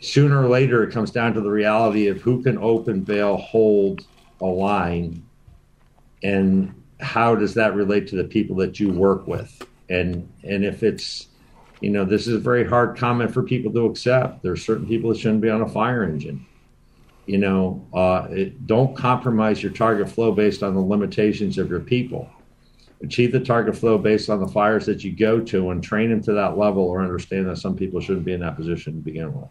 sooner or later, it comes down to the reality of who can open, bail, hold a line, and how does that relate to the people that you work with? And and if it's you know, this is a very hard comment for people to accept. There's certain people that shouldn't be on a fire engine. You know, uh, it, don't compromise your target flow based on the limitations of your people. Achieve the target flow based on the fires that you go to and train them to that level or understand that some people shouldn't be in that position to begin with.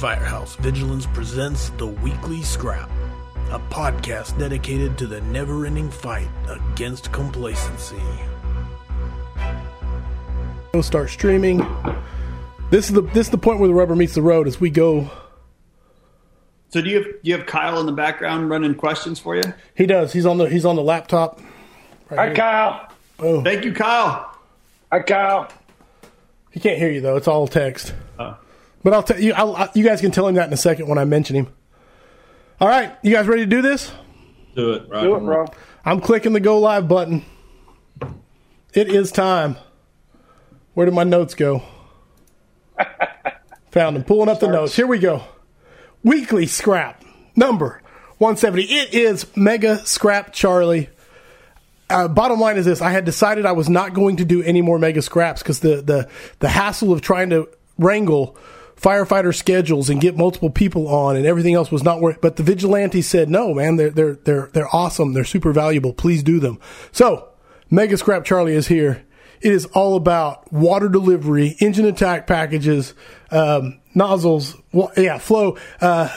Firehouse Vigilance presents the Weekly Scrap, a podcast dedicated to the never ending fight against complacency. We'll start streaming. This is the this is the point where the rubber meets the road as we go. So do you have do you have Kyle in the background running questions for you? He does. He's on the he's on the laptop. Hi, Kyle. Oh, Thank you, Kyle. Hi, Kyle. he can't hear you though. It's all text. Oh. But I'll tell you. I'll, I, you guys can tell him that in a second when I mention him. All right, you guys ready to do this? Do it. rock Do it, bro. I'm clicking the go live button. It is time. Where did my notes go? Found them. Pulling up the notes. Here we go. Weekly scrap number 170. It is Mega Scrap Charlie. Uh, bottom line is this: I had decided I was not going to do any more mega scraps because the, the the hassle of trying to wrangle firefighter schedules and get multiple people on and everything else was not worth. But the vigilantes said, "No, man, they're they're they're they're awesome. They're super valuable. Please do them." So, Mega Scrap Charlie is here. It is all about water delivery, engine attack packages, um, nozzles, wa- yeah, flow. Uh,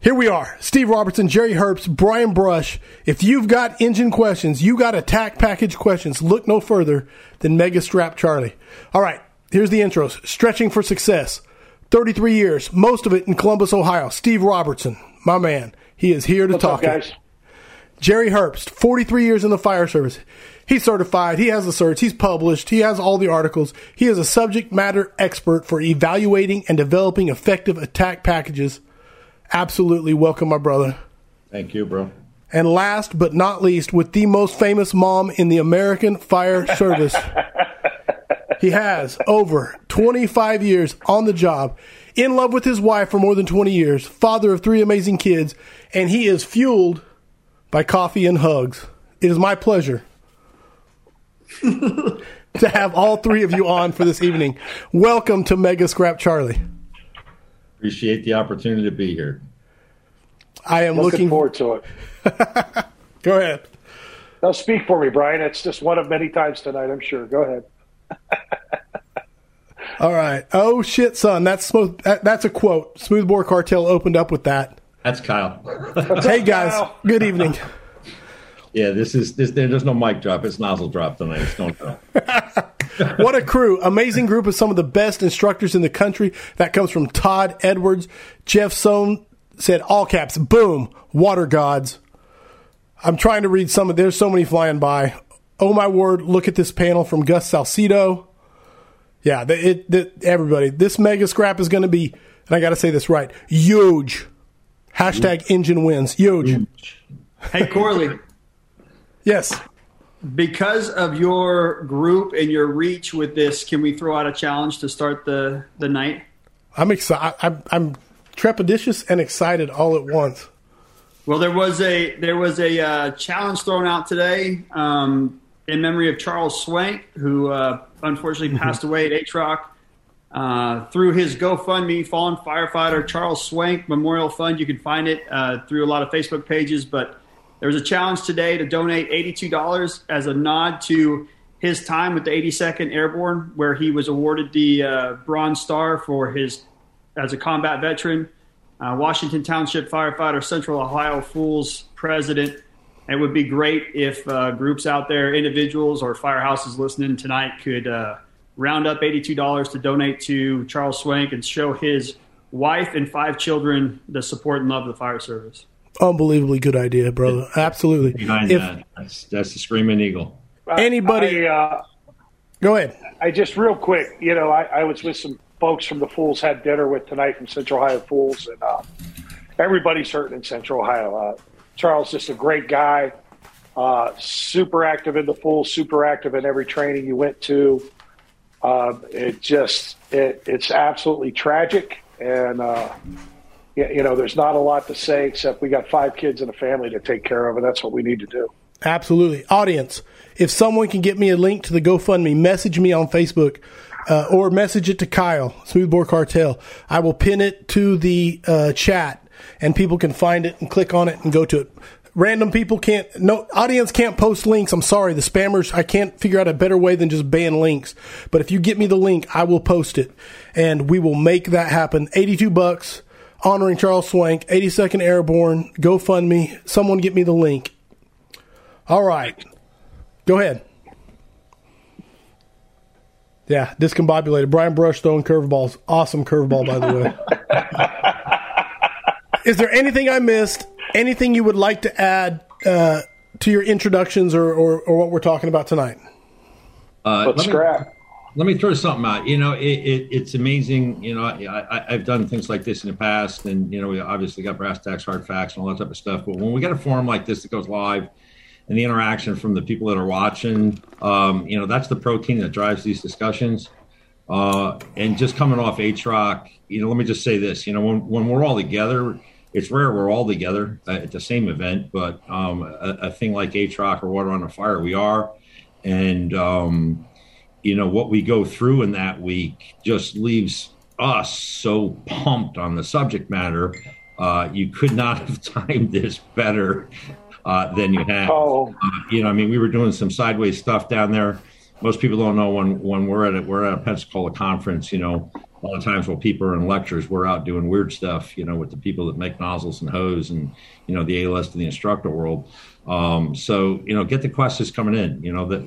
here we are. Steve Robertson, Jerry Herbst, Brian Brush. If you've got engine questions, you got attack package questions, look no further than Mega Scrap Charlie. All right, here's the intros. Stretching for success. 33 years, most of it in Columbus, Ohio. Steve Robertson, my man. He is here to What's talk up, guys? Jerry Herbst, 43 years in the fire service. He's certified. He has the certs. He's published. He has all the articles. He is a subject matter expert for evaluating and developing effective attack packages. Absolutely welcome, my brother. Thank you, bro. And last but not least, with the most famous mom in the American fire service, he has over 25 years on the job, in love with his wife for more than 20 years, father of three amazing kids, and he is fueled by coffee and hugs. It is my pleasure to have all three of you on for this evening. Welcome to Mega Scrap Charlie. Appreciate the opportunity to be here. I am Looking looking. forward to it. Go ahead. Now, speak for me, Brian. It's just one of many times tonight, I'm sure. Go ahead. All right. Oh shit, son. That's smooth. That, that's a quote. Smoothbore Cartel opened up with that. That's Kyle. Hey guys, Kyle? good evening. yeah, this is this. There's no mic drop. It's nozzle drop tonight. It's don't go. What a crew! Amazing group of some of the best instructors in the country. That comes from Todd Edwards. Jeff Sohn said all caps. Boom. Water gods. I'm trying to read some of. There's so many flying by. Oh my word! Look at this panel from Gus Salcido. Yeah, the, it, the, everybody. This mega scrap is going to be, and I got to say this right, huge. Hashtag engine wins. Huge. Hey, Corley. Yes. because of your group and your reach with this, can we throw out a challenge to start the the night? I'm excited. I'm, I'm trepidatious and excited all at once. Well, there was a there was a uh, challenge thrown out today um, in memory of Charles Swank, who uh, unfortunately passed away at Atrock. Uh, through his GoFundMe, Fallen Firefighter Charles Swank Memorial Fund, you can find it uh, through a lot of Facebook pages. But there was a challenge today to donate $82 as a nod to his time with the 82nd Airborne, where he was awarded the uh, Bronze Star for his as a combat veteran. Uh, Washington Township firefighter, Central Ohio Fools president. It would be great if uh, groups out there, individuals or firehouses listening tonight, could uh, round up $82 to donate to Charles Swank and show his wife and five children the support and love of the fire service. Unbelievably good idea, brother. Absolutely. Behind If that, that's, that's the screaming eagle. Anybody- I, uh, go ahead. I just real quick, you know, I, I was with some folks from the Fools had dinner with tonight from Central Ohio Fools, and uh, everybody's hurting in Central Ohio. Charles just a great guy. Uh, super active in the pool, super active in every training you went to. Uh, it just it, it's absolutely tragic, and uh, you, you know there's not a lot to say except we got five kids and a family to take care of, and that's what we need to do. Absolutely. Audience, if someone can get me a link to the GoFundMe, message me on Facebook uh, or message it to Kyle, Smoothbore Cartel. I will pin it to the uh, chat and people can find it and click on it and go to it. Random people can't, no, audience can't post links. I'm sorry. The spammers, I can't figure out a better way than just ban links. But if you get me the link, I will post it and we will make that happen. 82 bucks honoring Charles Swank, 82nd Airborne, GoFundMe. Someone get me the link. All right. Go ahead. Yeah, discombobulated. Brian Brush throwing curveballs. Awesome curveball, by the way. Is there anything I missed? Anything you would like to add uh, to your introductions or, or, or, what we're talking about tonight? Uh, Let's scrap. Let me throw something out. You know, it, it, it's amazing. You know, I, have done things like this in the past, and you know, we obviously got brass tacks, hard facts, and all that type of stuff. But when we get a forum like this that goes live, and the interaction from the people that are watching. Um, you know, that's the protein that drives these discussions. Uh, and just coming off HROC, you know, let me just say this. You know, when when we're all together, it's rare we're all together at the same event, but um, a, a, thing like HROC or Water on the Fire, we are. And um, you know what we go through in that week just leaves us so pumped on the subject matter. Uh, you could not have timed this better uh, than you have. Oh. Uh, you know, I mean, we were doing some sideways stuff down there. Most people don't know when when we're at it. We're at a Pensacola conference. You know, a lot of times while people are in lectures, we're out doing weird stuff. You know, with the people that make nozzles and hose, and you know, the A list and the instructor world. Um, so you know, get the questions coming in. You know, that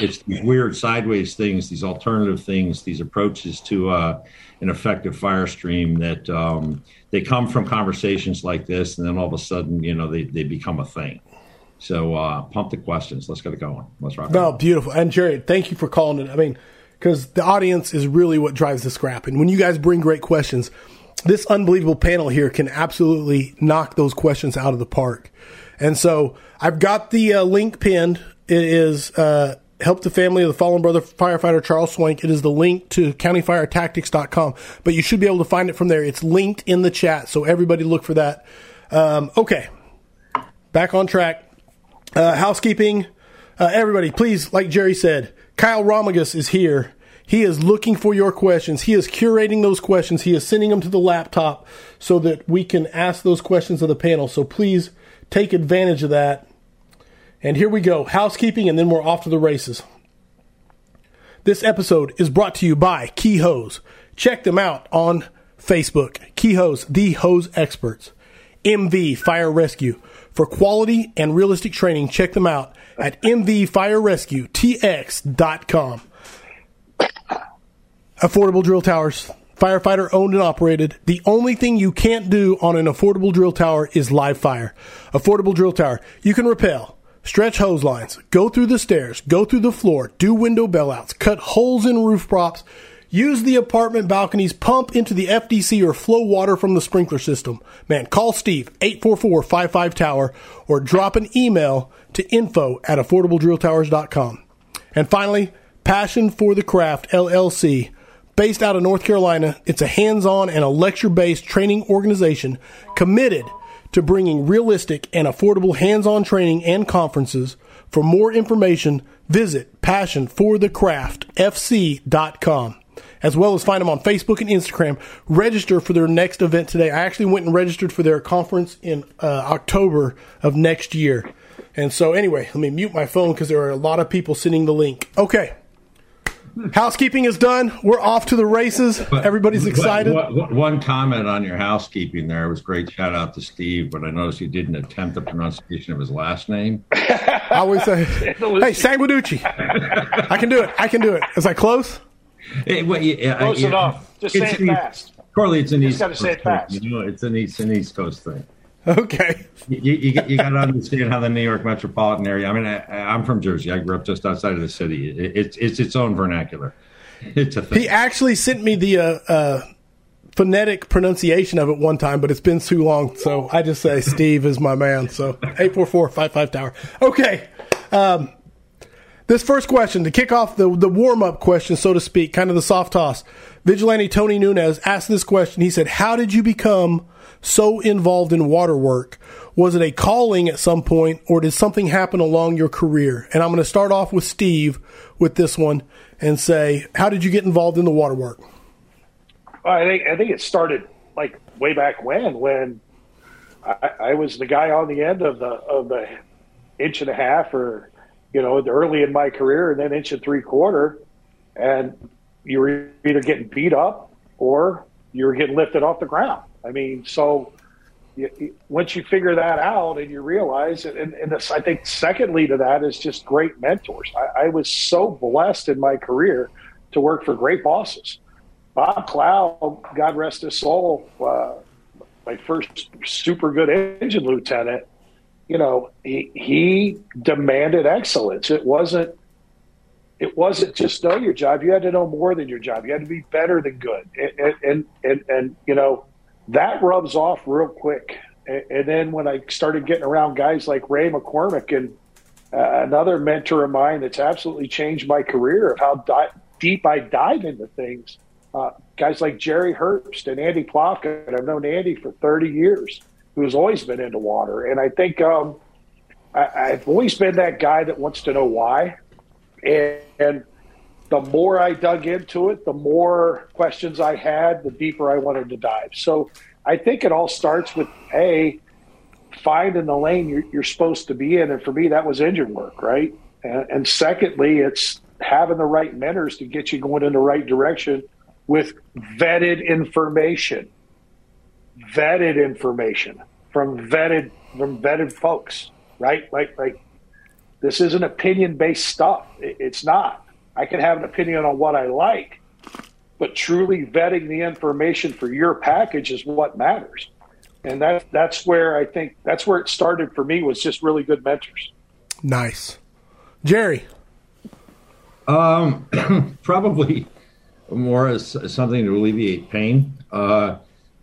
it's these weird sideways things, these alternative things, these approaches to uh, an effective fire stream that um, they come from conversations like this, and then all of a sudden, you know, they, they become a thing. So uh, pump the questions. Let's get it going. Let's rock. No, beautiful. And Jerry, thank you for calling it. I mean, because the audience is really what drives the scrap. And when you guys bring great questions, this unbelievable panel here can absolutely knock those questions out of the park. And so I've got the uh, link pinned. It is uh, help the family of the fallen brother firefighter Charles Swank. It is the link to countyfiretactics.com, but you should be able to find it from there. It's linked in the chat, so everybody look for that. Um, okay, back on track. Uh, housekeeping. Uh, everybody, please, like Jerry said, Kyle Romagus is here. He is looking for your questions. He is curating those questions. He is sending them to the laptop so that we can ask those questions of the panel. So please take advantage of that. And here we go housekeeping, and then we're off to the races. This episode is brought to you by Key Hose. Check them out on Facebook. Key Hose, the hose experts. MV Fire Rescue. For quality and realistic training, check them out at mvfirerescuetx.com. Affordable Drill Towers. Firefighter owned and operated. The only thing you can't do on an affordable drill tower is live fire. Affordable Drill Tower. You can rappel stretch hose lines, go through the stairs, go through the floor, do window bailouts, cut holes in roof props, use the apartment balconies, pump into the FDC or flow water from the sprinkler system. Man, call Steve, 844-55-TOWER, or drop an email to info at affordabledrilltowers.com. And finally, Passion for the Craft, LLC, based out of North Carolina. It's a hands-on and a lecture-based training organization committed – to bringing realistic and affordable hands on training and conferences. For more information, visit passionforthecraftfc.com. As well as find them on Facebook and Instagram. Register for their next event today. I actually went and registered for their conference in uh, October of next year. And so, anyway, let me mute my phone because there are a lot of people sending the link. Okay. Housekeeping is done. We're off to the races. But, Everybody's excited. one comment on your housekeeping there was great. Shout out to Steve, but I noticed you didn't attempt the pronunciation of his last name. I always say, "Hey, Sanguiducci." I can do it. I can do it. Is I close? It, well, yeah, close yeah, enough. Just say it fast. Corley, it's an East. Got to say it fast. You know, it's an East, an East Coast thing. Okay. You, you, you got to understand how the New York metropolitan area. I mean, I, am from Jersey. I grew up just outside of the city. It, it's it's its own vernacular. It's a thing. He actually sent me the uh, uh, phonetic pronunciation of it one time, but it's been too long, so I just say Steve is my man. So eight four four five five tower. Okay. Um, this first question to kick off the the warm up question, so to speak, kind of the soft toss. Vigilante Tony Nunez asked this question. He said, "How did you become so involved in water work? Was it a calling at some point, or did something happen along your career?" And I'm going to start off with Steve with this one and say, "How did you get involved in the water work?" I think I think it started like way back when when I, I was the guy on the end of the of the inch and a half or you know early in my career and then inch and three quarter and you were either getting beat up or you were getting lifted off the ground. I mean, so you, once you figure that out and you realize, and, and this, I think secondly to that is just great mentors. I, I was so blessed in my career to work for great bosses. Bob Cloud, God rest his soul, uh, my first super good engine lieutenant, you know, he, he demanded excellence. It wasn't it wasn't just know your job. You had to know more than your job. You had to be better than good. And and and, and you know, that rubs off real quick. And, and, then when I started getting around guys like Ray McCormick and uh, another mentor of mine that's absolutely changed my career of how di- deep I dive into things, uh, guys like Jerry Herbst and Andy Plotkin. I've known Andy for 30 years, who's always been into water. And I think um, I, have always been that guy that wants to know why. And, and the more I dug into it, the more questions I had, the deeper I wanted to dive. So I think it all starts with A, finding the lane you're, you're supposed to be in. And for me, that was engine work, right? And, and secondly, it's having the right mentors to get you going in the right direction – with vetted information, vetted information from vetted from vetted folks, right? Like like this isn't opinion based stuff. It's not. I can have an opinion on what I like, but truly vetting the information for your package is what matters. And that that's where I think that's where it started for me was just really good mentors. Nice. Jerry. Um probably more as, as something to alleviate pain. Uh,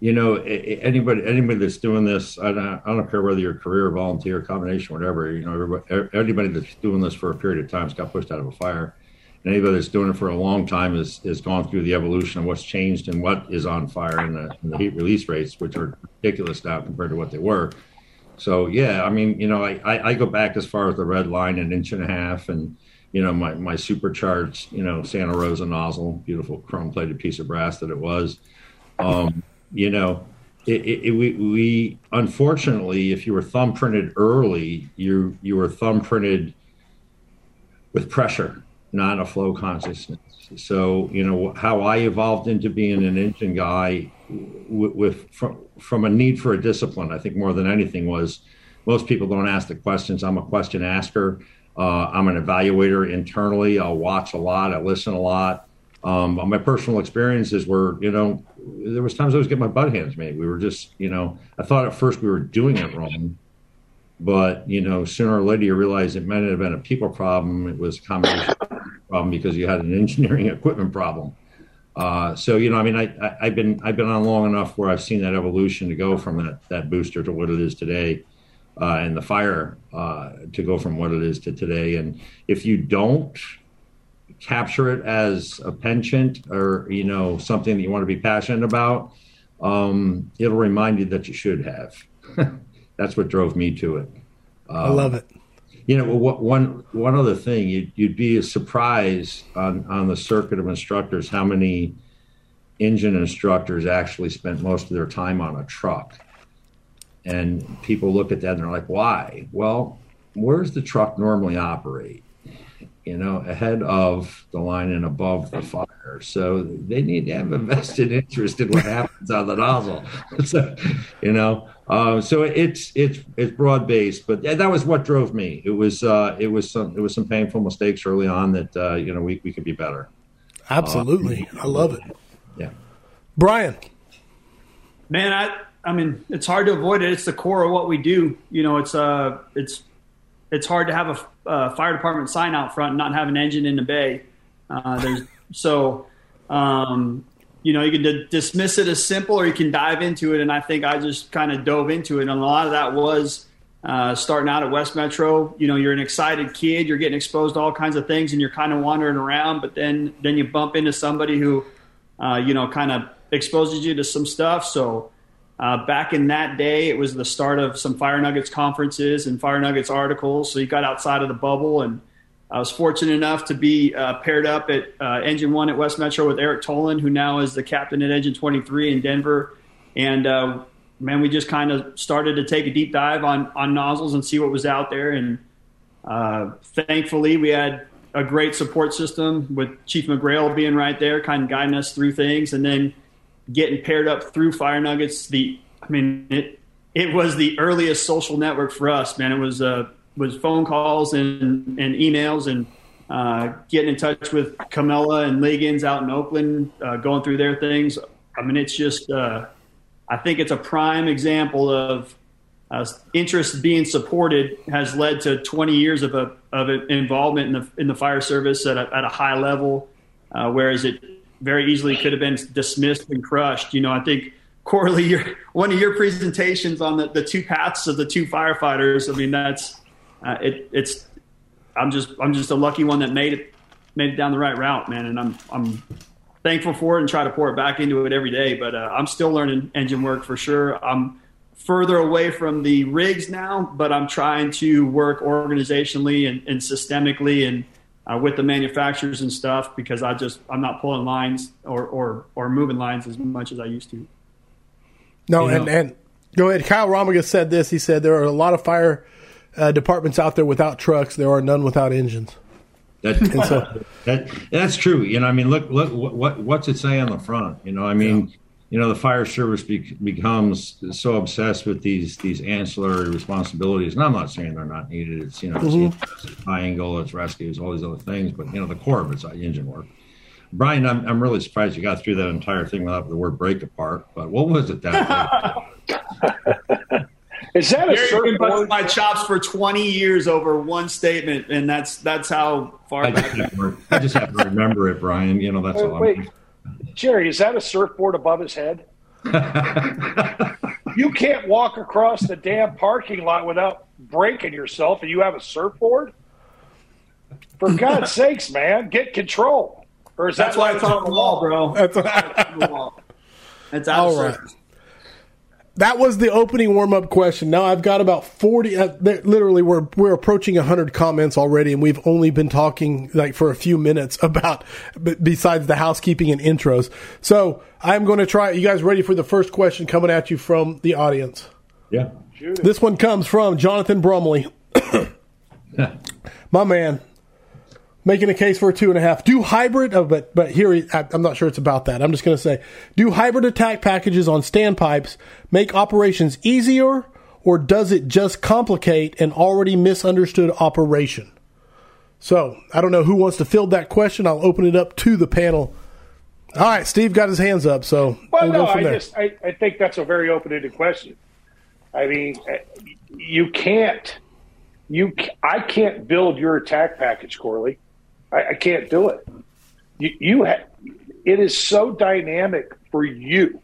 you know, anybody anybody that's doing this, I don't, I don't care whether you're a career, volunteer, combination, whatever. You know, everybody that's doing this for a period of time has got pushed out of a fire. And anybody that's doing it for a long time has, has gone through the evolution of what's changed and what is on fire and the, the heat release rates, which are ridiculous now compared to what they were. So yeah, I mean, you know, I, I, I go back as far as the red line, an inch and a half, and you know, my, my supercharged, you know, Santa Rosa nozzle, beautiful chrome plated piece of brass that it was. Um, you know, it, it, it, we, we, unfortunately, if you were thumbprinted early, you, you were thumbprinted with pressure, not a flow consciousness. So, you know, how I evolved into being an engine guy with, with from, from a need for a discipline, I think more than anything was most people don't ask the questions. I'm a question asker. Uh, I'm an evaluator internally. I'll watch a lot. I listen a lot. Um, my personal experiences were, you know, there was times I was getting my butt hands made. We were just, you know, I thought at first we were doing it wrong, but you know, sooner or later you realize it might have been a people problem. It was a combination problem because you had an engineering equipment problem. Uh, so you know, I mean, I, I, have been I've been on long enough where I've seen that evolution to go from that that booster to what it is today uh, and the fire uh, to go from what it is to today. And if you don't capture it as a penchant or you know something that you want to be passionate about, um, it'll remind you that you should have. That's what drove me to it. Um, I love it. You know, one one other thing, you'd, you'd be surprised on on the circuit of instructors how many engine instructors actually spent most of their time on a truck and people look at that and they're like, why? Well, where's the truck normally operate? You know, ahead of the line and above the fire. So they need to have a vested interest in what happens on the nozzle. so, you know, uh, so it's it's it's broad based, but that was what drove me. It was uh, it was some it was some painful mistakes early on that uh, you know we we could be better. Absolutely, I love it. Yeah, Brian. Man, I I mean, it's hard to avoid it. It's the core of what we do. You know, it's uh, it's it's hard to have a uh, fire department sign out front and not have an engine in the bay. Uh, there's so um, you know, you can d- dismiss it as simple or you can dive into it. And I think I just kind of dove into it. And a lot of that was uh, starting out at West Metro. You know, you're an excited kid, you're getting exposed to all kinds of things, and you're kind of wandering around. But then, then you bump into somebody who, uh, you know, kind of exposes you to some stuff. So uh, back in that day, it was the start of some Fire Nuggets conferences and Fire Nuggets articles. So you got outside of the bubble and I was fortunate enough to be uh, paired up at uh, Engine One at West Metro with Eric Tolan, who now is the captain at Engine 23 in Denver. And uh, man, we just kind of started to take a deep dive on on nozzles and see what was out there. And uh, thankfully, we had a great support system with Chief McGrail being right there, kind of guiding us through things, and then getting paired up through Fire Nuggets. The I mean, it it was the earliest social network for us, man. It was uh, was phone calls and, and emails and uh, getting in touch with Camilla and Liggins out in Oakland, uh, going through their things. I mean, it's just, uh, I think it's a prime example of uh, interest being supported has led to 20 years of, a, of involvement in the, in the fire service at a, at a high level, uh, whereas it very easily could have been dismissed and crushed. You know, I think Corley, your, one of your presentations on the, the two paths of the two firefighters, I mean, that's, uh, it, it's I'm just I'm just a lucky one that made it made it down the right route, man. And I'm I'm thankful for it and try to pour it back into it every day. But uh, I'm still learning engine work for sure. I'm further away from the rigs now, but I'm trying to work organizationally and, and systemically and uh, with the manufacturers and stuff because I just I'm not pulling lines or or or moving lines as much as I used to. No, you and know. and go ahead. Kyle Romiga said this. He said there are a lot of fire uh, departments out there without trucks. There are none without engines. That, so, that, that's true. You know, I mean, look, look, what, what's it say on the front? You know, I mean, yeah. You know, the fire service be, becomes so obsessed with these these ancillary responsibilities, and I'm not saying they're not needed. It's you know, mm-hmm. it's high angle, it's rescues, all these other things, but you know, the core of it's engine work. Brian, I'm I'm really surprised you got through that entire thing without the word break apart. But what was it that? Is that a Gary been my chops for 20 years over one statement, and that's that's how far I back. Just to, I just have to remember it, Brian. You know, that's wait, all. Wait, Jerry, is that a surfboard above his head? you can't walk across the damn parking lot without breaking yourself, and you have a surfboard. For God's sakes, man, get control. Or is that's that why it's on the wall, bro? That's, that's on the wall. That's out all right that was the opening warm up question. Now I've got about 40, uh, literally we're, we're approaching 100 comments already and we've only been talking like for a few minutes about, b- besides the housekeeping and intros. So I'm going to try, you guys ready for the first question coming at you from the audience? Yeah. This one comes from Jonathan Brumley. My man making a case for a two and a half. Do hybrid, oh, but but here I, am not sure it's about that. I'm just going to say, do hybrid attack packages on standpipes make operations easier, or does it just complicate an already misunderstood operation? So I don't know who wants to field that question. I'll open it up to the panel. All right, Steve got his hands up, so well, we'll no, I there. just I, I think that's a very open-ended question. I mean, eh, you can't you I can't build your attack package, Corley. I, I can't do it. You, you ha- it is so dynamic for you.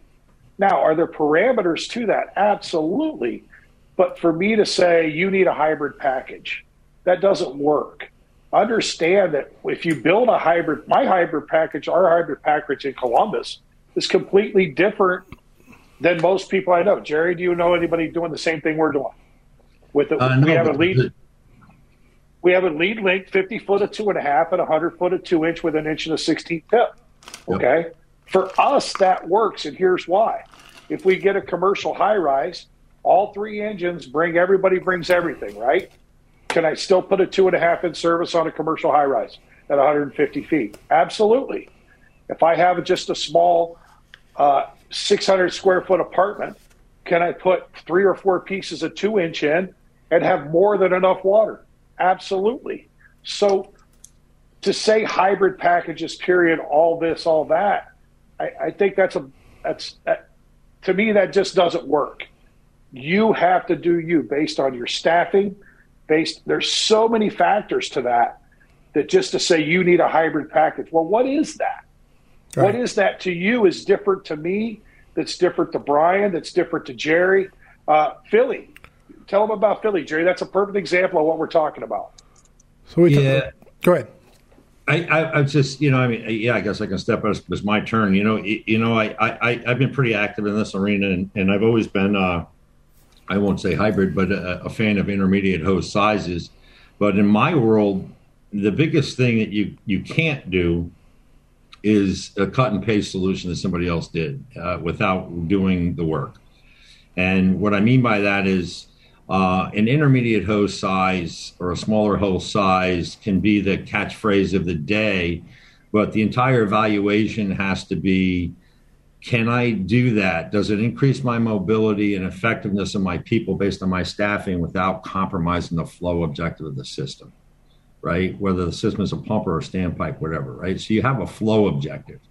Now, are there parameters to that? Absolutely. But for me to say you need a hybrid package, that doesn't work. Understand that if you build a hybrid, my hybrid package, our hybrid package in Columbus is completely different than most people I know. Jerry, do you know anybody doing the same thing we're doing? With the, uh, no, we have a lead. We have a lead link, 50 foot of two and a half and 100 foot of two inch with an inch and a 16 tip. Okay. Yep. For us, that works. And here's why. If we get a commercial high rise, all three engines bring everybody brings everything, right? Can I still put a two and a half in service on a commercial high rise at 150 feet? Absolutely. If I have just a small uh, 600 square foot apartment, can I put three or four pieces of two inch in and have more than enough water? Absolutely. So to say hybrid packages, period, all this, all that, I, I think that's a that's that, to me that just doesn't work. You have to do you based on your staffing. Based there's so many factors to that that just to say you need a hybrid package. Well, what is that? Right. What is that to you is different to me. That's different to Brian. That's different to Jerry. Uh, Philly, tell them about Philly, Jerry. That's a perfect example of what we're talking about. So we yeah. go ahead. I, I, I, just, you know, I mean, yeah, I guess I can step up. It's my turn. You know, you know, I, I, I've been pretty active in this arena, and, and I've always been, uh, I won't say hybrid, but a, a fan of intermediate hose sizes. But in my world, the biggest thing that you you can't do is a cut and paste solution that somebody else did uh, without doing the work. And what I mean by that is uh, an intermediate hose size or a smaller hose size can be the catchphrase of the day, but the entire evaluation has to be can I do that? Does it increase my mobility and effectiveness of my people based on my staffing without compromising the flow objective of the system? Right? Whether the system is a pumper or a standpipe, whatever, right? So you have a flow objective.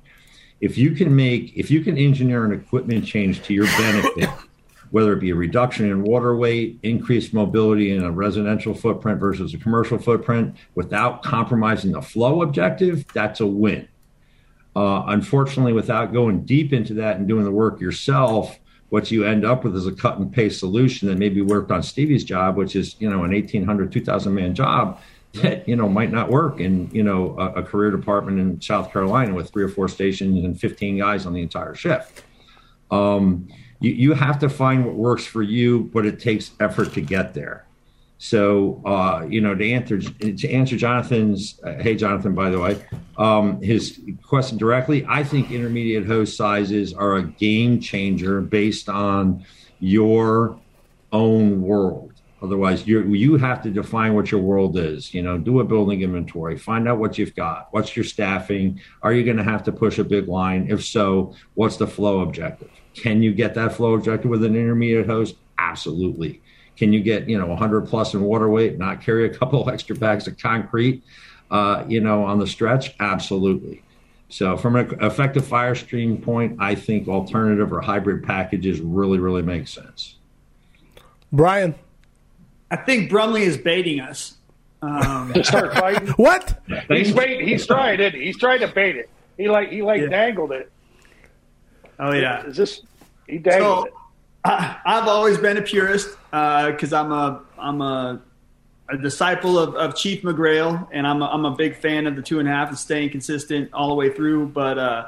If you can make, if you can engineer an equipment change to your benefit, whether it be a reduction in water weight, increased mobility in a residential footprint versus a commercial footprint without compromising the flow objective, that's a win. Uh, unfortunately, without going deep into that and doing the work yourself, what you end up with is a cut and paste solution that maybe worked on Stevie's job, which is you know an 1,800, 2,000 man job that you know might not work in you know a, a, career department in South Carolina with three or four stations and 15 guys on the entire shift. Um, you, you have to find what works for you, but it takes effort to get there. So, uh, you know, to answer to answer Jonathan's, uh, hey Jonathan, by the way, um, his question directly, I think intermediate hose sizes are a game changer based on your own world. Otherwise, you you have to define what your world is. You know, do a building inventory, find out what you've got. What's your staffing? Are you going to have to push a big line? If so, what's the flow objective? Can you get that flow objective with an intermediate hose? Absolutely. Can you get, you know, 100 plus in water weight, not carry a couple extra bags of concrete, uh, you know, on the stretch? Absolutely. So, from an effective fire stream point, I think alternative or hybrid packages really, really make sense. Brian, I think Brumley is baiting us. Um, start fighting. what? He's wait. He's trying it. He's trying to bait it. He like he like yeah. dangled it. Oh yeah. Is this he dangled so, it? I, have always been a purist because uh, I'm a I'm a, a disciple of, of, Chief McGrail, and I'm a, I'm a big fan of the two and a half and staying consistent all the way through. But uh,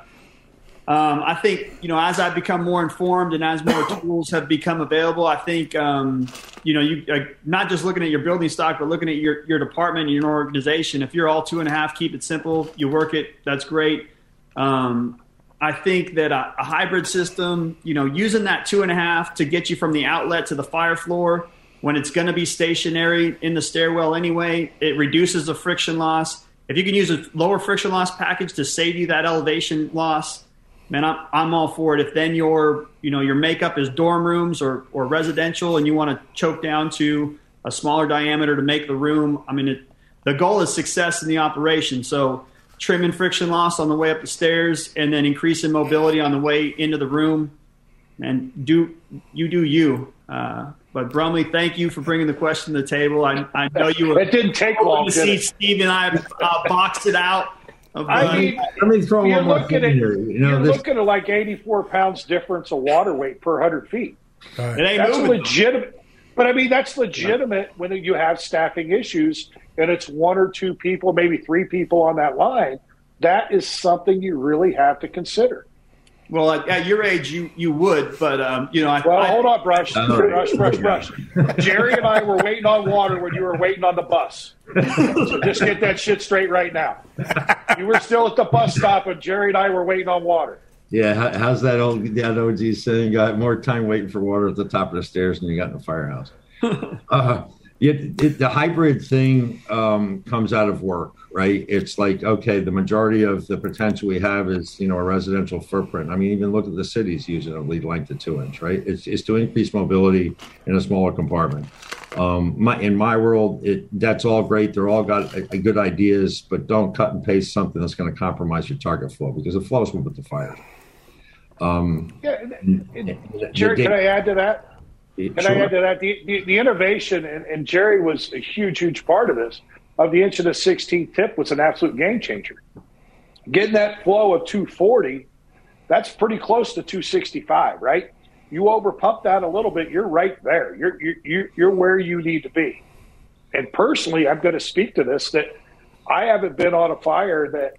um, I think you know as I've become more informed and as more tools have become available, I think um, you know you uh, not just looking at your building stock, but looking at your your department your organization. If you're all two and a half, keep it simple. You work it. That's great. Um, I think that a, a, hybrid system, you know, using that two and a half to get you from the outlet to the fire floor when it's going to be stationary in the stairwell anyway, it reduces the friction loss. If you can use a lower friction loss package to save you that elevation loss, man, I'm, I'm all for it. If then your, you know, your makeup is dorm rooms or, or residential and you want to choke down to a smaller diameter to make the room, I mean, it, the goal is success in the operation. So trimming friction loss on the way up the stairs, and then increasing mobility on the way into the room. And do you do you? Uh, but Brumley, thank you for bringing the question to the table. I, I know you. Were it didn't take long to see Steve and I uh, box it out. I mean, let me throw one more thing here. You know, you're this, looking at like 84 pounds difference of water weight per 100 feet. Right. It ain't that's moving. legitimate. But I mean, that's legitimate when you have staffing issues and it's one or two people, maybe three people on that line, that is something you really have to consider. Well, at, at your age, you you would, but um, you know. I, well, I, hold on, brush, brush, brush, brush. Jerry and I were waiting on water when you were waiting on the bus. So just get that shit straight right now. You were still at the bus stop, and Jerry and I were waiting on water. Yeah, how's that old that OG saying? Got more time waiting for water at the top of the stairs than you got in the firehouse. Uh, it, it, the hybrid thing um, comes out of work, right? It's like okay, the majority of the potential we have is you know a residential footprint. I mean, even look at the cities using a lead length of two inch, right? It's, it's to increase mobility in a smaller compartment. Um, my, in my world, it, that's all great. They're all got a, a good ideas, but don't cut and paste something that's going to compromise your target flow because the flow is with the fire. Um, yeah, Jerry, can I add to that? And sure. I add to that the, the, the innovation, and, and, Jerry was a huge, huge part of this, of the inch and the 16th tip was an absolute game changer. getting that flow of 240, that's pretty close to 265, right? You overpump that a little bit, you're right there. You're, you're, you're where you need to be. And personally, I'm going to speak to this that I haven't been on a fire that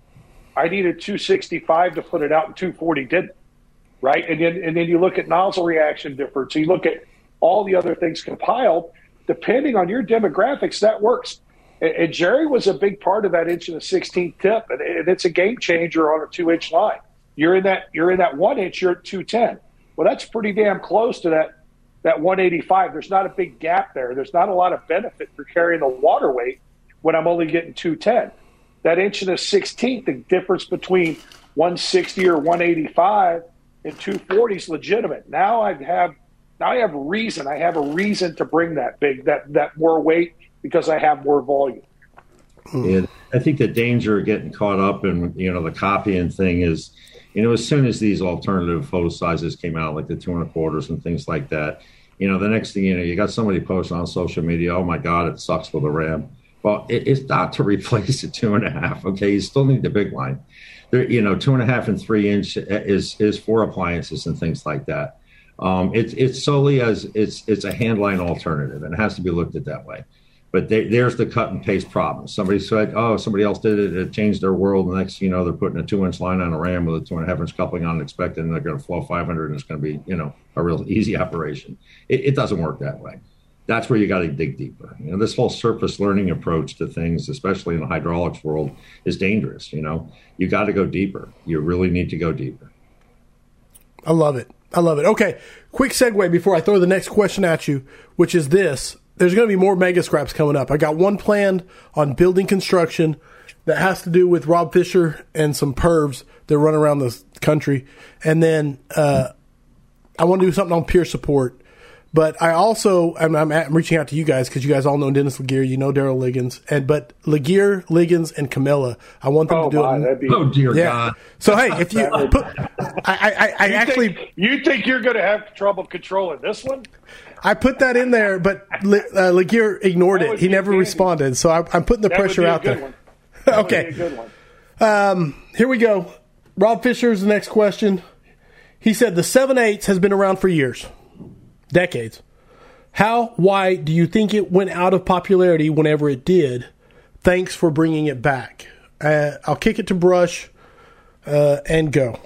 I needed 265 to put it out and 240 didn't, right? And then, and then you look at nozzle reaction difference, you look at all the other things compiled, depending on your demographics, that works. And, and Jerry was a big part of that inch and a 16th tip, and, and it's a game changer on a two inch line. You're in that you're in that one inch, you're at 210. Well, that's pretty damn close to that that 185. There's not a big gap there. There's not a lot of benefit for carrying the water weight when I'm only getting 210. That inch and a 16th, the difference between 160 or 185 and 240 is legitimate. Now I have now I have a reason. I have a reason to bring that big that that more weight because I have more volume. Hmm. Yeah, I think the danger of getting caught up in you know the copying thing is, you know, as soon as these alternative photo sizes came out, like the two and a quarters and things like that, you know, the next thing you know, you got somebody posting on social media, "Oh my God, it sucks for the ram." Well, it, it's not to replace the two and a half. Okay, you still need the big line. There, you know, two and a half and three inch is is for appliances and things like that. Um, it's it's solely as it's it's a handline alternative, and it has to be looked at that way. But they, there's the cut and paste problem. Somebody said, "Oh, somebody else did it. It changed their world." The next, you know, they're putting a two-inch line on a ram with a two and a half inch coupling on expected, and they're going to flow 500, and it's going to be, you know, a real easy operation. It, it doesn't work that way. That's where you got to dig deeper. You know, this whole surface learning approach to things, especially in the hydraulics world, is dangerous. You know, you got to go deeper. You really need to go deeper. I love it. I love it. Okay, quick segue before I throw the next question at you, which is this. There's going to be more mega scraps coming up. I got one planned on building construction that has to do with Rob Fisher and some pervs that run around the country. And then uh, I want to do something on peer support. But I also I'm, I'm, I'm reaching out to you guys because you guys all know Dennis LeGear, you know Daryl Liggins, and but LeGear, Liggins, and Camilla. I want them Oh, to do my, it. that'd be, Oh dear Yeah. God! So hey, if you put, I, I, I, I you actually think, you think you're going to have trouble controlling this one? I put that in there, but Le, uh, LeGear ignored it. He never handy. responded. So I, I'm putting the That would pressure be a out good there. one. That would be Okay. a good one. Here we go. Rob Fisher's the next question. He said the seven eighths has been around for years, decades. How, why do you think it went out of popularity whenever it did? Thanks for bringing it back. Uh, I'll kick it to Brush uh, and go.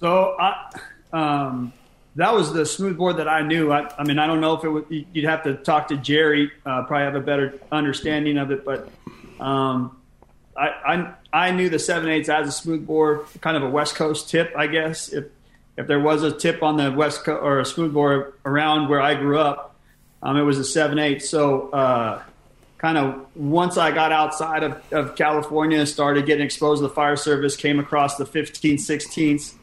So I, um, that was the smoothbore that I knew. I, I mean, I don't know if it would. You'd have to talk to Jerry. Uh, probably have a better understanding of it. But um, I, I I knew the seven eights as a smoothbore, kind of a West Coast tip, I guess. If if there was a tip on the West Coast or a smoothbore around where I grew up, um, it was a seven eight. So. Uh, kind of once I got outside of, of California, started getting exposed to the fire service, came across the 15, 16ths.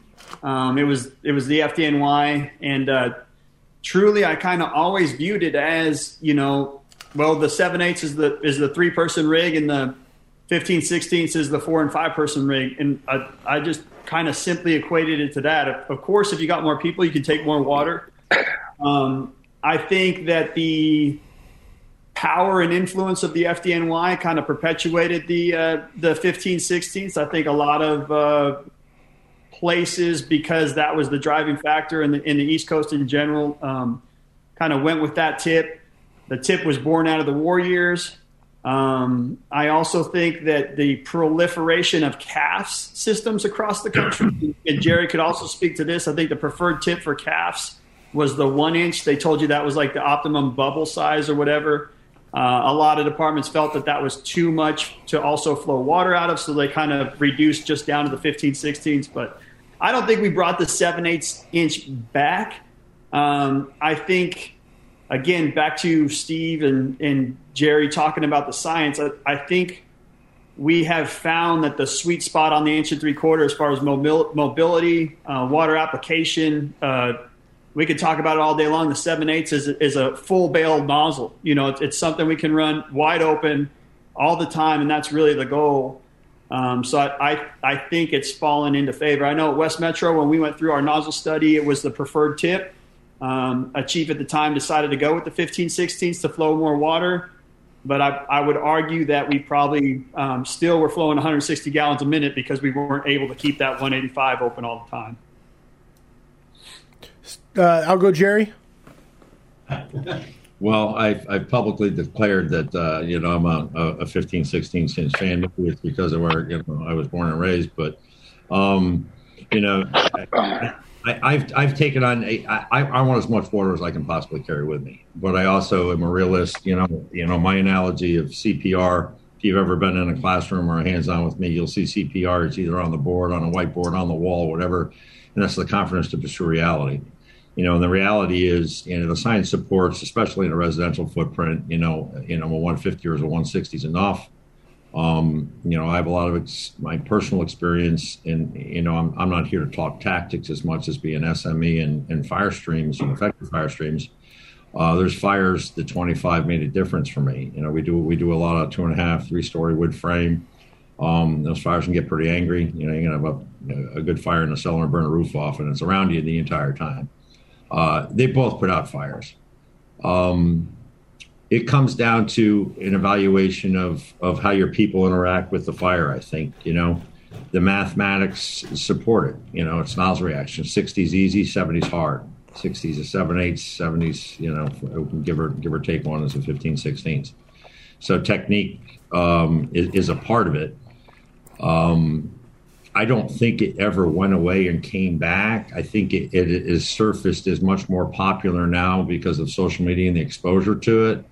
Um, it was it was the FDNY, and uh, truly, I kind of always viewed it as you know, well, the seven eighths is the is the three person rig, and the 15 16ths is the four and five person rig, and I, I just kind of simply equated it to that. Of, of course, if you got more people, you can take more water. Um, I think that the power and influence of the FDNY kind of perpetuated the uh, the 15 16ths. I think a lot of uh, places because that was the driving factor in the in the East Coast in general um, kind of went with that tip. The tip was born out of the war years. Um, I also think that the proliferation of CAFS systems across the country, and Jerry could also speak to this. I think the preferred tip for CAFS was the one inch. They told you that was like the optimum bubble size or whatever. Uh, a lot of departments felt that that was too much to also flow water out of, so they kind of reduced just down to the 15 16ths. But I don't think we brought the 7 8 inch back. Um, I think, again, back to Steve and, and Jerry talking about the science, I, I think we have found that the sweet spot on the inch and three quarter as far as mobil- mobility, uh, water application, uh, we could talk about it all day long. The seven eighths is, is a full bale nozzle. You know, it's, it's something we can run wide open all the time, and that's really the goal. Um, so I, I, I think it's fallen into favor. I know at West Metro, when we went through our nozzle study, it was the preferred tip. Um, a chief at the time decided to go with the 15 16ths to flow more water. but I, I would argue that we probably um, still were flowing 160 gallons a minute because we weren't able to keep that 185 open all the time. Uh, I'll go, Jerry. Well, I've, I've publicly declared that uh, you know I'm a, a 15, 16 inch fan. Maybe it's because of where you know I was born and raised, but um, you know, I, have I've taken on. A, I, I want as much water as I can possibly carry with me, but I also am a realist. You know, you know my analogy of CPR. If you've ever been in a classroom or hands on with me, you'll see CPR. It's either on the board, on a whiteboard, on the wall, whatever, and that's the confidence to pursue reality you know, and the reality is, you know, the science supports, especially in a residential footprint, you know, you know, a 150 or a 160 is enough. Um, you know, I have a lot of ex- my personal experience, and you know, I'm, I'm not here to talk tactics as much as be an SME and, and fire streams and effective fire streams. Uh, there's fires that 25 made a difference for me. You know, we do we do a lot of two and a half, three story wood frame. Um, those fires can get pretty angry. You know, you can have a, a good fire in the cellar and burn a roof off, and it's around you the entire time. Uh, they both put out fires. Um, it comes down to an evaluation of of how your people interact with the fire. I think you know the mathematics support it. You know, it's nozzle reaction. 60s easy, 70s hard. 60s is 7 8s, 70s, you know, give or give or take one is a 15 16s. So technique um, is, is, a part of it. Um, I don't think it ever went away and came back. I think it, it is surfaced as much more popular now because of social media and the exposure to it.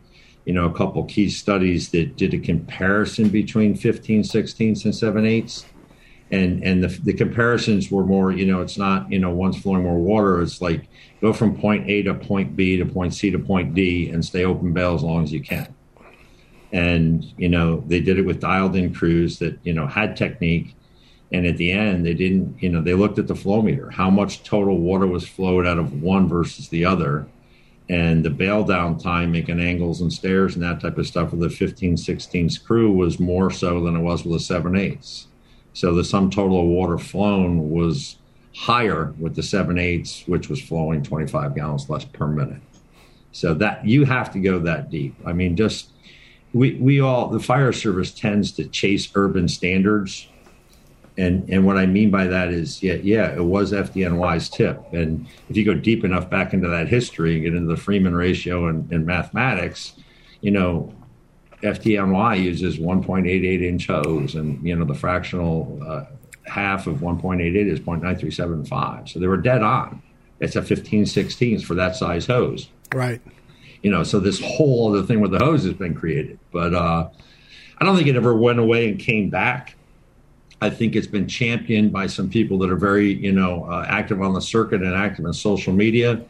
You know, a couple key studies that did a comparison between 15, 16s, and 7 8s. And, and the, the comparisons were more, you know, it's not, you know, one's flowing more water. It's like go from point A to point B to point C to point D and stay open bail as long as you can. And, you know, they did it with dialed in crews that, you know, had technique and at the end, they didn't, you know, they looked at the flow meter, how much total water was flowed out of one versus the other. And the bail down time, making angles and stairs and that type of stuff with the 15 16th crew was more so than it was with the 7 8s. So the sum total of water flown was higher with the 7 8s, which was flowing 25 gallons less per minute. So that you have to go that deep. I mean, just we, we all, the fire service tends to chase urban standards and and what I mean by that is, yeah, yeah, it was FDNY's tip. And if you go deep enough back into that history and get into the Freeman ratio and, and mathematics, you know, FDNY uses 1.88 inch hose, and you know the fractional uh, half of 1.88 is 0.9375. So they were dead on. It's a 15 16ths for that size hose. Right. You know, so this whole other thing with the hose has been created, but uh, I don't think it ever went away and came back. I think it's been championed by some people that are very, you know, uh, active on the circuit and active in social media.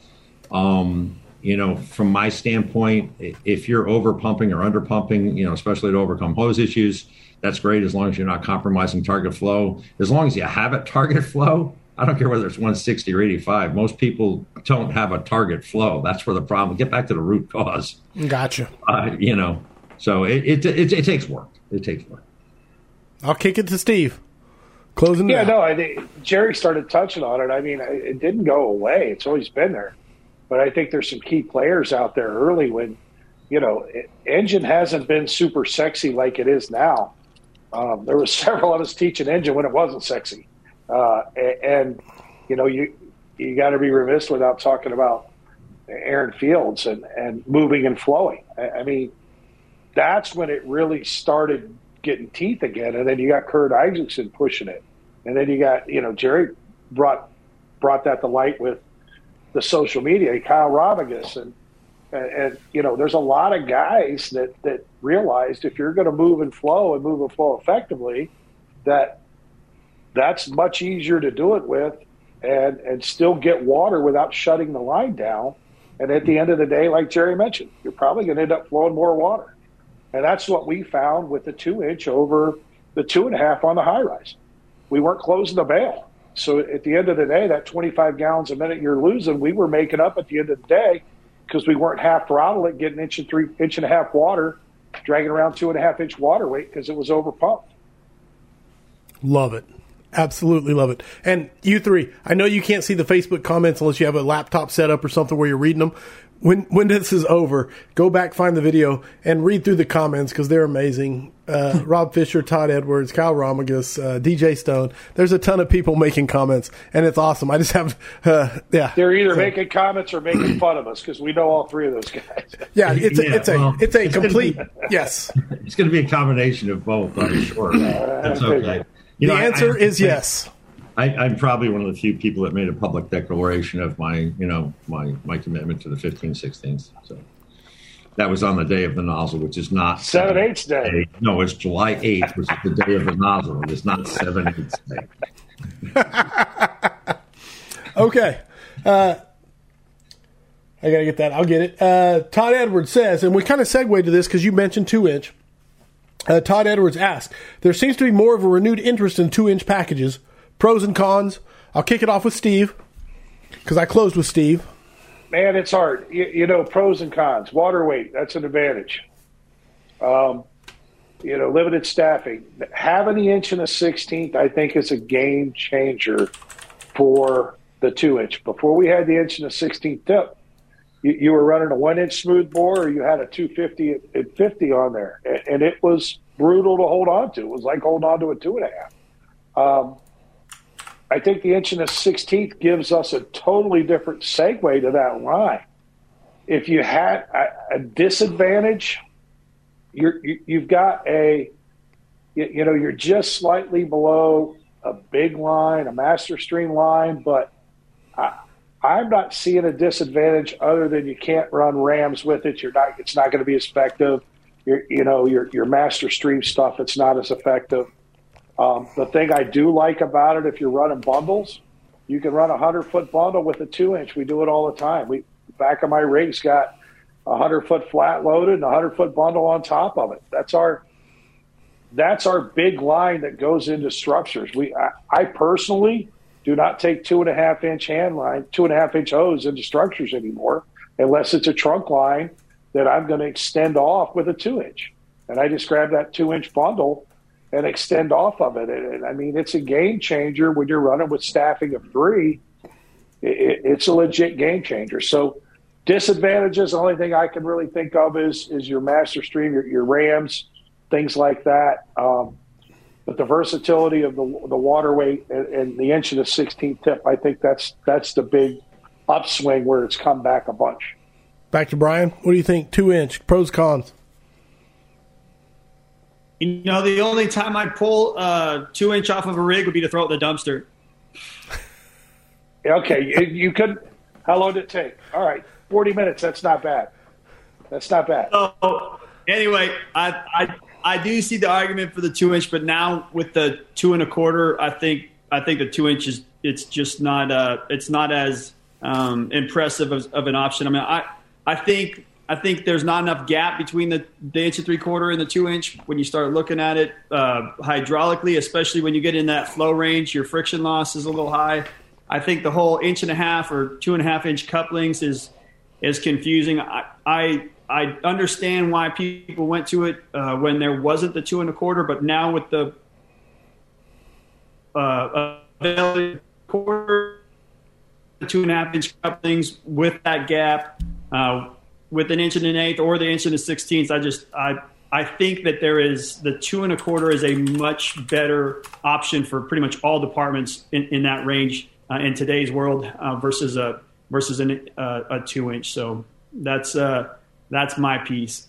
Um, you know, from my standpoint, if you're over pumping or under pumping, you know, especially to overcome hose issues, that's great as long as you're not compromising target flow. As long as you have a target flow, I don't care whether it's 160 or 85. Most people don't have a target flow. That's where the problem. Get back to the root cause. Gotcha. Uh, you know, so it, it, it, it takes work. It takes work. I'll kick it to Steve. Closing. Yeah, no, I think Jerry started touching on it. I mean, it didn't go away. It's always been there, but I think there's some key players out there early when, you know, engine hasn't been super sexy like it is now. Um, there was several of us teaching engine when it wasn't sexy, uh, and you know, you you got to be remiss without talking about Aaron Fields and and moving and flowing. I, I mean, that's when it really started getting teeth again. And then you got Kurt Isaacson pushing it, and then you got you know Jerry brought brought that to light with the social media, Kyle Robigus, and, and and, you know there's a lot of guys that that realized if you're going to move and flow and move and flow effectively, that that's much easier to do it with, and and still get water without shutting the line down. And at the end of the day, like Jerry mentioned, you're probably going to end up flowing more water. And that's what we found with the two inch over the two and a half on the high rise. We weren't closing the bail. So at the end of the day, that 25 gallons a minute you're losing, we were making up at the end of the day because we weren't half throttling, getting inch and three inch and a half water, dragging around two and a half inch water weight because it was over pumped. Love it. Absolutely love it. And you three, I know you can't see the Facebook comments unless you have a laptop set up or something where you're reading them. When when this is over, go back, find the video, and read through the comments because they're amazing. Uh, Rob Fisher, Todd Edwards, Kyle Romagus, uh, DJ Stone. There's a ton of people making comments, and it's awesome. I just have, uh, yeah. They're either so, making comments or making fun of us because we know all three of those guys. Yeah, it's yeah, a, it's well, a it's a it's complete be, yes. It's going to be a combination of both. I'm sure. That's okay. You the know, answer I, I, is yes. I, am probably one of the few people that made a public declaration of my, you know, my my commitment to the 15 16th. So that was on the day of the nozzle, which is not seven eighths day. day. No, it's July 8th, which is the day of the nozzle. It's not seven eighths day. okay. Uh, I got to get that. I'll get it. Uh, Todd Edwards says, and we kind of segue to this because you mentioned two inch. Uh, Todd Edwards asks, there seems to be more of a renewed interest in two inch packages pros and cons. I'll kick it off with Steve because I closed with Steve. Man, it's hard. You, you, know, pros and cons. Water weight, that's an advantage. Um, you know, limited staffing. Having the inch and a 16th, I think, is a game changer for the two inch. Before we had the inch and a 16th tip, you, you were running a one inch smooth bore or you had a 250 at, at 50 on there. And, and, it was brutal to hold on to. It was like holding on to a two and a half. Um, I think the inch and a 16th gives us a totally different segue to that line. If you had a, a disadvantage, you're, you, have got a, you, you know, you're just slightly below a big line, a master stream line, but I, I'm not seeing a disadvantage other than you can't run rams with it. You're not. It's not going to be effective. Your, you know, your your master stream stuff. It's not as effective. Um, the thing I do like about it, if you're running bundles, you can run a hundred foot bundle with a two inch. We do it all the time. We back of my rig's got a hundred foot flat loaded and a hundred foot bundle on top of it. That's our that's our big line that goes into structures. We I, I personally do not take two and a half inch hand line, two and a half inch hose into structures anymore, unless it's a trunk line that I'm going to extend off with a two inch. And I just grab that two inch bundle and extend off of it. And, I mean, it's a game changer when you're running with staffing of three. It, it's a legit game changer. So disadvantages, the only thing I can really think of is is your master stream, your, your Rams, things like that. Um, but the versatility of the the water weight and, and the inch and the 16th tip, I think that's that's the big upswing where it's come back a bunch. Back to Brian. What do you think? Two inch pros cons. You know, the only time I'd pull uh, two inch off of a rig would be to throw it in the dumpster. okay, you could. How long did it take? All right, forty minutes. That's not bad. That's not bad. So anyway, I I I do see the argument for the two inch, but now with the two and a quarter, I think I think the two inches it's just not uh it's not as um, impressive of, of an option. I mean, I I think I think there's not enough gap between the, the inch and three quarter and the two inch when you start looking at it uh, hydraulically, especially when you get in that flow range. Your friction loss is a little high. I think the whole inch and a half or two and a half inch couplings is is confusing. I I, I understand why people went to it uh, when there wasn't the two and a quarter, but now with the uh, quarter, two and a half inch couplings with that gap. Uh, with an inch and an eighth or the inch and a sixteenth. I just I I think that there is the two and a quarter is a much better option for pretty much all departments in, in that range uh, in today's world uh, versus a versus an, uh, a two inch. So that's uh, that's my piece.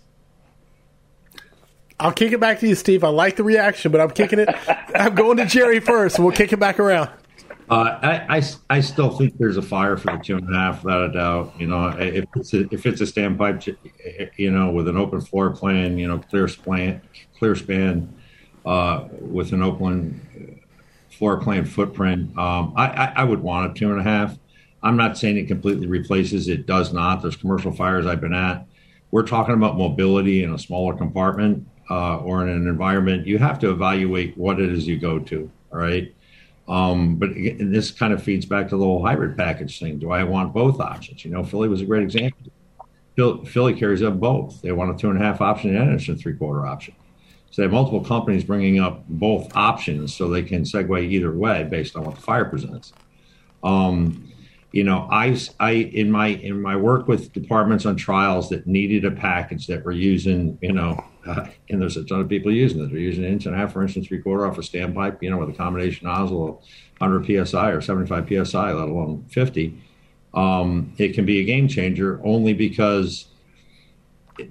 I'll kick it back to you, Steve. I like the reaction, but I'm kicking it. I'm going to Jerry first. And we'll kick it back around. Uh, I, I, I, still think there's a fire for the two and a half, without a doubt. You know, if it's a, if it's a standpipe, you know, with an open floor plan, you know, clear span, clear span, uh, with an open floor plan footprint, um, I, I, I, would want a two and a half. I'm not saying it completely replaces. It does not. There's commercial fires I've been at. We're talking about mobility in a smaller compartment uh, or in an environment. You have to evaluate what it is you go to. All right um, but this kind of feeds back to the whole hybrid package thing. Do I want both options? You know, Philly was a great example. Philly carries up both. They want a two and a half option and a three quarter option. So they have multiple companies bringing up both options so they can segue either way based on what the fire presents. Um, you know, I, I in my in my work with departments on trials that needed a package that were using, you know, uh, and there's a ton of people using it. They're using an inch and a half, for instance, three quarter off a standpipe, you know, with a combination nozzle, 100 psi or 75 psi, let alone 50. Um, it can be a game changer only because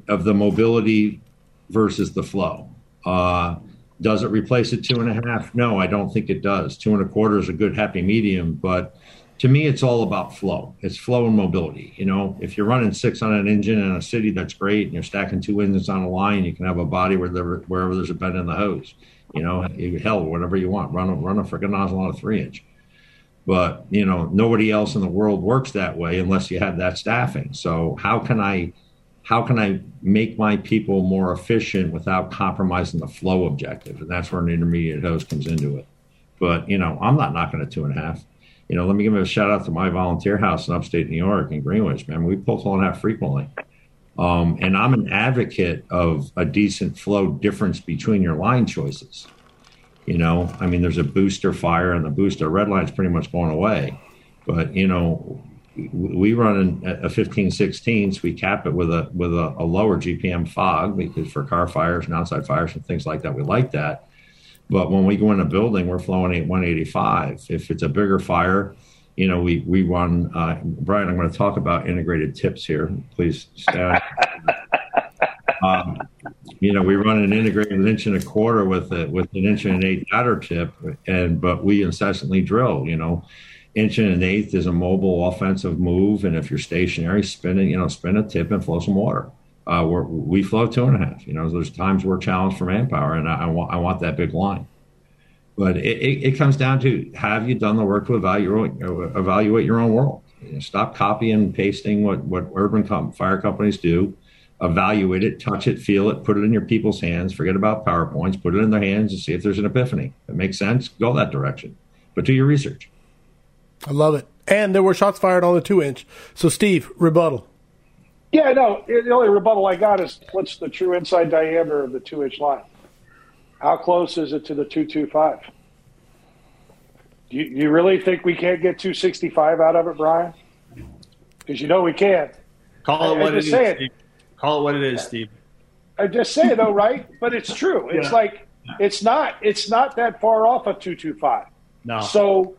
of the mobility versus the flow. Uh, does it replace a two and a half? No, I don't think it does. Two and a quarter is a good happy medium, but to me, it's all about flow. It's flow and mobility. You know, if you're running six on an engine in a city, that's great, and you're stacking two engines on a line, you can have a body where there, wherever there's a bend in the hose. You know, hell, whatever you want, run a run a freaking nozzle on a three inch. But you know, nobody else in the world works that way unless you have that staffing. So how can I? how can I make my people more efficient without compromising the flow objective? And that's where an intermediate hose comes into it. But, you know, I'm not knocking a two and a half. You know, let me give a shout out to my volunteer house in upstate New York in Greenwich, man. We pull a half frequently. Um, and I'm an advocate of a decent flow difference between your line choices. You know, I mean, there's a booster fire, and the booster red line's pretty much going away. But, you know, we run a 15 16 so we cap it with a with a, a, lower gpm fog because for car fires and outside fires and things like that we like that but when we go in a building we're flowing at 185 if it's a bigger fire you know we we run uh, brian i'm going to talk about integrated tips here. Please stand. Um, you know we run an integrated inch and a quarter with a, with an inch and an eighth adder tip and but we incessantly drill you know. Inch and an eighth is a mobile offensive move, and if you're stationary, spin it, you know, spin a tip and flow some water. Uh, we flow two and a half. You know, there's times we're challenged for manpower, and I, I want I want that big line. But it, it, it, comes down to have you done the work to evaluate evaluate your own world. You know, stop copying and pasting what what urban com- fire companies do. Evaluate it, touch it, feel it, put it in your people's hands. Forget about powerpoints. Put it in their hands and see if there's an epiphany. If it makes sense. Go that direction, but do your research. I love it. And there were shots fired on the two inch. So, Steve, rebuttal. Yeah, no, the only rebuttal I got is what's the true inside diameter of the two inch line? How close is it to the 225? Do you, you really think we can't get 265 out of it, Brian? Because you know we can. Call it I, what it is, Steve. Call it what it is, Steve. I just say though, right? But it's true. It's yeah. like it's not. It's not that far off of 225. No. So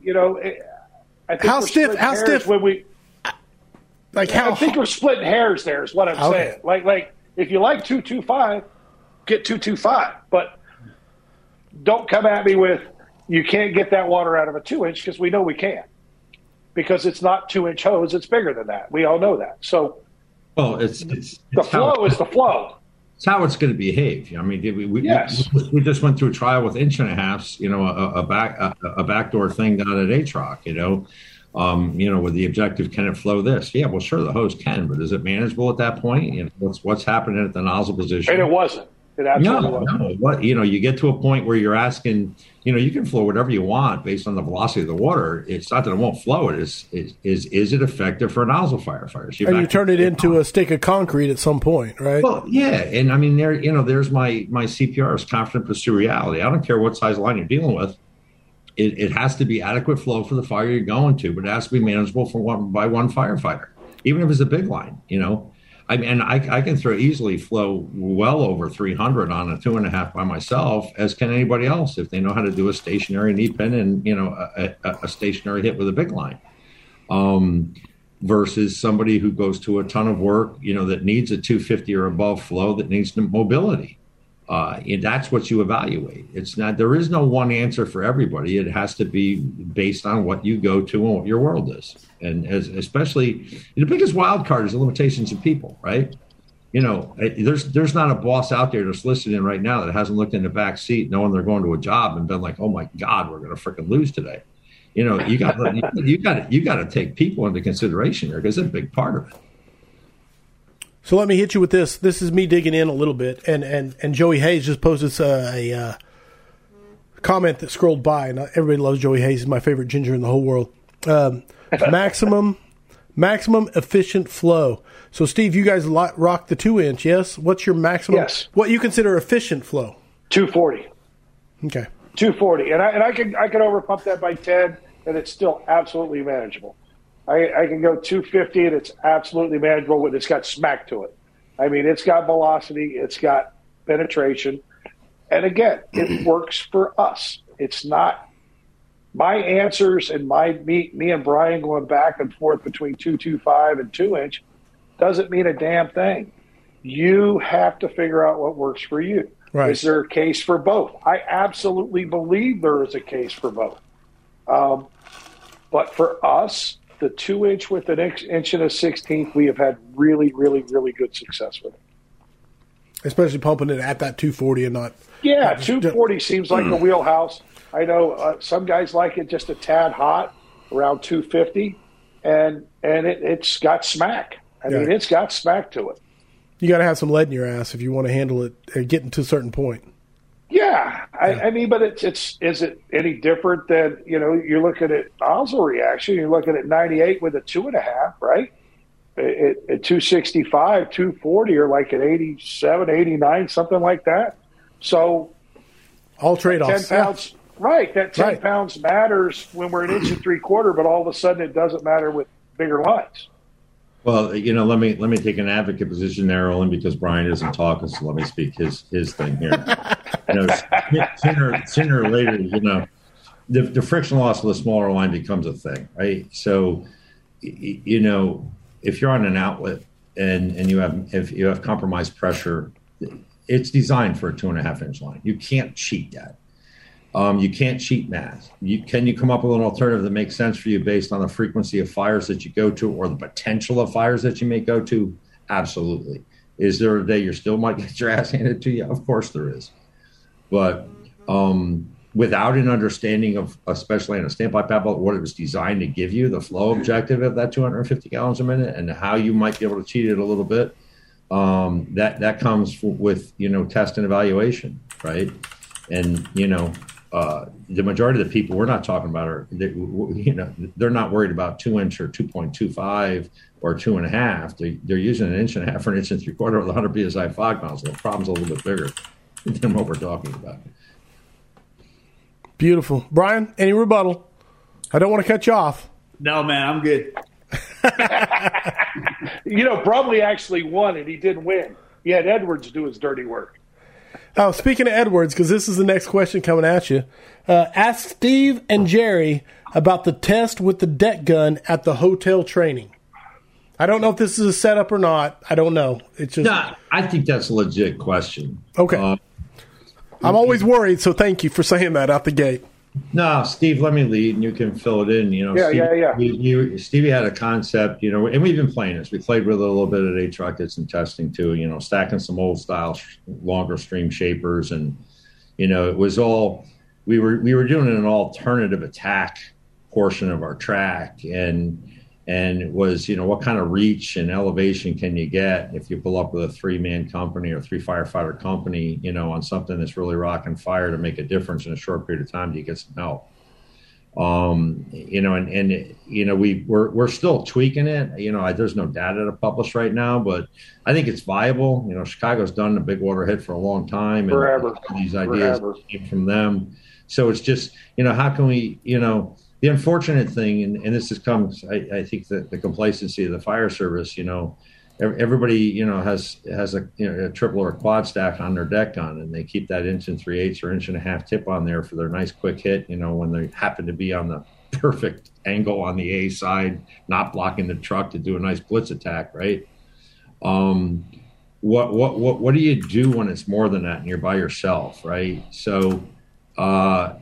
you know, I think how stiff? How stiff? When we like how? I think we're splitting hairs. There is what I'm okay. saying. Like like if you like two two five, get two two five. But don't come at me with you can't get that water out of a two inch because we know we can because it's not two inch hose. It's bigger than that. We all know that. So. Well, it's, it's, it's the flow is the flow it's how it's going to behave. I mean, we, we, yes. we, we, just went through a trial with inch and a halfs, you know, a, a back a, a, backdoor thing down at Atroc, you know, um, you know, with the objective, can it flow this? Yeah, well, sure, the hose can, but is it manageable at that point? You know, what's what's happening at the nozzle position? And it wasn't. It absolutely no, wasn't. No. What you know, you get to a point where you're asking you know, you can flow whatever you want based on the velocity of the water. It's not that it won't flow. It is is is, is it effective for a nozzle firefighters? You and you turn it into a stick of concrete at some point, right? Well, yeah, and I mean, there, you know, there's my my CPR is confident pursue reality. I don't care what size line you're dealing with. It, it has to be adequate flow for the fire you're going to, but it has to be manageable for one by one firefighter, even if it's a big line. You know, I mean, I, I, can throw easily flow well over 300 on a two and a half by myself, as can anybody else if they know how to do a stationary knee pin and you know a, a, a stationary hit with a big line. Um, versus somebody who goes to a ton of work, you know, that needs a 250 or above flow that needs mobility. Uh, and that's what you evaluate. It's not there is no one answer for everybody. It has to be based on what you go to and what your world is. And as especially the biggest wild card is the limitations of people, right? You know, there's there's not a boss out there that's listening right now that hasn't looked in the back seat, knowing they're going to a job and been like, "Oh my God, we're going to freaking lose today." You know, you got you got you got to take people into consideration there because it's a big part of it. So let me hit you with this. This is me digging in a little bit, and and and Joey Hayes just posted a, a uh, comment that scrolled by, and everybody loves Joey Hayes. He's my favorite ginger in the whole world. Um, maximum maximum efficient flow. So Steve, you guys rock the two inch, yes? What's your maximum? Yes. What you consider efficient flow? Two forty. Okay. Two forty, and I and I could I could over pump that by ten. and it's still absolutely manageable. I, I can go 250 and it's absolutely manageable when it's got smack to it. I mean, it's got velocity, it's got penetration, and again, it works for us. It's not my answers and my me, me and Brian going back and forth between two two five and two inch doesn't mean a damn thing. You have to figure out what works for you. Right. Is there a case for both? I absolutely believe there is a case for both. Um, but for us, the two inch with an inch, inch and a sixteenth, we have had really, really, really good success with it. Especially pumping it at that 240 and not. Yeah, 240 seems like the wheelhouse. I know uh, some guys like it just a tad hot, around 250, and and it, it's got smack. I yeah. mean, it's got smack to it. You got to have some lead in your ass if you want to handle it and getting to a certain point. Yeah, I, yeah. I, mean, but it's it's is it any different than you know you're looking at nozzle reaction? You're looking at 98 with a two and a half, right? At, at 265, 240, or like at 87, 89, something like that. So all trade offs. Ten pounds, right? That ten right. pounds matters when we're an inch and three quarter, but all of a sudden it doesn't matter with bigger lines. Well, you know, let me let me take an advocate position there, only because Brian isn't talking. So let me speak his his thing here. you know, sooner sooner or later, you know, the, the friction loss of the smaller line becomes a thing, right? So, you know, if you're on an outlet and and you have if you have compromised pressure, it's designed for a two and a half inch line. You can't cheat that. Um, you can't cheat math. You, can you come up with an alternative that makes sense for you based on the frequency of fires that you go to or the potential of fires that you may go to? Absolutely. Is there a day you still might get your ass handed to you? Of course there is. But um, without an understanding of, especially in a standpipe paddle, what it was designed to give you, the flow objective of that 250 gallons a minute, and how you might be able to cheat it a little bit, um, that that comes with you know test and evaluation, right? And you know uh, the majority of the people we're not talking about are, they, you know, they're not worried about two inch or 2.25 or two and a half. They, they're using an inch and a half or an inch and three quarter with a 100 psi fog nozzle. The problem's a little bit bigger than what we're talking about. Beautiful. Brian, any rebuttal? I don't want to cut you off. No, man, I'm good. you know, Brumley actually won and he didn't win. He had Edwards do his dirty work. Oh, speaking of Edwards, because this is the next question coming at you. Uh, ask Steve and Jerry about the test with the deck gun at the hotel training. I don't know if this is a setup or not. I don't know. It's just. No, I think that's a legit question. Okay. Uh, I'm always worried, so thank you for saying that out the gate. No, Steve, let me lead, and you can fill it in. You know, yeah, yeah, yeah. You, you, Stevie had a concept, you know, and we've been playing this. We played with it a little bit at H Rockets and testing too. You know, stacking some old style, longer stream shapers, and you know, it was all we were we were doing an alternative attack portion of our track, and and it was you know what kind of reach and elevation can you get if you pull up with a three man company or three firefighter company you know on something that's really rocking fire to make a difference in a short period of time do you get some help um you know and and you know we we're, we're still tweaking it you know I, there's no data to publish right now but i think it's viable you know chicago's done the big water hit for a long time and Forever. these ideas Forever. came from them so it's just you know how can we you know the unfortunate thing, and, and this has come, I, I think that the complacency of the fire service, you know, everybody, you know, has has a, you know, a triple or a quad stack on their deck gun, and they keep that inch and three eighths or inch and a half tip on there for their nice quick hit. You know, when they happen to be on the perfect angle on the A side, not blocking the truck to do a nice blitz attack, right? Um, what what what what do you do when it's more than that and you're by yourself, right? So. Uh,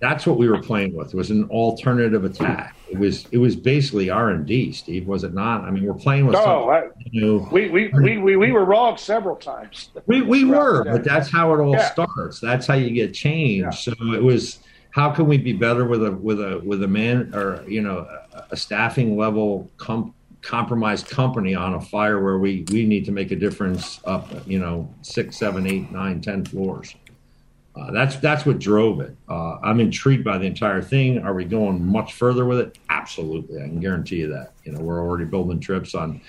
that's what we were playing with. It was an alternative attack. It was it was basically R and D. Steve, was it not? I mean, we're playing with. No, I, you we, we, we, we, we were wrong several times. We we were, but that's how it all yeah. starts. That's how you get change. Yeah. So it was. How can we be better with a with a with a man or you know a, a staffing level com- compromised company on a fire where we we need to make a difference up you know six seven eight nine ten floors uh, that's that's what drove it. Uh, I'm intrigued by the entire thing. Are we going much further with it? Absolutely, I can guarantee you that. You know, we're already building trips on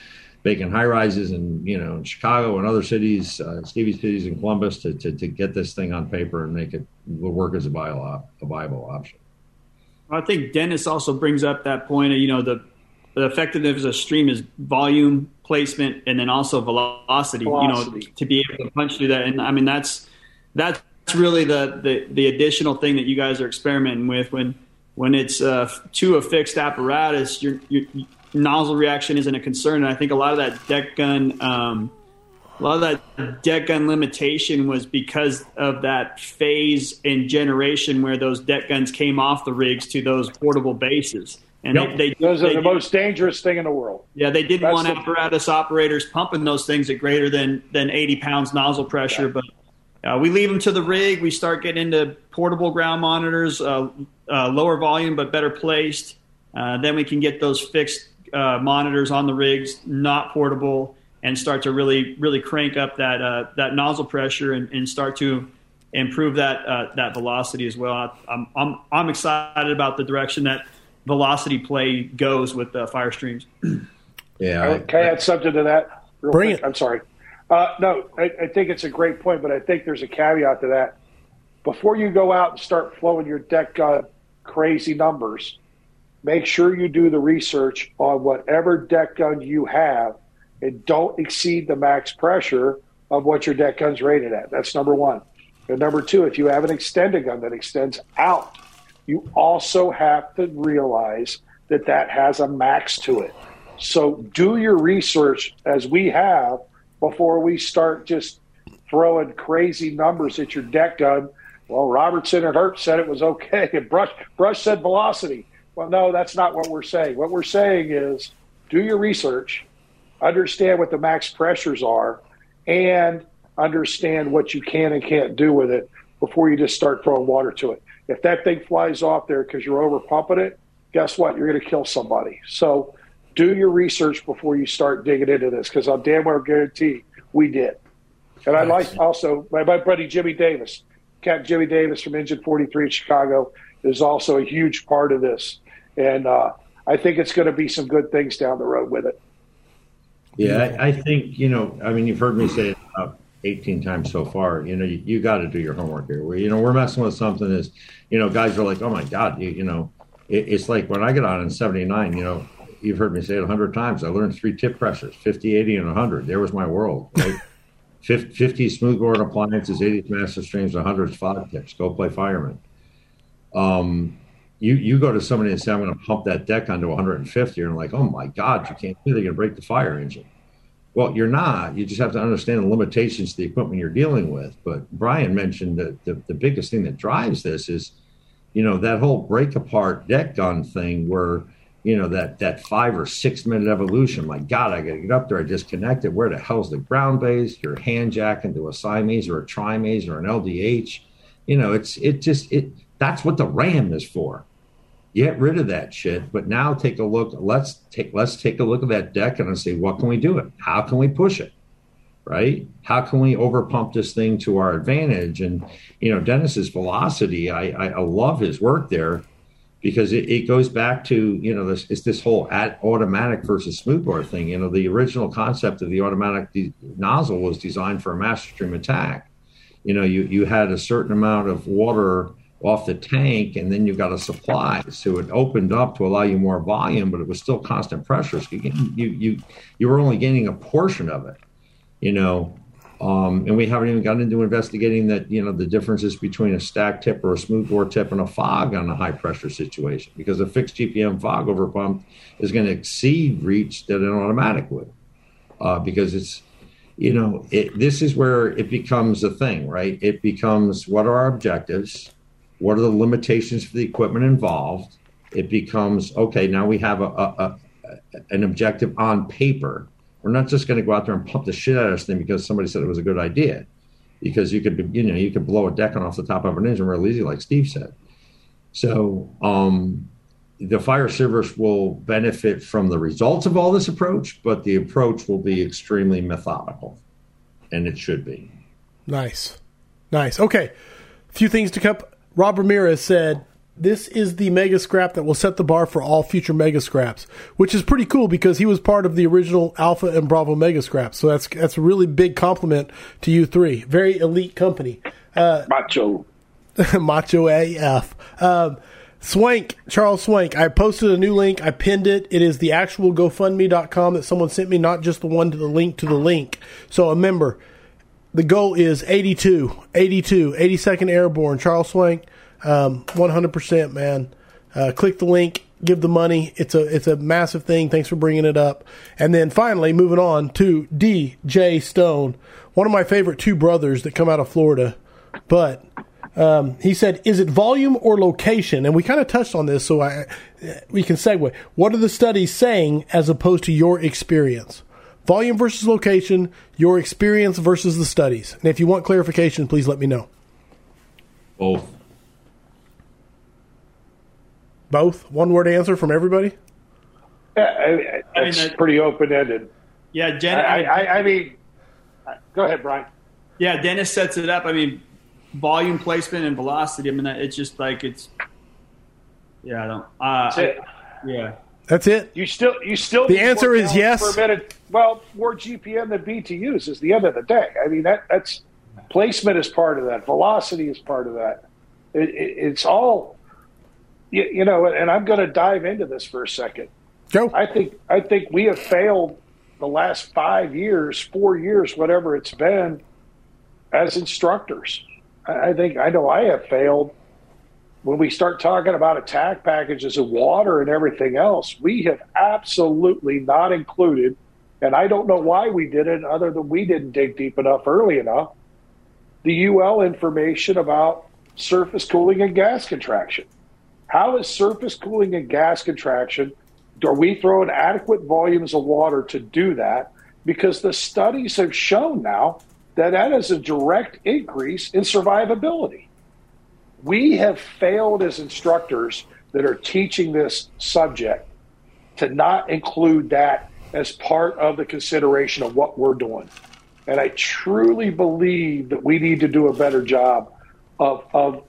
Bacon high rises and you know in Chicago and other cities, uh, Stevie cities in Columbus to, to, to get this thing on paper and make it work as a viable, a viable option. I think Dennis also brings up that point of you know the the effectiveness of stream is volume placement and then also velocity, velocity, you know to be able to punch through that and i mean that's that's really the, the the additional thing that you guys are experimenting with when when it's uh, to a fixed apparatus your, your nozzle reaction isn't a concern and i think a lot of that deck gun um, a lot of that deck gun limitation was because of that phase in generation where those deck guns came off the rigs to those portable bases and yep. they, they, those are they the most dangerous thing in the world. Yeah, they didn't That's want the, apparatus operators pumping those things at greater than than 80 pounds nozzle pressure. Yeah. But uh, we leave them to the rig. We start getting into portable ground monitors, uh, uh, lower volume but better placed. Uh, then we can get those fixed uh, monitors on the rigs, not portable, and start to really really crank up that uh, that nozzle pressure and, and start to improve that that velocity as well. I, I'm, I'm I'm excited about the direction that velocity play goes with the fire streams. Yeah. I, can I add something to that? Bring quick? it. I'm sorry. Uh, no, I, I, think it's a great point, but I think there's a caveat to that. Before you go out and start flowing your deck gun crazy numbers, make sure you do the research on whatever deck gun you have and don't exceed the max pressure of what your deck gun's rated at. That's number one. And number two, if you have an extended gun that extends out you also have to realize that that has a max to it. So do your research as we have before we start just throwing crazy numbers at your deck gun. Well, Robertson and Herbst said it was okay, and Brush Brush said velocity. Well, no, that's not what we're saying. What we're saying is do your research, understand what the max pressures are, and understand what you can and can't do with it before you just start throwing water to it. If that thing flies off there because you're over pumping it, guess what? You're going to kill somebody. So do your research before you start digging into this because I'll damn well guarantee we did. And I like also my, my buddy Jimmy Davis, Captain Jimmy Davis from Engine 43 in Chicago, is also a huge part of this. And uh, I think it's going to be some good things down the road with it. Yeah, I, I think, you know, I mean, you've heard me say it 18 times so far. You know, you, you got to do your homework here. We, you know, we're messing with something is, you know, guys are like, oh my God, you, you know, it, it's like when I get on in 79, you know, you've heard me say it 100 times. I learned three tip pressures 50, 80, and 100. There was my world. Right? 50 smoothbore appliances, 80 master streams, 100 fog tips. Go play fireman. Um, you you go to somebody and say, I'm going to pump that deck onto 150, and like, oh my God, you can't do They're going to break the fire engine. Well, you're not. You just have to understand the limitations to the equipment you're dealing with. But Brian mentioned that the, the biggest thing that drives this is, you know, that whole break apart deck gun thing where, you know, that that five or six minute evolution. My God, I got to get up there. I disconnected. Where the hell's the ground base? You're hand jacking into a Siamese or a Trimase or an LDH. You know, it's it just it. That's what the RAM is for get rid of that shit. But now take a look. Let's take let's take a look at that deck and say, what can we do it? How can we push it? Right? How can we overpump this thing to our advantage? And you know, Dennis's velocity, I I, I love his work there because it, it goes back to you know this it's this whole at automatic versus smoothbore thing. You know, the original concept of the automatic de- nozzle was designed for a master stream attack. You know, you you had a certain amount of water off the tank, and then you got a supply. So it opened up to allow you more volume, but it was still constant pressure. So you you you, you were only gaining a portion of it, you know. Um, and we haven't even gotten into investigating that you know the differences between a stack tip or a smooth bore tip and a fog on a high pressure situation because a fixed GPM fog over pump is going to exceed reach that an automatic would uh, because it's you know it, this is where it becomes a thing right it becomes what are our objectives what are the limitations for the equipment involved? It becomes okay. Now we have a, a, a an objective on paper. We're not just going to go out there and pump the shit out of this thing because somebody said it was a good idea. Because you could, you know, you could blow a deck off the top of an engine real easy, like Steve said. So um, the fire service will benefit from the results of all this approach, but the approach will be extremely methodical, and it should be. Nice, nice. Okay, a few things to come Rob Ramirez said, this is the mega scrap that will set the bar for all future mega scraps, which is pretty cool because he was part of the original Alpha and Bravo mega scraps. So that's that's a really big compliment to you three. Very elite company. Uh, macho, macho AF. Um, Swank, Charles Swank. I posted a new link. I pinned it. It is the actual GoFundMe.com that someone sent me, not just the one to the link to the link. So remember, the goal is 82, 82, 82nd Airborne. Charles Swank, um, 100%, man. Uh, click the link, give the money. It's a it's a massive thing. Thanks for bringing it up. And then finally, moving on to DJ Stone, one of my favorite two brothers that come out of Florida. But um, he said, "Is it volume or location?" And we kind of touched on this, so I we can segue. What are the studies saying as opposed to your experience? Volume versus location, your experience versus the studies. And if you want clarification, please let me know. Both. Both. One word answer from everybody. Yeah, I, I, I mean, it's pretty open ended. Yeah, Jen, I, I, I mean, go ahead, Brian. yeah, Dennis sets it up. I mean, volume placement and velocity. I mean, it's just like it's. Yeah, I don't. Uh, That's it. yeah. That's it. You still, you still. The answer is yes. Per minute. Well, more GPM than BTUs is the end of the day. I mean, that that's placement is part of that. Velocity is part of that. It, it, it's all, you, you know. And I'm going to dive into this for a second. Go. I think I think we have failed the last five years, four years, whatever it's been, as instructors. I I think I know I have failed when we start talking about attack packages of water and everything else. We have absolutely not included, and I don't know why we did it, other than we didn't dig deep enough early enough. The UL information about surface cooling and gas contraction. How is surface cooling and gas contraction? Are we throwing adequate volumes of water to do that? Because the studies have shown now that that is a direct increase in survivability. We have failed as instructors that are teaching this subject to not include that as part of the consideration of what we're doing. And I truly believe that we need to do a better job of, of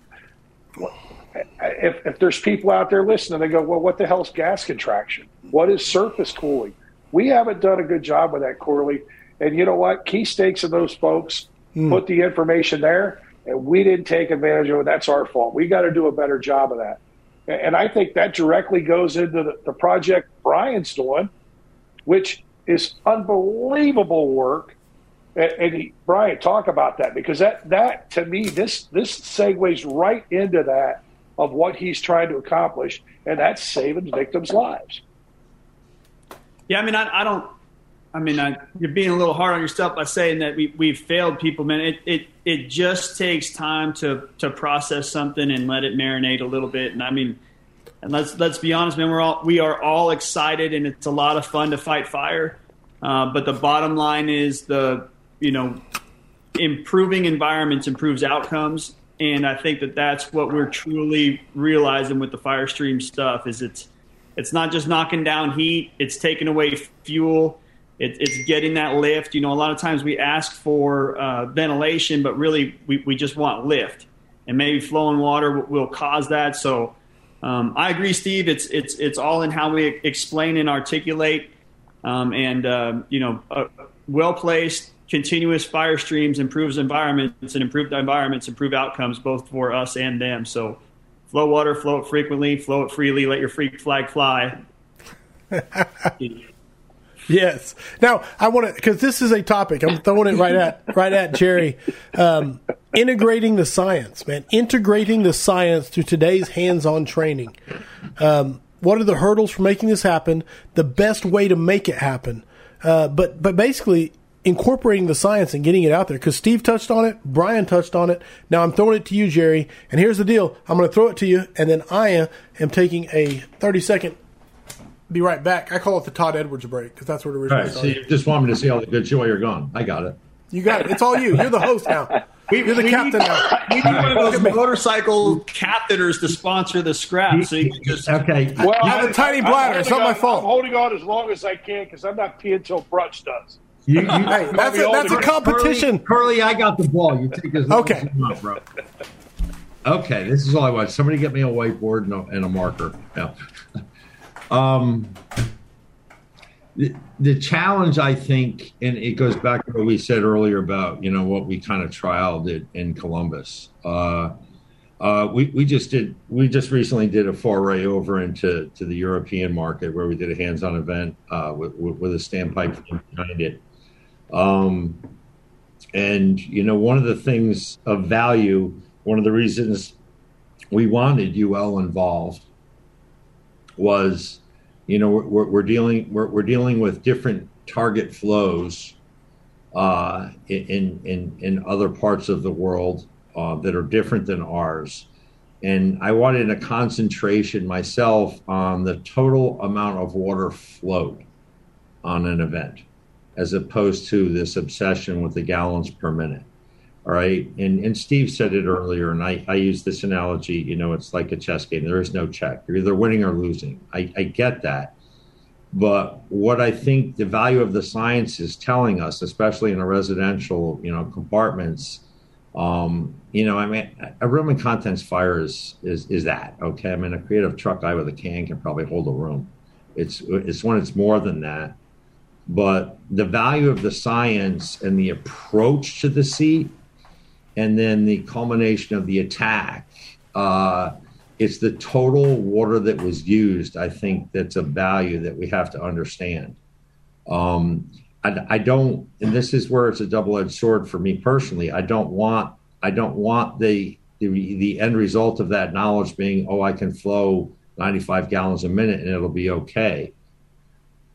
if, if there's people out there listening, they go, well, what the hell's gas contraction? What is surface cooling? We haven't done a good job with that, Corley. And you know what? Key stakes of those folks hmm. put the information there, and we didn't take advantage of it. That's our fault. We got to do a better job of that. And and I think that directly goes into the, the project Brian's doing, which is unbelievable work. And, and he, Brian, talk about that because that that to me this this segues right into that of what he's trying to accomplish, and that's saving victims' lives. Yeah, I mean, I, I don't. I mean, I, you're being a little hard on yourself by saying that we we've failed people, man. It it it just takes time to to process something and let it marinate a little bit. And I mean, and let's let's be honest, man. We're all we are all excited, and it's a lot of fun to fight fire. Uh, but the bottom line is the you know improving environments improves outcomes, and I think that that's what we're truly realizing with the fire stream stuff. Is it's it's not just knocking down heat; it's taking away fuel. It, it's getting that lift. You know, a lot of times we ask for uh, ventilation, but really we, we just want lift, and maybe flowing water will, will cause that. So um, I agree, Steve. It's it's it's all in how we explain and articulate, um, and uh, you know, uh, well placed, continuous fire streams improves environments, and improved environments improve outcomes both for us and them. So flow water, flow it frequently, flow it freely, let your freak flag fly. Yes. Now I want to because this is a topic. I'm throwing it right at right at Jerry. Um, integrating the science, man. Integrating the science to today's hands-on training. Um, what are the hurdles for making this happen? The best way to make it happen. Uh, but but basically incorporating the science and getting it out there because Steve touched on it, Brian touched on it. Now I'm throwing it to you, Jerry. And here's the deal: I'm going to throw it to you, and then I am taking a 30 second be right back. I call it the Todd Edwards break because that's what it All originally right. So you just want me to see all the good show you're gone. I got it. You got it. It's all you. You're the host now. You're the we captain need- now. We need one of those motorcycle catheters to sponsor the scrap, so you can just. Okay. Well, You have a tiny bladder. It's not my fault. I'm holding on as long as I can because I'm not peeing until Brush does. You, you, Hey, that's a, that's a competition. Curly, I got the ball. You take as Okay. as bro. Okay, this is all I want. Somebody get me a whiteboard and a, and a marker. Yeah. Um, the, the challenge, I think, and it goes back to what we said earlier about you know what we kind of trialed it in Columbus. Uh, Uh, we, we just did we just recently did a foray over into to the European market where we did a hands-on event uh, with, with a standpipe behind it. Um, and you know, one of the things of value, one of the reasons we wanted UL involved was, you know, we're, we're dealing we're, we're dealing with different target flows uh, in in in other parts of the world uh, that are different than ours. And I wanted a concentration myself on the total amount of water flowed on an event, as opposed to this obsession with the gallons per minute. All right. And, and Steve said it earlier, and I, I use this analogy you know, it's like a chess game. There is no check. You're either winning or losing. I, I get that. But what I think the value of the science is telling us, especially in a residential, you know, compartments, um, you know, I mean, a room and contents fire is, is is that okay? I mean, a creative truck guy with a can can probably hold a room. It's it's when it's more than that. But the value of the science and the approach to the seat, and then the culmination of the attack, uh, it's the total water that was used. I think that's a value that we have to understand. Um, I, I don't, and this is where it's a double-edged sword for me personally. I don't want, I don't want the the, the end result of that knowledge being, oh, I can flow 95 gallons a minute and it'll be okay.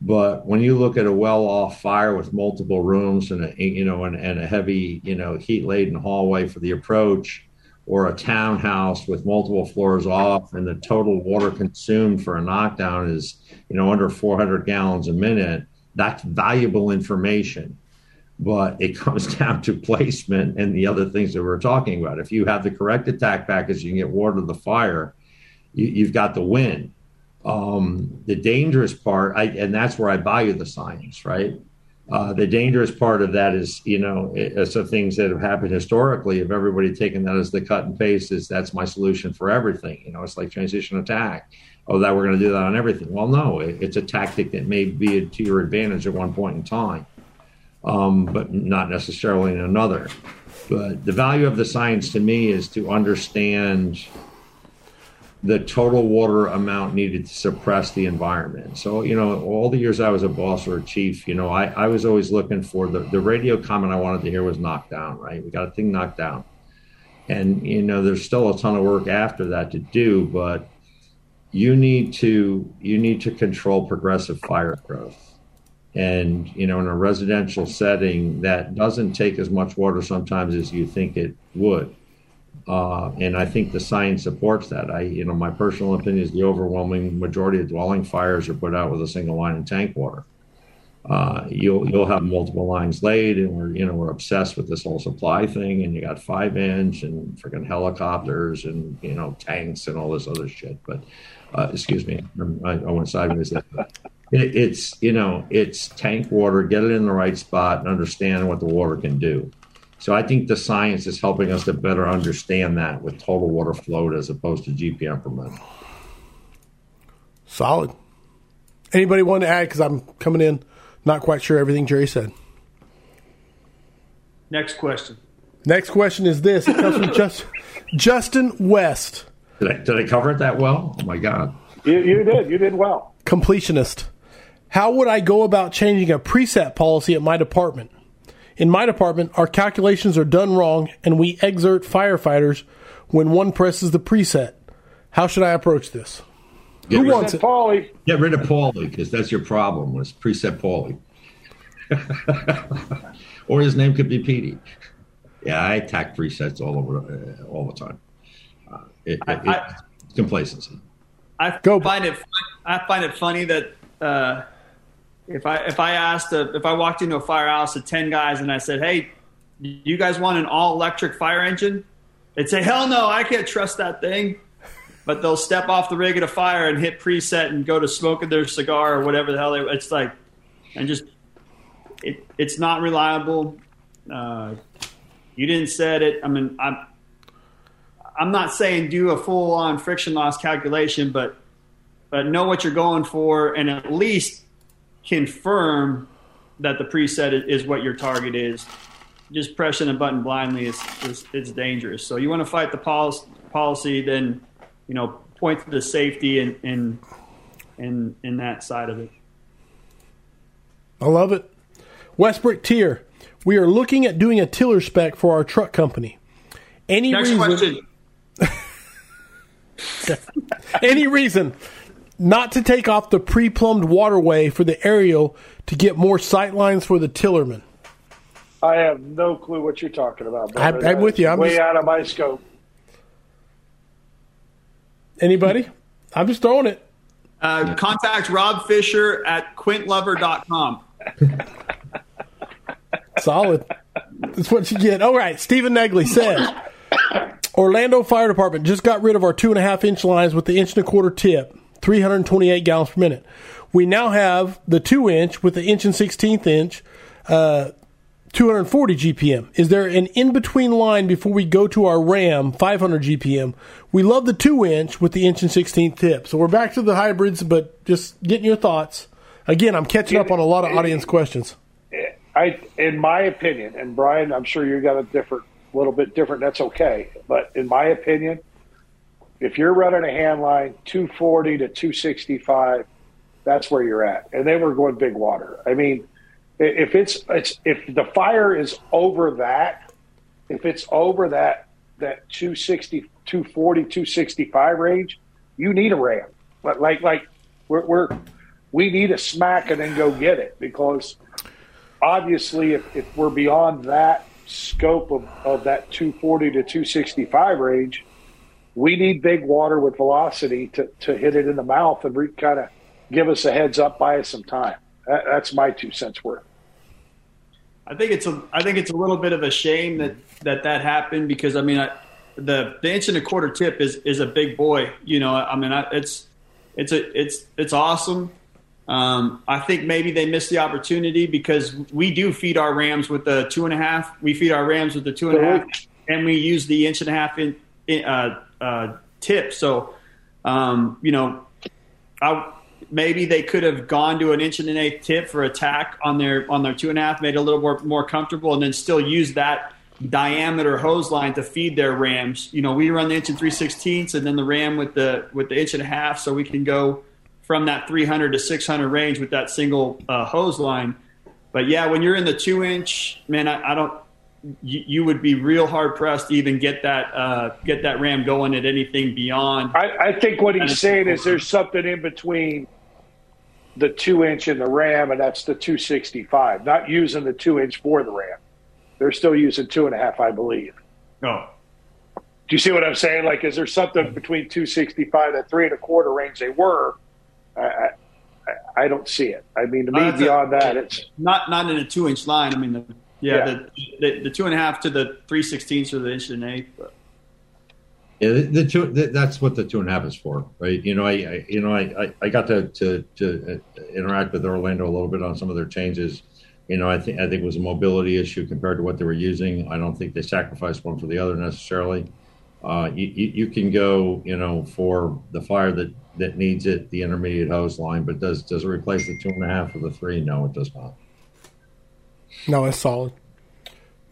But when you look at a well-off fire with multiple rooms and a you know and, and a heavy you know heat-laden hallway for the approach, or a townhouse with multiple floors off, and the total water consumed for a knockdown is you know under 400 gallons a minute, that's valuable information. But it comes down to placement and the other things that we're talking about. If you have the correct attack package, you can get water to the fire, you, have got the win. Um, the dangerous part, I, and that's where I value the science, right? Uh, the dangerous part of that is, you know, some things that have happened historically. If everybody taken that as the cut and paste, is that's my solution for everything. You know, it's like transition attack oh, that we're going to do that on everything. Well, no, it, it's a tactic that may be to your advantage at one point in time, um, but not necessarily in another. But the value of the science to me is to understand the total water amount needed to suppress the environment. So, you know, all the years I was a boss or a chief, you know, I, I was always looking for the, the radio comment I wanted to hear was knocked down, right? We got a thing knocked down. And, you know, there's still a ton of work after that to do, but you need to you need to control progressive fire growth and you know in a residential setting that doesn't take as much water sometimes as you think it would uh, and i think the science supports that i you know my personal opinion is the overwhelming majority of dwelling fires are put out with a single line of tank water uh, you'll you'll have multiple lines laid, and we're you know we're obsessed with this whole supply thing, and you got five inch and freaking helicopters and you know tanks and all this other shit. But uh, excuse me, I, I went sideways. It, it's you know it's tank water. Get it in the right spot and understand what the water can do. So I think the science is helping us to better understand that with total water flow as opposed to GPM per minute. Solid. Anybody want to add? Because I'm coming in, not quite sure everything Jerry said. Next question. Next question is this. It comes from just, Justin West. Did I, did I cover it that well? Oh my God. You, you did. You did well. Completionist. How would I go about changing a preset policy at my department? In my department, our calculations are done wrong and we exert firefighters when one presses the preset. How should I approach this? Get Who rid, wants it? Paulie. Get rid of Paulie because that's your problem was preset Paulie. or his name could be Petey. Yeah, I attack presets all over uh, all the time. It, I, it, I, complacency. I Go. find it. I find it funny that uh, if I if I asked a, if I walked into a firehouse of ten guys and I said, "Hey, you guys want an all electric fire engine?" They'd say, "Hell no, I can't trust that thing." But they'll step off the rig at a fire and hit preset and go to smoking their cigar or whatever the hell they. It's like, and just it, it's not reliable. Uh, you didn't set it. I mean, I'm I'm not saying do a full on friction loss calculation, but but know what you're going for and at least confirm that the preset is what your target is. Just pressing a button blindly is, is, is dangerous. So you want to fight the policy, policy, then you know point to the safety and and and in that side of it. I love it. Westbrook Tier. We are looking at doing a tiller spec for our truck company. Any Next reason? question. any reason not to take off the pre-plumbed waterway for the aerial to get more sight lines for the tillerman? I have no clue what you're talking about. I'm- I'm with you. I'm way just- out of my scope. Anybody? I'm just throwing it. Uh, contact Rob Fisher at quintlover.com. Solid. That's what you get. All right. Stephen Negley says Orlando Fire Department just got rid of our two and a half inch lines with the inch and a quarter tip, 328 gallons per minute. We now have the two inch with the inch and 16th inch, uh, 240 GPM. Is there an in between line before we go to our RAM 500 GPM? We love the two inch with the inch and 16th tip. So we're back to the hybrids, but just getting your thoughts. Again, I'm catching up on a lot of audience questions. I, in my opinion, and Brian, I'm sure you got a different, little bit different. That's okay, but in my opinion, if you're running a hand line 240 to 265, that's where you're at. And then we're going big water. I mean, if it's it's if the fire is over that, if it's over that that 260, 240, 265 range, you need a ram. But like like we're, we're we need a smack and then go get it because obviously if, if we're beyond that scope of, of that 240 to 265 range, we need big water with velocity to, to hit it in the mouth and re- kind of give us a heads up, buy us some time. That, that's my two cents worth. I think it's a I think it's a little bit of a shame that that that happened because I mean I, the the inch and a quarter tip is is a big boy. You know, I mean I, it's it's a it's it's awesome. Um, I think maybe they missed the opportunity because we do feed our rams with the two and a half. We feed our rams with the two and a half, and we use the inch and a half in, in uh, uh, tip. So, um, you know, I, maybe they could have gone to an inch and an eighth tip for attack on their on their two and a half, made it a little more more comfortable, and then still use that diameter hose line to feed their rams. You know, we run the inch and three sixteenths, and then the ram with the with the inch and a half, so we can go from that 300 to 600 range with that single uh, hose line. But yeah, when you're in the two inch, man, I, I don't. You, you would be real hard pressed to even get that uh, get that ram going at anything beyond. I, I think what he's saying is there's something in between the two inch and the ram, and that's the 265. Not using the two inch for the ram. They're still using two and a half, I believe. Oh, Do you see what I'm saying? Like, is there something between 265 and three and a quarter range they were? I, I, I don't see it. I mean, to me, Uh, that's a- beyond that, it's not not in a two inch line. I mean, the, yeah, Yeah. The, the the two and a half to the three sixteenths or the inch and an eighth. But Yeah, the, the two. The, that's what the two and a half is for, right? You know, I, I you know, I, I, got to, to to uh, interact with Orlando a little bit on some of their changes. You know, I think I think it was a mobility issue compared to what they were using. I don't think they sacrificed one for the other necessarily. Uh, you, you, you can go, you know, for the fire that that needs it, the intermediate hose line, but does does it replace the two and a half or the three? No, it does not. No, it's solid.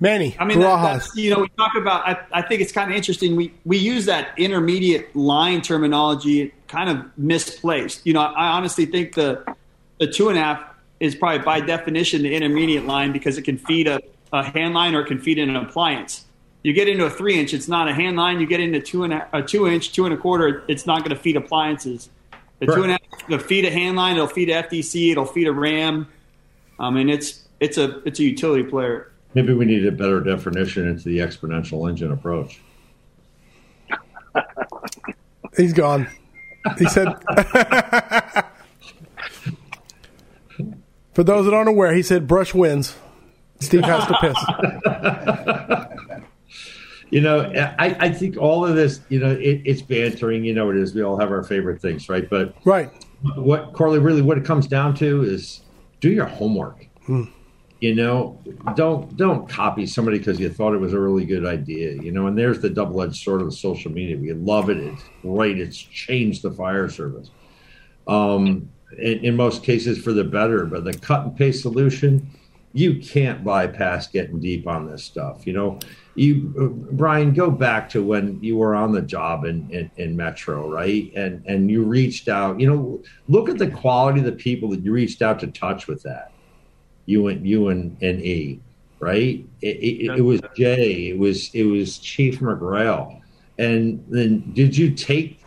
Manny, I mean, that, that's, you know, we talk about. I, I think it's kind of interesting. We we use that intermediate line terminology kind of misplaced. You know, I honestly think the the two and a half is probably by definition the intermediate line because it can feed a, a hand line or it can feed an appliance. You get into a three inch, it's not a hand line. You get into two and a, a two inch, two and a quarter, it's not going to feed appliances. The two and a half, will feed a hand line, it'll feed a FDC, it'll feed a RAM. I mean, it's it's a it's a utility player. Maybe we need a better definition into the exponential engine approach. He's gone. He said, for those that aren't aware, he said brush wins. Steve has to piss. You know, I, I think all of this, you know, it, it's bantering. You know, it is. We all have our favorite things, right? But Right. what Corley really what it comes down to is do your homework. Hmm. You know, don't don't copy somebody because you thought it was a really good idea. You know, and there's the double edged sword of social media. We love it. It's great. It's changed the fire service. Um, in, in most cases for the better, but the cut and paste solution you can't bypass getting deep on this stuff. You know, you uh, Brian, go back to when you were on the job in, in, in Metro, right? And and you reached out. You know, look at the quality of the people that you reached out to touch with that. You and you and, and E, right? It, it, it was Jay. It was it was Chief McGrail. And then did you take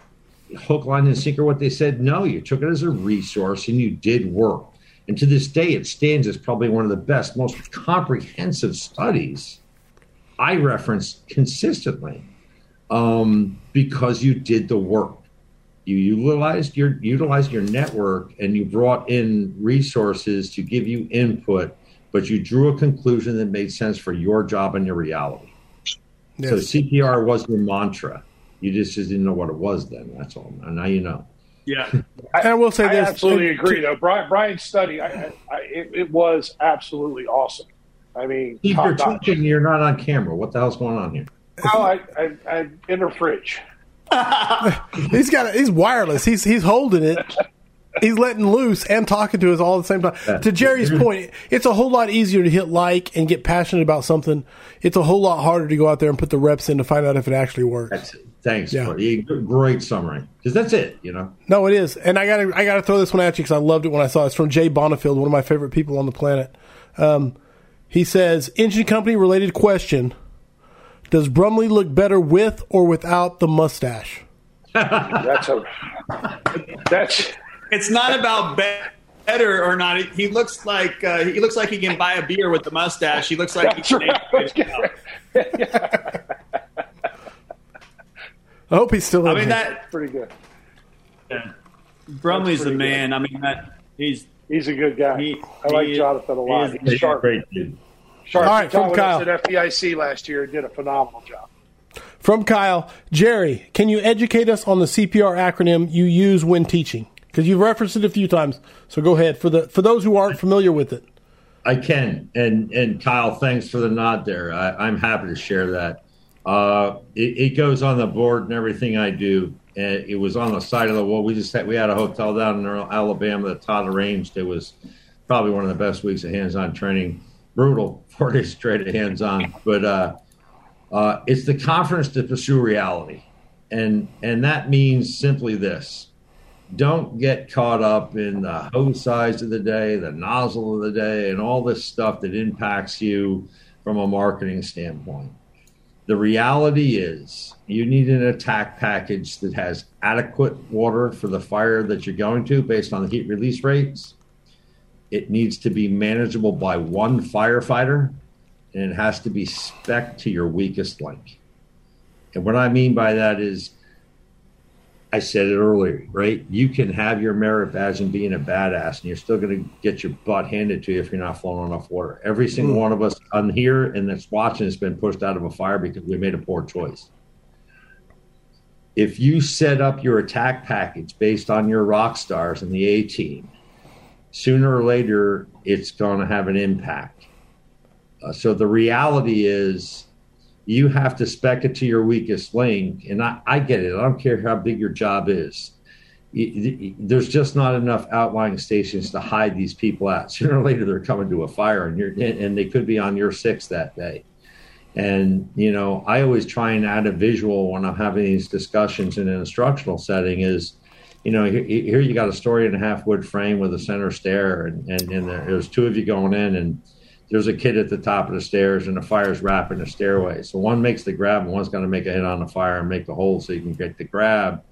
hook, line, and sinker what they said? No, you took it as a resource and you did work. And to this day, it stands as probably one of the best, most comprehensive studies I reference consistently um, because you did the work. You utilized your utilized your network and you brought in resources to give you input, but you drew a conclusion that made sense for your job and your reality. Yes. So CPR was your mantra. You just, just didn't know what it was then. That's all. And now you know. Yeah, I, I will say I this. absolutely agree. Though Brian, Brian's study, I, I, it, it, was absolutely awesome. I mean, Steve, you're talking. You're not on camera. What the hell's going on here? Well, I, I, I'm in the fridge. He's got. A, He's wireless. He's he's holding it. He's letting loose and talking to us all at the same time. To Jerry's point, it's a whole lot easier to hit like and get passionate about something. It's a whole lot harder to go out there and put the reps in to find out if it actually works. Thanks. Yeah. Great summary. Because that's it, you know. No, it is, and I got to I got to throw this one at you because I loved it when I saw it. It's from Jay Bonifield, one of my favorite people on the planet. Um, he says, "Engine company related question: Does Brumley look better with or without the mustache?" that's a that's. It's not about better or not. He looks like uh, he looks like he can buy a beer with the mustache. He looks like he can. Right. I hope he's still. I mean, that pretty good. Yeah. Brumley's the man. Good. I mean, that he's he's a good guy. He, I like he, Jonathan a lot. He he's sharp. Great dude. Sharp. All right, from Kyle at FDIC last year did a phenomenal job. From Kyle, Jerry, can you educate us on the CPR acronym you use when teaching? Because you've referenced it a few times. So go ahead for the for those who aren't familiar with it. I can, and and Kyle, thanks for the nod there. I, I'm happy to share that. Uh, it, it, goes on the board and everything I do. And it was on the side of the wall. We just had we had a hotel down in Alabama that Todd arranged. It was probably one of the best weeks of hands-on training. Brutal, four days straight of hands-on, but uh, uh, it's the confidence to pursue reality, and and that means simply this: don't get caught up in the hose size of the day, the nozzle of the day, and all this stuff that impacts you from a marketing standpoint. The reality is, you need an attack package that has adequate water for the fire that you're going to based on the heat release rates. It needs to be manageable by one firefighter, and it has to be spec to your weakest link. And what I mean by that is I said it earlier, right? You can have your merit badge and being a badass, and you're still going to get your butt handed to you if you're not flowing enough water. Every single mm. one of us on here and that's watching has been pushed out of a fire because we made a poor choice. If you set up your attack package based on your rock stars and the A team, sooner or later it's going to have an impact. Uh, so the reality is you have to spec it to your weakest link. And I, I get it. I don't care how big your job is. There's just not enough outlying stations to hide these people out. Sooner or later, they're coming to a fire, and you're and they could be on your six that day. And you know, I always try and add a visual when I'm having these discussions in an instructional setting. Is you know, here, here you got a story and a half wood frame with a center stair, and and, and there's two of you going in, and there's a kid at the top of the stairs and the fire's wrapping the stairway. So one makes the grab and one's going to make a hit on the fire and make the hole so you can get the grab.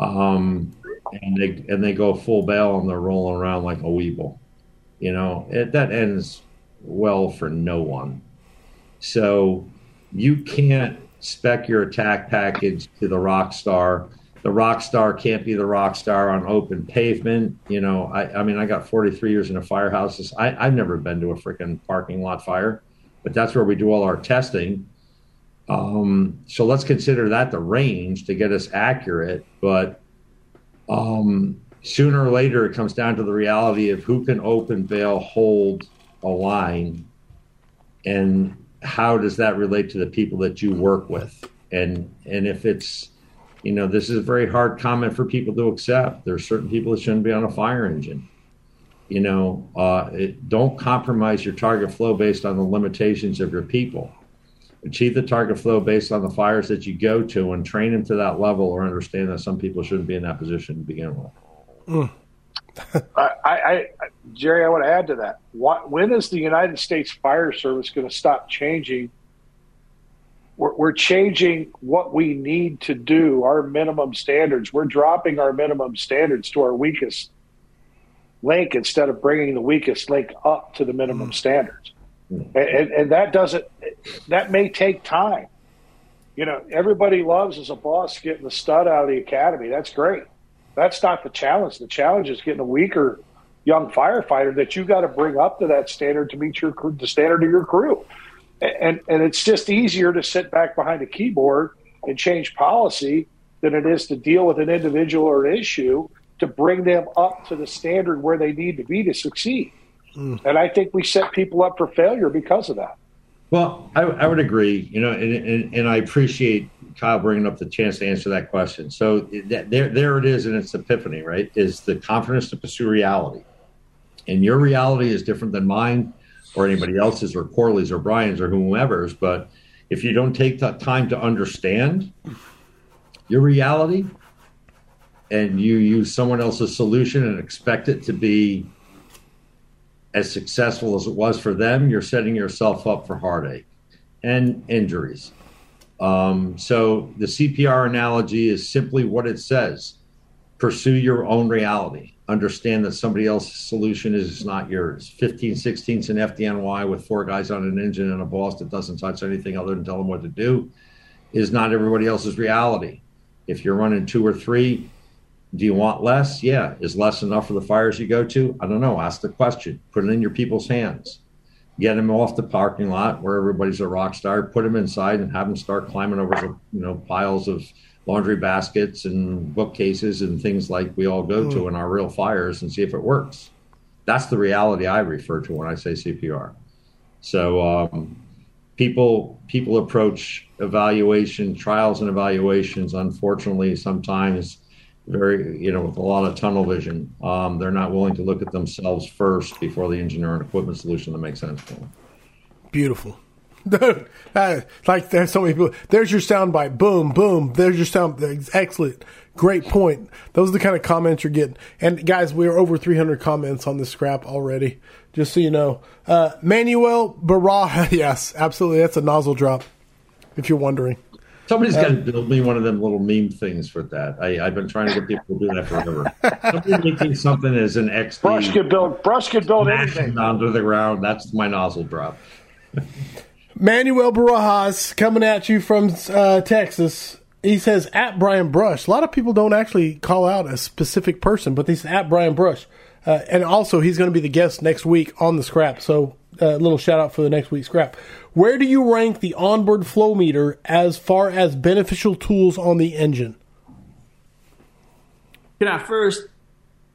Um, and they and they go full bail and they're rolling around like a weeble. You know, it, that ends well for no one. So you can't spec your attack package to the rock star the rock star can't be the rock star on open pavement. You know, I, I mean, I got 43 years in a firehouse. I, I've never been to a freaking parking lot fire, but that's where we do all our testing. Um, so let's consider that the range to get us accurate. But um, sooner or later, it comes down to the reality of who can open, bail, hold a line, and how does that relate to the people that you work with? And and if it's you know, this is a very hard comment for people to accept. There are certain people that shouldn't be on a fire engine. you know, uh, it, don't compromise your target flow based on the limitations of your people. Achieve the target flow based on the fires that you go to and train them to that level or understand that some people shouldn't be in that position to begin with. Mm. I, I, Jerry, I want to add to that. What, when is the United States Fire Service going to stop changing? We're, we're, changing what we need to do, our minimum standards. We're dropping our minimum standards to our weakest link instead of bringing the weakest link up to the minimum mm. standards. Mm. And, and, and that doesn't, that may take time. You know, everybody loves as a boss getting the stud out of the academy. That's great. That's not the challenge. The challenge is getting a weaker young firefighter that you got to bring up to that standard to meet your the standard of your crew. And and it's just easier to sit back behind a keyboard and change policy than it is to deal with an individual or an issue to bring them up to the standard where they need to be to succeed. Mm. And I think we set people up for failure because of that. Well, I, I would agree. You know, and, and, and I appreciate Kyle bringing up the chance to answer that question. So that, there, there it is in its epiphany, right? Is the confidence to pursue reality, and your reality is different than mine, or anybody else's, or Corley's, or Brian's, or whomever's. But if you don't take the time to understand your reality, and you use someone else's solution and expect it to be as successful as it was for them, you're setting yourself up for heartache and injuries um, so the CPR analogy is simply what it says pursue your own reality. Understand that somebody else's solution is not yours. 15 16ths in FDNY with four guys on an engine and a boss that doesn't touch anything other than tell them what to do is not everybody else's reality. If you're running two or three, do you want less? Yeah. Is less enough for the fires you go to? I don't know. Ask the question. Put it in your people's hands get them off the parking lot where everybody's a rock star, put them inside and have them start climbing over some, you know, piles of laundry baskets and bookcases and things like we all go mm. to hmm. in our real fires and see if it works. That's the reality I refer to when I say CPR. So um, people people approach evaluation trials and evaluations. Unfortunately, sometimes very, you know, with a lot of tunnel vision. Um, they're not willing to look at themselves first before the engineer and equipment solution that makes sense for them. Beautiful. like there's so many people. There's your soundbite. Boom, boom. There's your sound. Excellent. Great point. Those are the kind of comments you're getting. And guys, we are over 300 comments on this scrap already. Just so you know. Uh, Manuel Baraja. Yes, absolutely. That's a nozzle drop. If you're wondering. Somebody's got to um, build me one of them little meme things for that. I, have been trying to get people to do that forever. Somebody making something as an XD. Brush could build. Brush could build anything. Onto the ground. That's my nozzle drop. Manuel Barajas coming at you from uh, Texas. He says at Brian Brush. A lot of people don't actually call out a specific person, but he's at Brian Brush. Uh, and also, he's going to be the guest next week on the scrap. So, a uh, little shout out for the next week's scrap. Where do you rank the onboard flow meter as far as beneficial tools on the engine? Can I first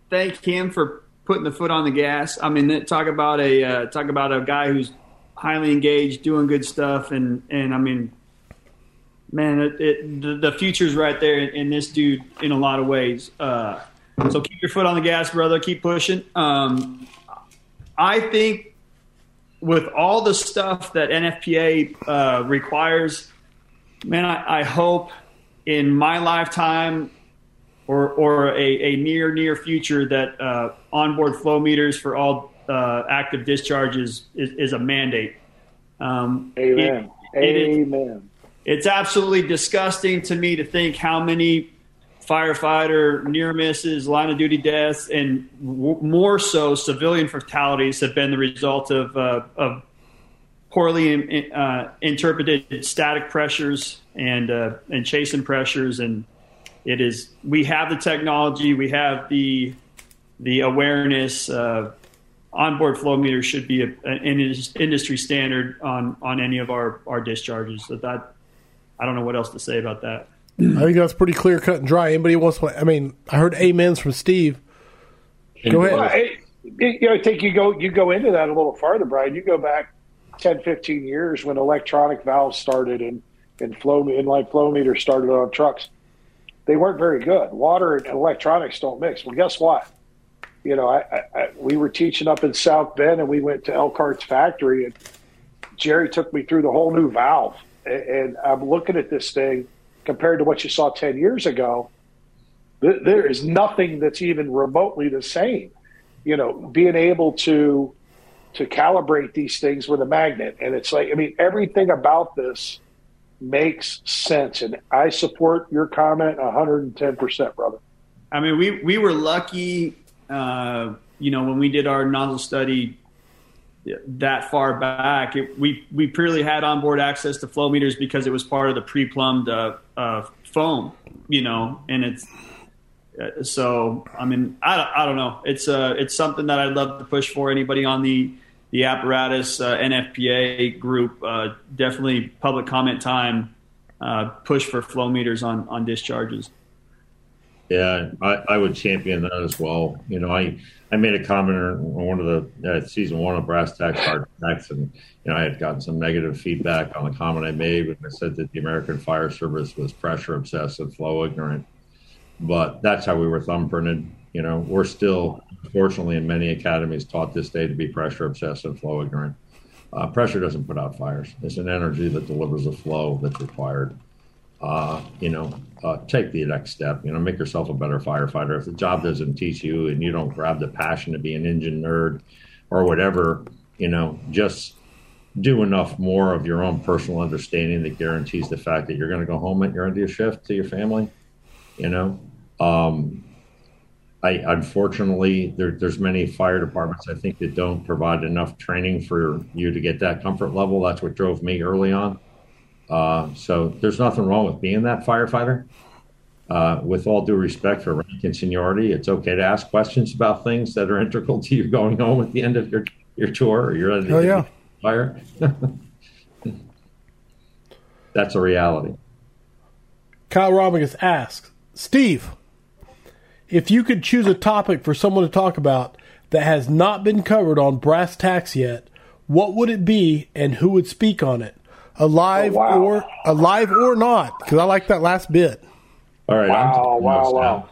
thank him for putting the foot on the gas? I mean, talk about a uh, talk about a guy who's highly engaged, doing good stuff, and and I mean, man, it, it, the, the future's right there in, in, this dude in a lot of ways. Uh, so keep your foot on the gas, brother. Keep pushing. Um, I think with all the stuff that NFPA uh, requires, man, I, I, hope in my lifetime or or a, a near near future that uh, onboard flow meters for all uh, active discharges is, is a mandate. Um, Amen. It, Amen. it's absolutely disgusting to me to think how many firefighter near misses, line of duty deaths, and w- more so civilian fatalities have been the result of, uh, of poorly in, uh, interpreted static pressures and uh, and chasing pressures. And it is we have the technology, we have the the awareness. Uh, onboard flow meter should be a, an industry standard on on any of our our discharges. So that I don't know what else to say about that. I think that's pretty clear cut and dry. Anybody wants to? I mean, I heard amens from Steve. Go ahead. Well, I, you know, I think you go you go into that a little farther, Brian. You go back 10, 15 years when electronic valves started and and flow inline flow meters started on trucks. They weren't very good. Water and electronics don't mix. Well, guess what? You know, I, I, we were teaching up in South Bend, and we went to Elkhart's factory, and Jerry took me through the whole new valve, and, and I'm looking at this thing compared to what you saw ten years ago. Th- there is nothing that's even remotely the same. You know, being able to to calibrate these things with a magnet, and it's like, I mean, everything about this makes sense, and I support your comment 110 percent, brother. I mean, we we were lucky uh, you know, when we did our nozzle study that far back, it, we we purely had onboard access to flow meters because it was part of the pre-plumbed uh, uh, foam, you know, and it's uh, so. I mean, I, I don't know. It's uh it's something that I'd love to push for anybody on the the apparatus uh, NFPA group. Definitely public comment time. push for flow meters on on discharges. Yeah, I, I would champion that as well. You know, I, I made a comment on one of the uh, season one of Brass Tacks Hard and you know I had gotten some negative feedback on the comment I made when I said that the American Fire Service was pressure obsessed and flow ignorant. But that's how we were thumbprinted. You know, we're still, unfortunately, in many academies taught this day to be pressure obsessed and flow ignorant. Uh, pressure doesn't put out fires; it's an energy that delivers a flow that's required uh, you know, uh, take the next step. You know, make yourself a better firefighter. If the job doesn't teach you and you don't grab the passion to be an engine nerd or whatever, you know, just do enough more of your own personal understanding that guarantees the fact that you're going to go home at your end of your shift to your family. You know, um, I unfortunately there, there's many fire departments I think that don't provide enough training for you to get that comfort level. That's what drove me early on. Uh, so there's nothing wrong with being that firefighter. Uh, with all due respect for rank and seniority, it's okay to ask questions about things that are integral to you going home at the end of your, your tour or your oh, yeah. fire. That's a reality. Kyle Robigus asks, Steve, if you could choose a topic for someone to talk about that has not been covered on Brass Tacks yet, what would it be and who would speak on it? Alive oh, wow. or alive or not? Because I like that last bit. All right. Wow! Wow! Wow!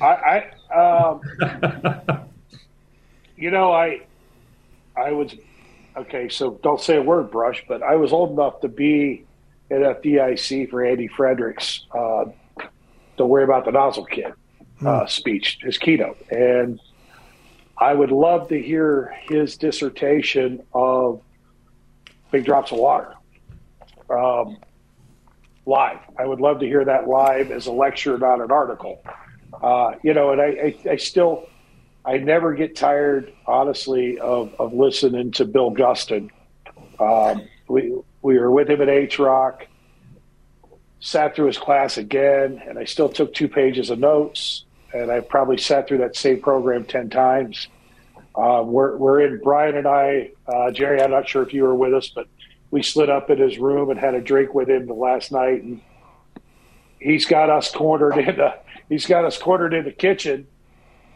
I, I um, you know, I, I was okay. So don't say a word, brush. But I was old enough to be at FDIC for Andy Fredericks. Uh, don't worry about the nozzle kid uh, hmm. speech, his keynote, and I would love to hear his dissertation of big drops of water um, live. I would love to hear that live as a lecture, not an article. Uh, you know, and I, I, I, still, I never get tired, honestly, of, of listening to Bill Gustin. Um, we we were with him at H Rock, sat through his class again, and I still took two pages of notes. And I probably sat through that same program ten times. Uh, we're we're in Brian and I, uh, Jerry. I'm not sure if you were with us, but we slid up in his room and had a drink with him the last night, and he's got us cornered in the he's got us cornered in the kitchen.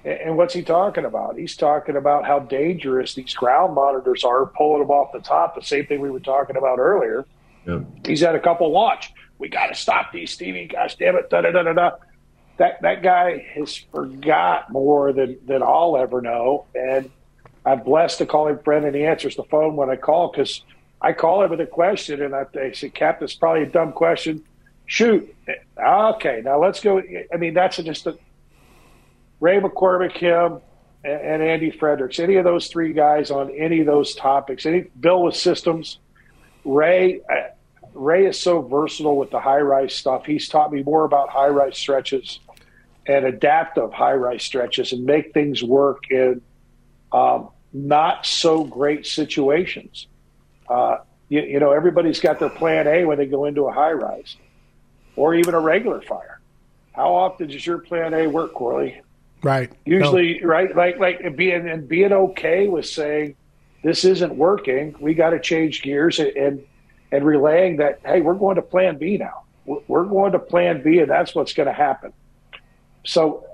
And what's he talking about? He's talking about how dangerous these ground monitors are, pulling them off the top. The same thing we were talking about earlier. He's had a couple launch. We got to stop these, Stevie. Gosh damn it! Da da da da da. That that guy has forgot more than than I'll ever know, and I'm blessed to call him friend, and he answers the phone when I call because I call him with a question, and I, I say, Captain, it's probably a dumb question. Shoot. Okay, now let's go. I mean, that's just a Ray McCormack, him, and, and Andy Fredericks. Any of those three guys on any of those topics. Any Bill with systems. Ray, uh, Ray is so versatile with the high rise stuff. He's taught me more about high rise stretches and adaptive high rise stretches and make things work in um, not so great situations. Uh, you, you, know, everybody's got their plan A when they go into a high rise or even a regular fire. How often does your plan A work, Corley? Right. Usually, no. right? Like, like being and being okay with saying this isn't working. We got to change gears and, and and relaying that. Hey, we're going to Plan B now. We're going to Plan B, and that's what's going to happen. So,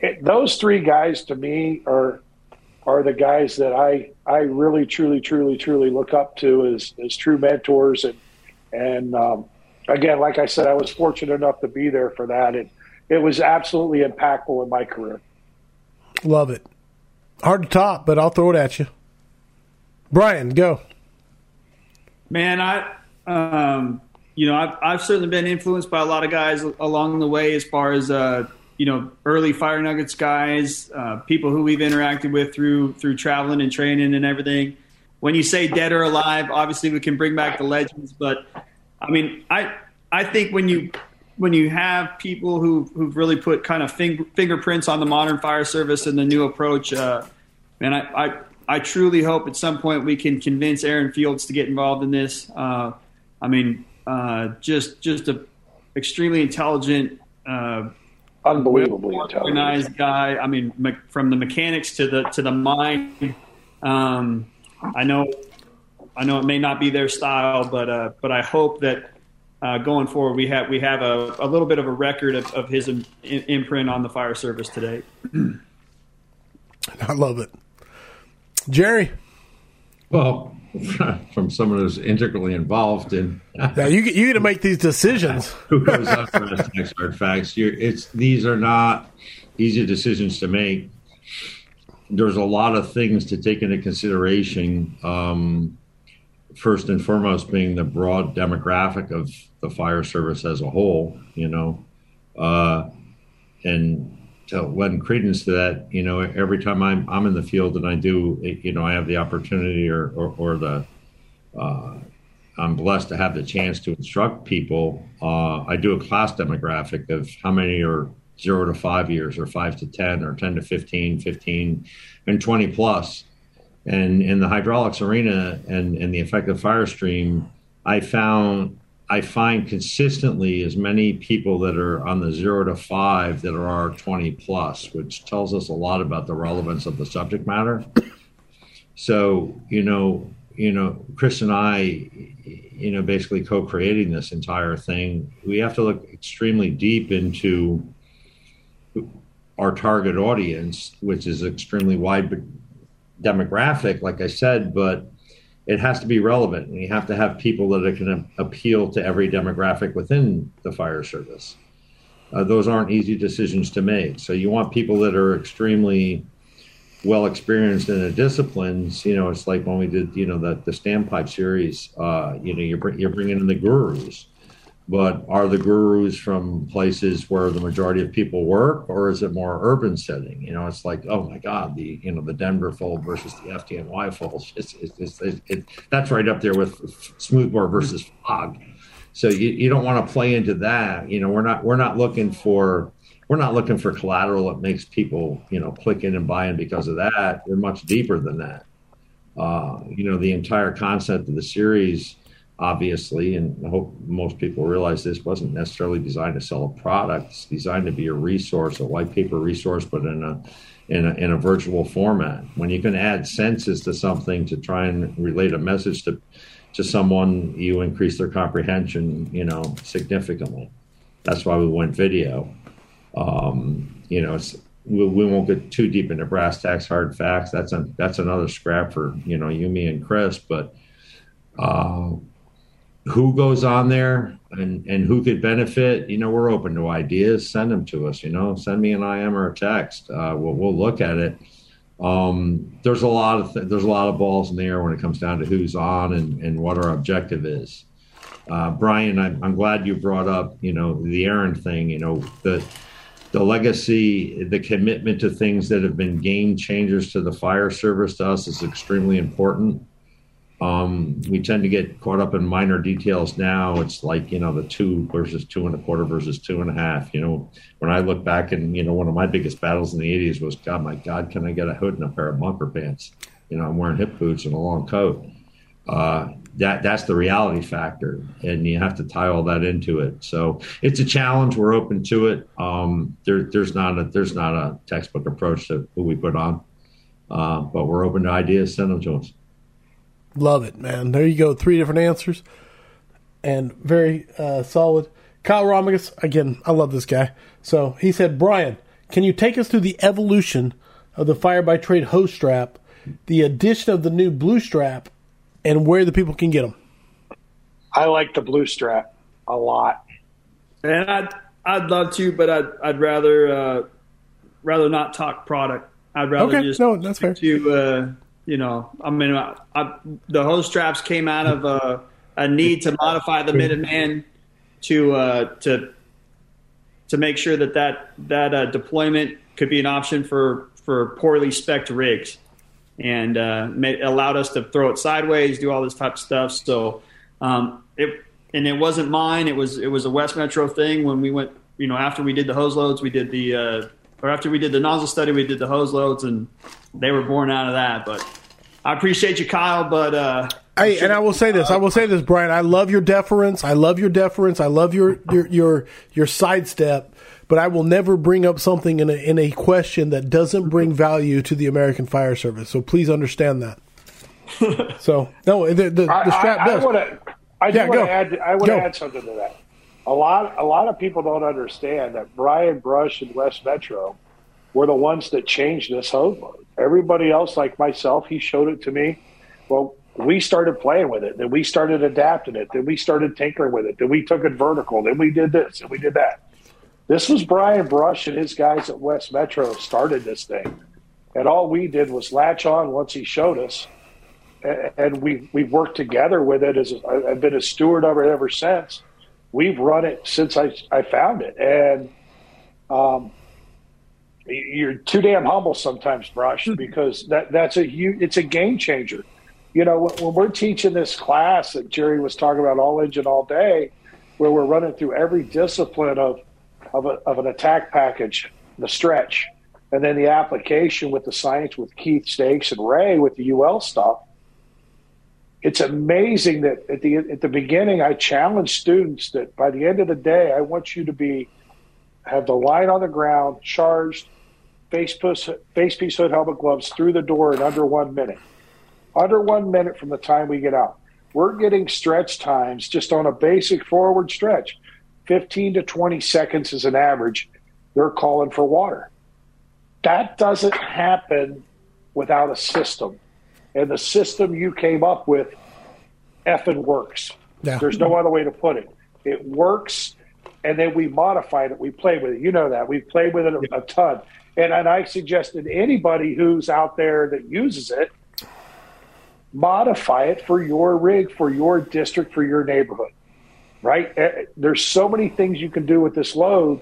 it, those three guys to me are are the guys that I I really truly truly truly look up to as as true mentors and and um, again like I said I was fortunate enough to be there for that and it was absolutely impactful in my career. Love it, Hard to top, but I'll throw it at you. Brian, go. Man, I, um, you know, I've, I've certainly been influenced by a lot of guys along the way as far as, uh, you know, early Fire Nuggets guys, uh, people who we've interacted with through through traveling and training and everything. When you say dead or alive, obviously we can bring back the legends, but I mean, I I think when you when you have people who who've really put kind of fing- fingerprints on the modern fire service and the new approach, uh, man, I, I I truly hope at some point we can convince Aaron Fields to get involved in this. Uh, I mean, uh, just just a extremely intelligent, uh, unbelievably organized guy. I mean, me- from the mechanics to the to the mind. Um, I know, I know it may not be their style, but uh, but I hope that uh, going forward we have we have a, a little bit of a record of, of his Im- imprint on the fire service today. I love it, Jerry. Well, from someone who's integrally involved in now you you get to make these decisions. who goes up for the tax facts? You're, it's these are not easy decisions to make. There's a lot of things to take into consideration. Um, first and foremost, being the broad demographic of the fire service as a whole, you know, uh, and to lend credence to that, you know, every time I'm I'm in the field and I do, you know, I have the opportunity or or, or the uh, I'm blessed to have the chance to instruct people. Uh, I do a class demographic of how many are zero to five years, or five to ten, or ten to 15, 15, and 20 plus. And in the hydraulics arena and, and the effective fire stream, I found I find consistently as many people that are on the zero to five that are 20 plus, which tells us a lot about the relevance of the subject matter. So, you know, you know, Chris and I, you know, basically co-creating this entire thing, we have to look extremely deep into our target audience, which is extremely wide demographic, like I said, but it has to be relevant and you have to have people that can appeal to every demographic within the fire service. Uh, those aren't easy decisions to make. So you want people that are extremely well experienced in the disciplines you know it's like when we did you know the, the standpipe series uh, you know you're, you're bringing in the gurus but are the gurus from places where the majority of people work or is it more urban setting? You know it's like oh my god the you know the denver fold versus the FDNY fold it's, it's, it's, it, it, that's right up there with smoothbore versus fog so you, you don't want to play into that. You know we're not we're not looking for we're not looking for collateral that makes people you know click in and buy in because of that. We're much deeper than that. Uh, you know the entire concept of the series obviously, and I hope most people realize this wasn't necessarily designed to sell a product. It's designed to be a resource, a white paper resource, but in a in a, in a virtual format. When you can add senses to something to try and relate a message to to someone, you increase their comprehension, you know, significantly. That's why we went video. Um, you know, we, we, won't get too deep into brass tacks, hard facts. That's a, that's another scrap for you know you, me, and Chris. But uh, who goes on there and and who could benefit you know we're open to ideas. Send them to us you know send me an im or a text. Uh, we'll, we'll look at it. Um, there's a lot of th- there's a lot of balls in the air when it comes down to who's on and, and what our objective is. Uh, brian I'm, I'm glad you brought up you know the aaron thing you know the the legacy the commitment to things that have been game changers to the fire service to us is extremely important um, we tend to get caught up in minor details now. It's like, you know, the two versus two and a quarter versus two and a half. You know, when I look back and, you know, one of my biggest battles in the 80s was, God, my God, can I get a hood and a pair of bumper pants? You know, I'm wearing hip boots and a long coat. Uh, that that's the reality factor, and you have to tie all that into it. So it's a challenge. We're open to it. Um, there, there's not a there's not a textbook approach to who we put on, uh, but we're open to ideas. Send them to us. Love it, man. There you go. Three different answers and very uh, solid. Kyle Romagus, again, I love this guy. So he said, Brian, can you take us through the evolution of the Fire by Trade hose strap, the addition of the new blue strap, and where the people can get them? I like the blue strap a lot. And I'd, I'd love to, but I'd, I'd rather, uh, rather not talk product. I'd rather Okay, just no, that's fair. to uh, you know. I mean, I, I, the hose straps came out of a, a need to modify the Minuteman to uh, to to make sure that that that uh, deployment could be an option for for poorly spec rigs, and uh, made, allowed us to throw it sideways, do all this type of stuff. So um, it and it wasn't mine. It was it was a West Metro thing when we went. You know, after we did the hose loads, we did the uh, or after we did the nozzle study, we did the hose loads, and they were born out of that. But I appreciate you, Kyle. But uh, Hey, and I will say this. I will say this, Brian. I love your deference. I love your deference. I love your your your, your sidestep. But I will never bring up something in a in a question that doesn't bring value to the American Fire Service. So please understand that. so no, the the, the strap I, does. I, want to. I Yeah, want go. to add. I want to add something to that. A lot. A lot of people don't understand that Brian Brush and West Metro were the ones that changed this hose load. Everybody else, like myself, he showed it to me. Well, we started playing with it. Then we started adapting it. Then we started tinkering with it. Then we took it vertical. Then we did this and we did that. This was Brian Brush and his guys at West Metro started this thing, and all we did was latch on once he showed us and we we've worked together with it as I- I've been a steward of it ever since. We've run it since I I found it, and um, you're too damn humble sometimes, Brush, hmm. because that that's a huge it's a game changer. You know, when, when we're teaching this class that Jerry was talking about all engine all day, where we're running through every discipline of of, a, of an attack package, the stretch, and then the application with the science with Keith Stakes and Ray with the UL stuff it's amazing that at the at the beginning I challenge students that by the end of the day I want you to be have the line on the ground, charged, face piece, face piece hood helmet gloves through the door in under one minute. Under one minute from the time we get out. We're getting stretch times just on a basic forward stretch. 15 to 20 seconds is an average. They're calling for water. That doesn't happen without a system and the system you came up with effing works. Yeah. There's no other way to put it. It works, and then we modified it. We played with it. You know that. We've played with it a, a ton. And, and I suggested anybody who's out there that uses it, modify it for your rig, for your district, for your neighborhood. Right? Eh, There's so many things you can do with this load.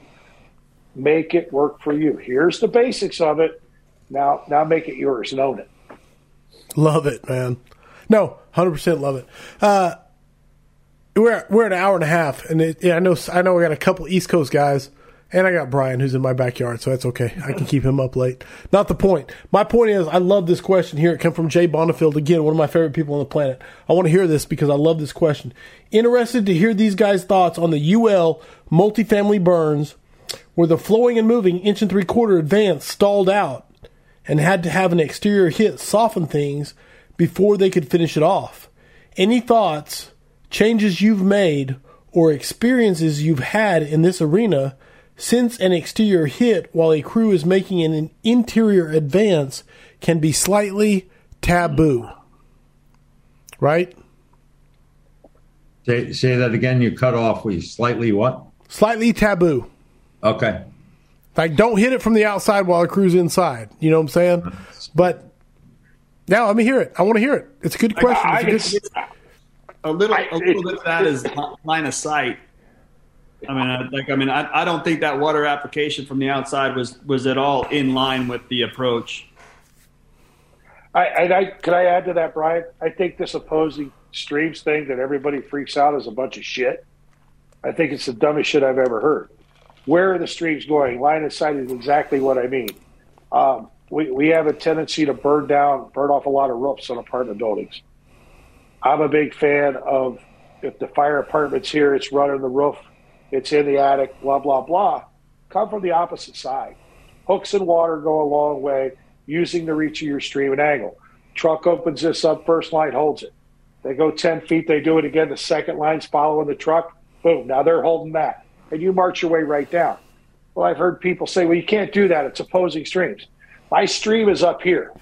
Make it work for you. Here's the basics of it. Now, now make it yours and own it. Love it, man. No, hundred percent love it. Uh, we're we're an hour and a half, and it, yeah, I know I know we got a couple East Coast guys, and I got Brian who's in my backyard, so that's okay. I can keep him up late. Not the point. My point is, I love this question here. It come from Jay Bonifield again, one of my favorite people on the planet. I want to hear this because I love this question. Interested to hear these guys' thoughts on the UL multifamily burns, where the flowing and moving inch and three quarter advance stalled out and had to have an exterior hit soften things before they could finish it off. Any thoughts, changes you've made, or experiences you've had in this arena since an exterior hit while a crew is making an interior advance can be slightly taboo? Right? Say, say that again. You cut off. We slightly what? Slightly taboo. Okay. Like, don't hit it from the outside while the crew's inside. You know what I'm saying? But now let me hear it. I want to hear it. It's a good question. I, It's a good- I, a little I- a little bit of that is line of sight. I mean, I, like I mean, I, I don't think that water application from the outside was was at all in line with the approach. I, I, I could I add to that, Brian? I think this opposing streams thing that everybody freaks out is a bunch of shit. I think it's the dumbest shit I've ever heard. Where are the streams going? Line of sight is exactly what I mean. Um, we, we have a tendency to burn down, burn off a lot of roofs on apartment buildings. I'm a big fan of if the fire department's here, it's running the roof, it's in the attic, blah, blah, blah. Come from the opposite side. Hooks and water go a long way using the reach of your stream and angle. Truck opens this up, first line holds it. They go 10 feet, they do it again, the second line's following the truck, boom, now they're holding that. And you march your way right down. Well, I've heard people say, well, you can't do that, it's opposing streams. My stream is up here.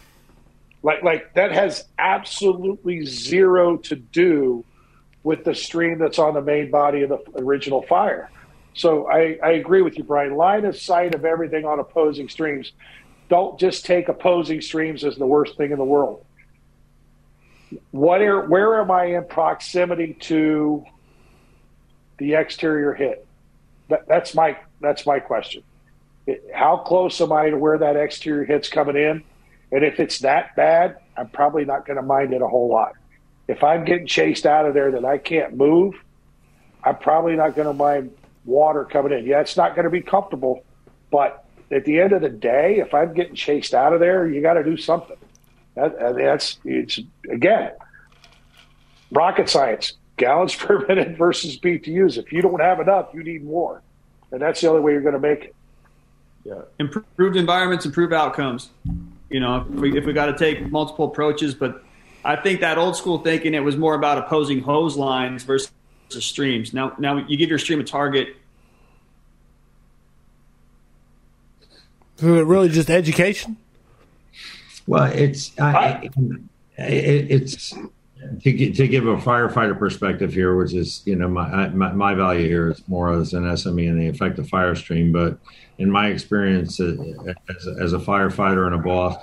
Like, like that has absolutely zero to do with the stream that's on the main body of the original fire. So I, I agree with you, Brian. Line of sight of everything on opposing streams don't just take opposing streams as the worst thing in the world. What are, where am I in proximity to the exterior hit? That, that's my that's my question. How close am I to where that exterior hit's coming in? And if it's that bad, I'm probably not going to mind it a whole lot. If I'm getting chased out of there that I can't move, I'm probably not going to mind water coming in. Yeah, it's not going to be comfortable, but at the end of the day, if I'm getting chased out of there, you got to do something. That, uh, that's it's again rocket science. Gallons per minute versus BTUs. If you don't have enough, you need more, and that's the only way you're going to make it. Yeah, improved environments, improved outcomes. You know, if we, if we got to take multiple approaches, but I think that old school thinking it was more about opposing hose lines versus streams. Now, now you give your stream a target So really just education? Well, it's I, it, it's to, to give a firefighter perspective here, which is you know my, my, my value here is more as an SME and the effective fire stream. But in my experience uh, as, as a firefighter and a boss,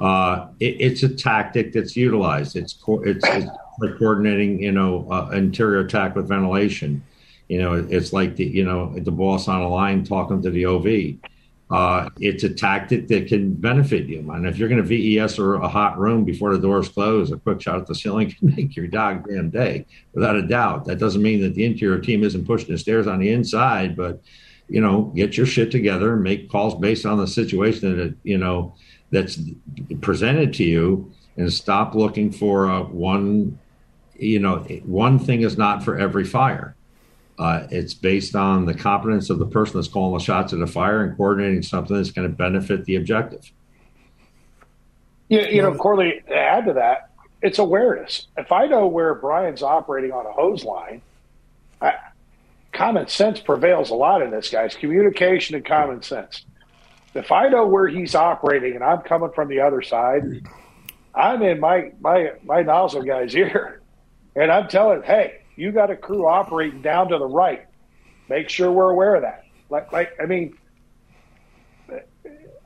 uh, it, it's a tactic that's utilized. It's it's, it's like coordinating you know uh, interior attack with ventilation. You know, it's like the you know the boss on a line talking to the OV uh, it's a tactic that can benefit you. And if you're going to VES or a hot room before the doors close, a quick shot at the ceiling can make your dog damn day, without a doubt. That doesn't mean that the interior team isn't pushing the stairs on the inside, but you know, get your shit together and make calls based on the situation that you know that's presented to you, and stop looking for a one. You know, one thing is not for every fire uh, it's based on the competence of the person that's calling the shots at a fire and coordinating something that's going to benefit the objective. You, you know, Corley, add to that, it's awareness. If I know where Brian's operating on a hose line, I, common sense prevails a lot in this, guys. Communication and common sense. If I know where he's operating and I'm coming from the other side, I'm in my my my nozzle guy's ear, and I'm telling, hey, you got a crew operating down to the right. Make sure we're aware of that. Like, like I mean,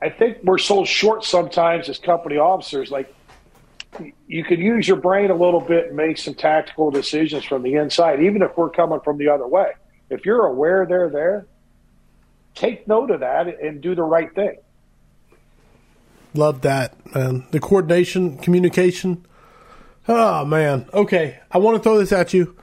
I think we're so short sometimes as company officers. Like, you can use your brain a little bit and make some tactical decisions from the inside, even if we're coming from the other way. If you're aware they're there, take note of that and do the right thing. Love that, man. The coordination, communication. Oh man. Okay, I want to throw this at you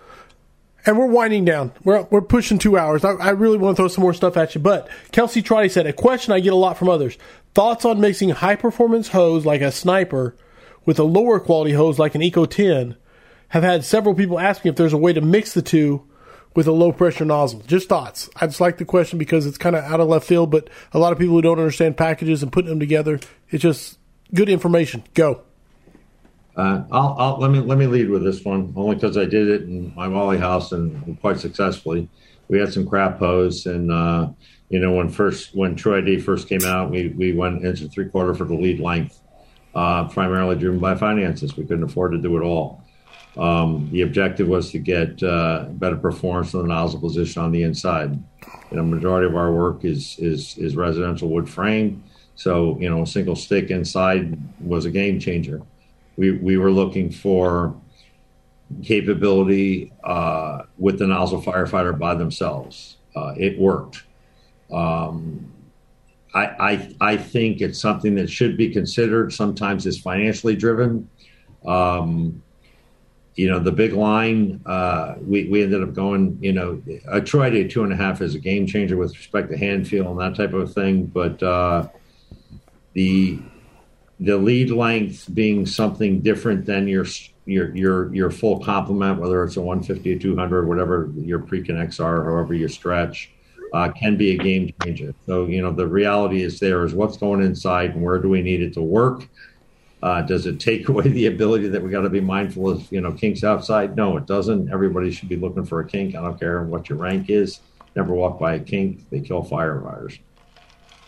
and we're winding down. We're we're pushing two hours. I, I, really want to throw some more stuff at you, but Kelsey Trotty said a question I get a lot from others: thoughts on mixing high performance hose like a sniper with a lower quality hose like an Eco 10. Have had several people ask me if there's a way to mix the two with a low pressure nozzle. Just thoughts. I just like the question because it's kind of out of left field, but a lot of people who don't understand packages and putting them together, it's just good information. Go. Uh, I'll, I'll, let me let me lead with this one only because I did it in my Wally house and quite successfully. We had some crap hose, and uh, you know when first when True ID first came out, we we went into three quarter for the lead length, uh, primarily driven by finances. We couldn't afford to do it all. Um, the objective was to get uh, better performance in the nozzle position on the inside. You know, majority of our work is is is residential wood frame, so you know a single stick inside was a game changer we, we were looking for capability uh, with the nozzle firefighter by themselves. Uh, it worked. Um, I, I, I think it's something that should be considered. Sometimes it's financially driven. Um, you know, the big line, uh, we, we ended up going, you know, I tried a two and a half as a game changer with respect to hand feel and that type of thing. But uh, the the lead length being something different than your your your your full complement, whether it's a 150, a 200, whatever your pre-connects are, however you stretch, uh, can be a game changer. So you know the reality is there is what's going inside and where do we need it to work. Uh, does it take away the ability that we got to be mindful of you know kinks outside? No, it doesn't. Everybody should be looking for a kink. I don't care what your rank is. Never walk by a kink. They kill firefighters.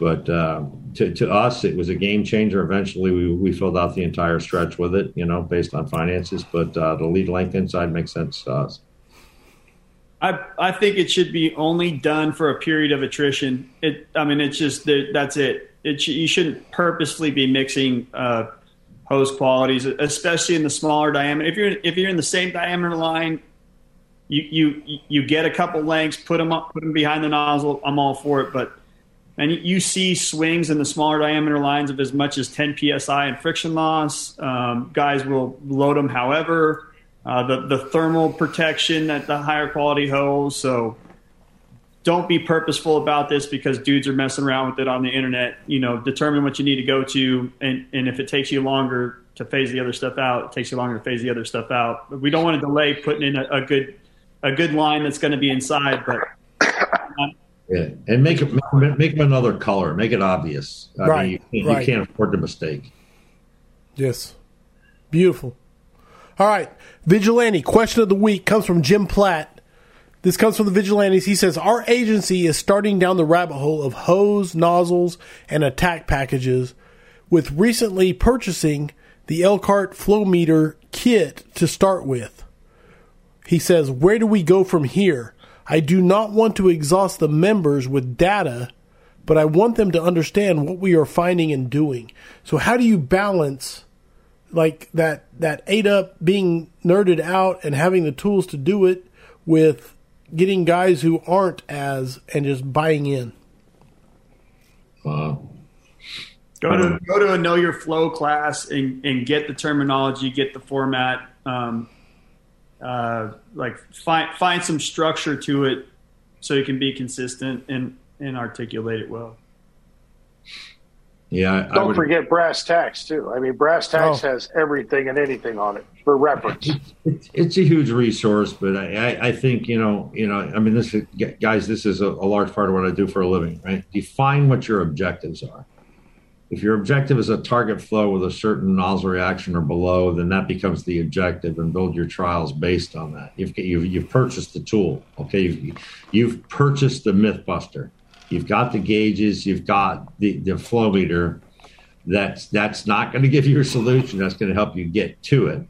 But uh, to, to us, it was a game changer. Eventually, we, we filled out the entire stretch with it, you know, based on finances. But uh, the lead length inside makes sense to us. I I think it should be only done for a period of attrition. It I mean it's just that's it. It sh- you shouldn't purposely be mixing uh, hose qualities, especially in the smaller diameter. If you're if you're in the same diameter line, you you you get a couple lengths, put them up, put them behind the nozzle. I'm all for it, but and you see swings in the smaller diameter lines of as much as 10 psi in friction loss. Um, guys will load them however. Uh, the the thermal protection at the higher quality hose. So don't be purposeful about this because dudes are messing around with it on the internet. You know, determine what you need to go to, and and if it takes you longer to phase the other stuff out, it takes you longer to phase the other stuff out. But we don't want to delay putting in a, a good a good line that's going to be inside, but. yeah, and make it make, make them another color. Make it obvious. I right, mean, you, can't, right. you can't afford the mistake. Yes, beautiful. All right, vigilante question of the week comes from Jim Platt. This comes from the vigilantes. He says our agency is starting down the rabbit hole of hose, nozzles, and attack packages, with recently purchasing the Elkhart flow meter kit to start with. He says, Where do we go from here? I do not want to exhaust the members with data, but I want them to understand what we are finding and doing. So, how do you balance like that, that eight up being nerded out and having the tools to do it with getting guys who aren't as and just buying in? Wow. Go to go to a know your flow class and, and get the terminology, get the format. Um, uh, like find find some structure to it so you can be consistent and and articulate it well. Yeah, I, I Don't would, forget brass tacks too. I mean, brass tacks Oh. has everything and anything on it for reference. it's, it's a huge resource, but I, I, I think you know, you know, I mean, this is, guys, this is a, a large part of what I do for a living, right? Define what your objectives are. If your objective is a target flow with a certain nozzle reaction or below, then that becomes the objective, and build your trials based on that. You've you've, you've purchased the tool, okay? You've, you've purchased the MythBuster. You've got the gauges. You've got the the flow meter. That's that's not going to give you a solution. That's going to help you get to it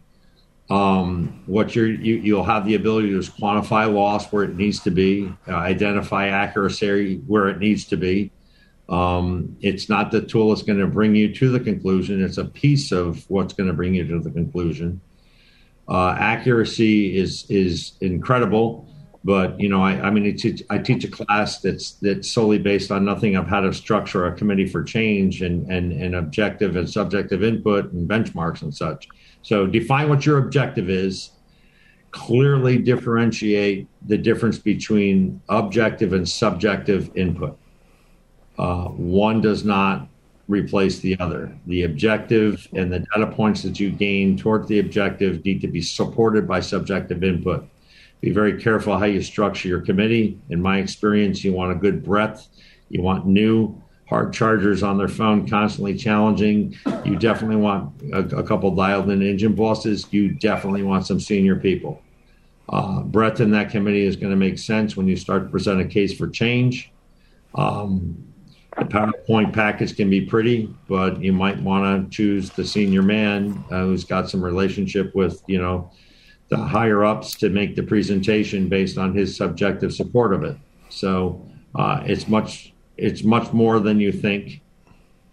um, what you're, you, you'll have the ability to quantify loss where it needs to be, uh, identify accuracy where it needs to be. Um, it's not the tool that's going to bring you to the conclusion. It's a piece of what's going to bring you to the conclusion. Uh, accuracy is is incredible, but you know, I, I mean, it's, I teach a class that's that's solely based on nothing of how to structure a committee for change and and, and objective and subjective input and benchmarks and such. So define what your objective is. Clearly differentiate the difference between objective and subjective input. Uh, one does not replace the other. The objective and the data points that you gain towards the objective need to be supported by subjective input. Be very careful how you structure your committee. In my experience, you want a good breadth. You want new hard chargers on their phone, constantly challenging. You definitely want a, a couple dialed in engine bosses. You definitely want some senior people. Uh, breadth in that committee is going to make sense when you start to present a case for change. Um, the PowerPoint package can be pretty, but you might want to choose the senior man uh, who's got some relationship with, you know, the higher ups to make the presentation based on his subjective support of it. So uh, it's much it's much more than you think.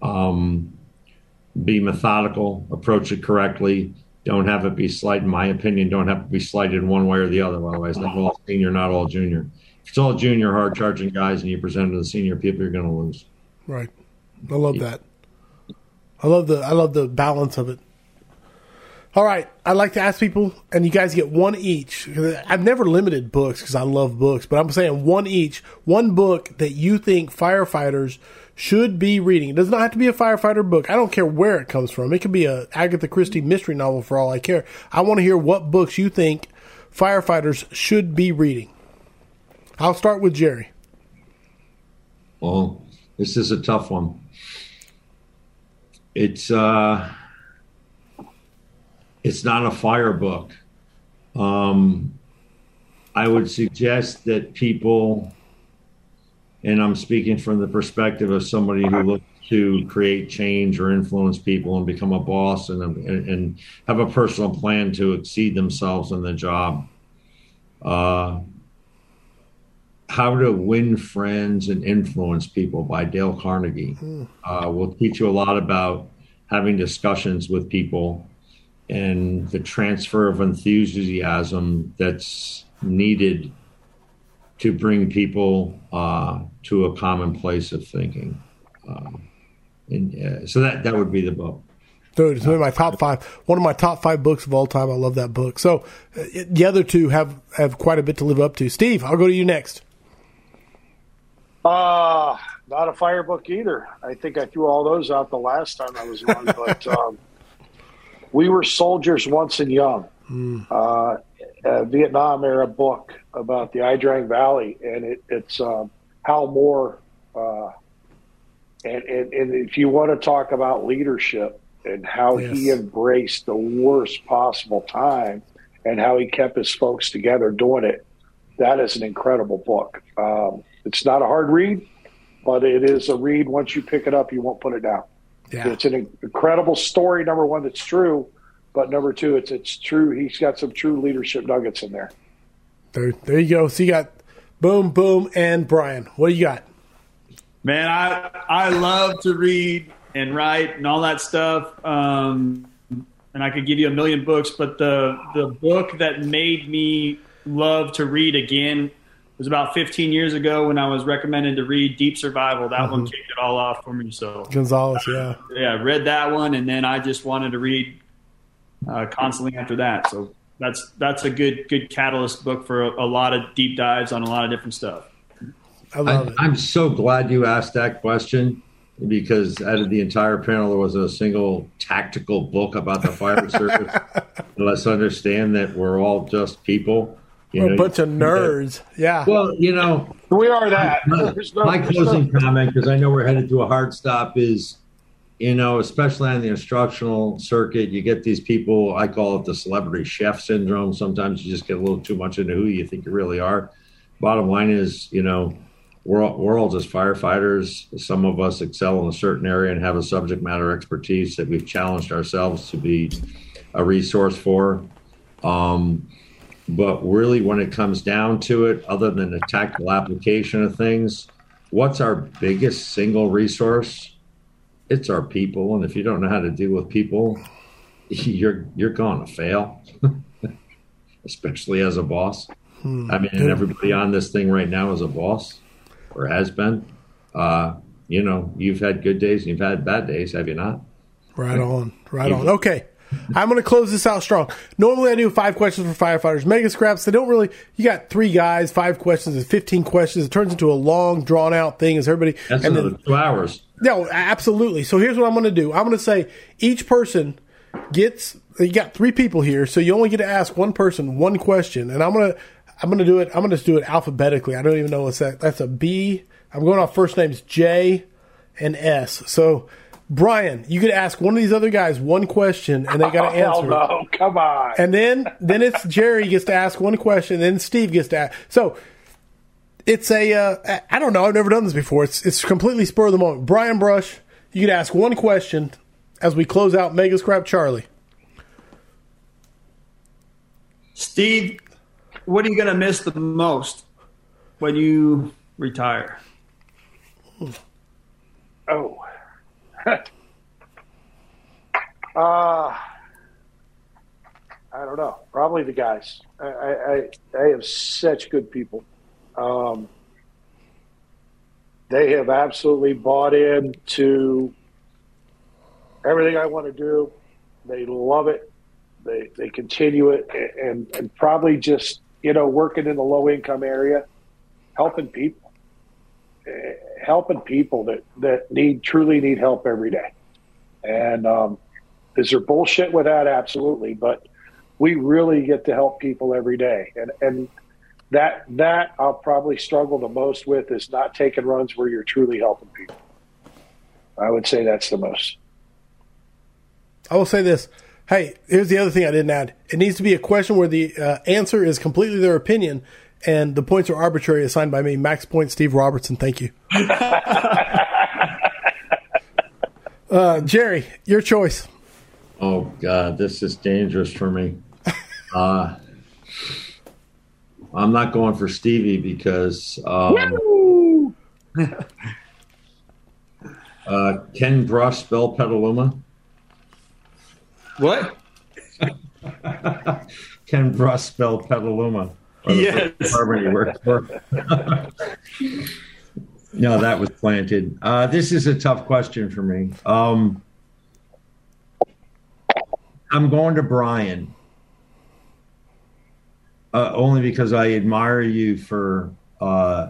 Um, be methodical, approach it correctly. Don't have it be slight. In my opinion, don't have to be slighted in one way or the other. Otherwise, not all senior, not all junior. If it's all junior, hard charging guys, and you present to the senior people, you're going to lose. Right. I love that. I love the I love the balance of it. All right, I'd like to ask people, and you guys get one each. I've never limited books because I love books, but I'm saying one each. One book that you think firefighters should be reading. It does not have to be a firefighter book. I don't care where it comes from. It could be a Agatha Christie mystery novel for all I care. I want to hear what books you think firefighters should be reading. I'll start with Jerry. Well, this is a tough one. It's uh, it's not a fire book. Um, I would suggest that people, and I'm speaking from the perspective of somebody who looks to create change or influence people and become a boss and, and, and have a personal plan to exceed themselves in the job. Uh, How to Win Friends and Influence People by Dale Carnegie. Uh, will teach you a lot about having discussions with people and the transfer of enthusiasm that's needed to bring people uh, to a common place of thinking. Um, and uh, so that that would be the book. Dude, it's one of my top five. One of my top five books of all time. I love that book. So uh, the other two have have quite a bit to live up to. Steve, I'll go to you next. Uh, not a fire book either. I think I threw all those out the last time I was on. but um, we were soldiers once and young. Mm. Uh, a Vietnam era book about the Ia Drang Valley, and it, it's um, Hal Moore. Uh, and, and, and if you want to talk about leadership and how Yes. he embraced the worst possible time and how he kept his folks together doing it, that is an incredible book. Um, it's not a hard read, but it is a read. Once you pick it up, you won't put it down. Yeah. It's an incredible story. Number one, that's true, but number two, it's it's true. He's got some true leadership nuggets in there. There, there you go. So you got boom, boom, and Brian. What do you got? Man, I I love to read and write and all that stuff. Um, and I could give you a million books, but the the book that made me love to read again was about 15 years ago when I was recommended to read Deep Survival. That one kicked it all off for me. So Gonzales, yeah. yeah, read that one, and then I just wanted to read uh, constantly after that. So that's that's a good good catalyst book for a, a lot of deep dives on a lot of different stuff. I love I, it. I'm so glad you asked that question because out of the entire panel, there was a single tactical book about the fire service. Let's understand that we're all just people. You We're know, a bunch of nerds. Yeah. Well, you know, We are that. my, no- my there's no- closing comment, because I know we're headed to a hard stop, is you know, especially on the instructional circuit, you get these people. I call it the celebrity chef syndrome. Sometimes you just get a little too much into who you think you really are. Bottom line is, you know, we're all, we're all just firefighters. Some of us excel in a certain area and have a subject matter expertise that we've challenged ourselves to be a resource for. Um, but really, when it comes down to it, other than the tactical application of things, what's our biggest single resource? It's our people, and if you don't know how to deal with people, you're you're going to fail, especially as a boss. I mean, and everybody on this thing right now is a boss or has been. Uh, you know, you've had good days and you've had bad days, have you not? Right on. Right on. Okay. I'm going to close this out strong. Normally, I do five questions for firefighters. Mega scraps, they don't really, you got three guys, five questions, and 15 questions. It turns into a long, drawn out thing as everybody. That's and another two hours. No, absolutely. So here's what I'm going to do. I'm going to say each person gets. You got three people here, so you only get to ask one person one question, and I'm gonna I'm gonna do it. I'm gonna just do it alphabetically. I don't even know what's that. That's a B. I'm going off first names J and S. So Brian, you could ask one of these other guys one question, and they got to Hell answer. it. no! Come on. And then then it's Jerry gets to ask one question, then Steve gets to ask. So it's a uh, I don't know. I've never done this before. It's it's completely spur of the moment. Brian Brush, you could ask one question as we close out Mega Scrap Charlie. Steve, what are you going to miss the most when you retire? Oh. Uh, I don't know. Probably the guys. I, I, I, have such good people. Um, they have absolutely bought in to everything I want to do. They love it. They they continue it, and and probably just you know working in the low income area, helping people helping people that, that need truly need help every day. And um, is there bullshit with that? Absolutely. But we really get to help people every day. And, and that, that I'll probably struggle the most with is not taking runs where you're truly helping people. I would say that's the most. I will say this. Hey, here's the other thing I didn't add. It needs to be a question where the uh, answer is completely their opinion, and the points are arbitrary, assigned by me. Max point, Steve Robertson. Thank you. uh, Jerry, your choice. Oh God, this is dangerous for me. Uh, I'm not going for Stevie because um, uh, Ken Brush spell Petaluma. What? Ken Brush spell Petaluma. Yes. department he works for. no, that was planted. Uh, this is a tough question for me. Um, I'm going to Brian. Uh, only because I admire you for uh,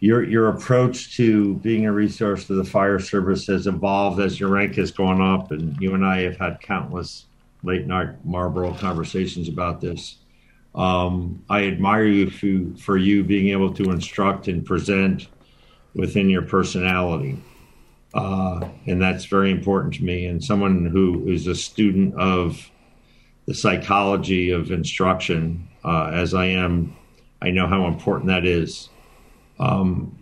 your your approach to being a resource to the fire service has evolved as your rank has gone up, and you and I have had countless late night Marlboro conversations about this. Um, I admire you for, for you being able to instruct and present within your personality. Uh, and that's very important to me. And someone who is a student of the psychology of instruction, uh, as I am, I know how important that is. Um,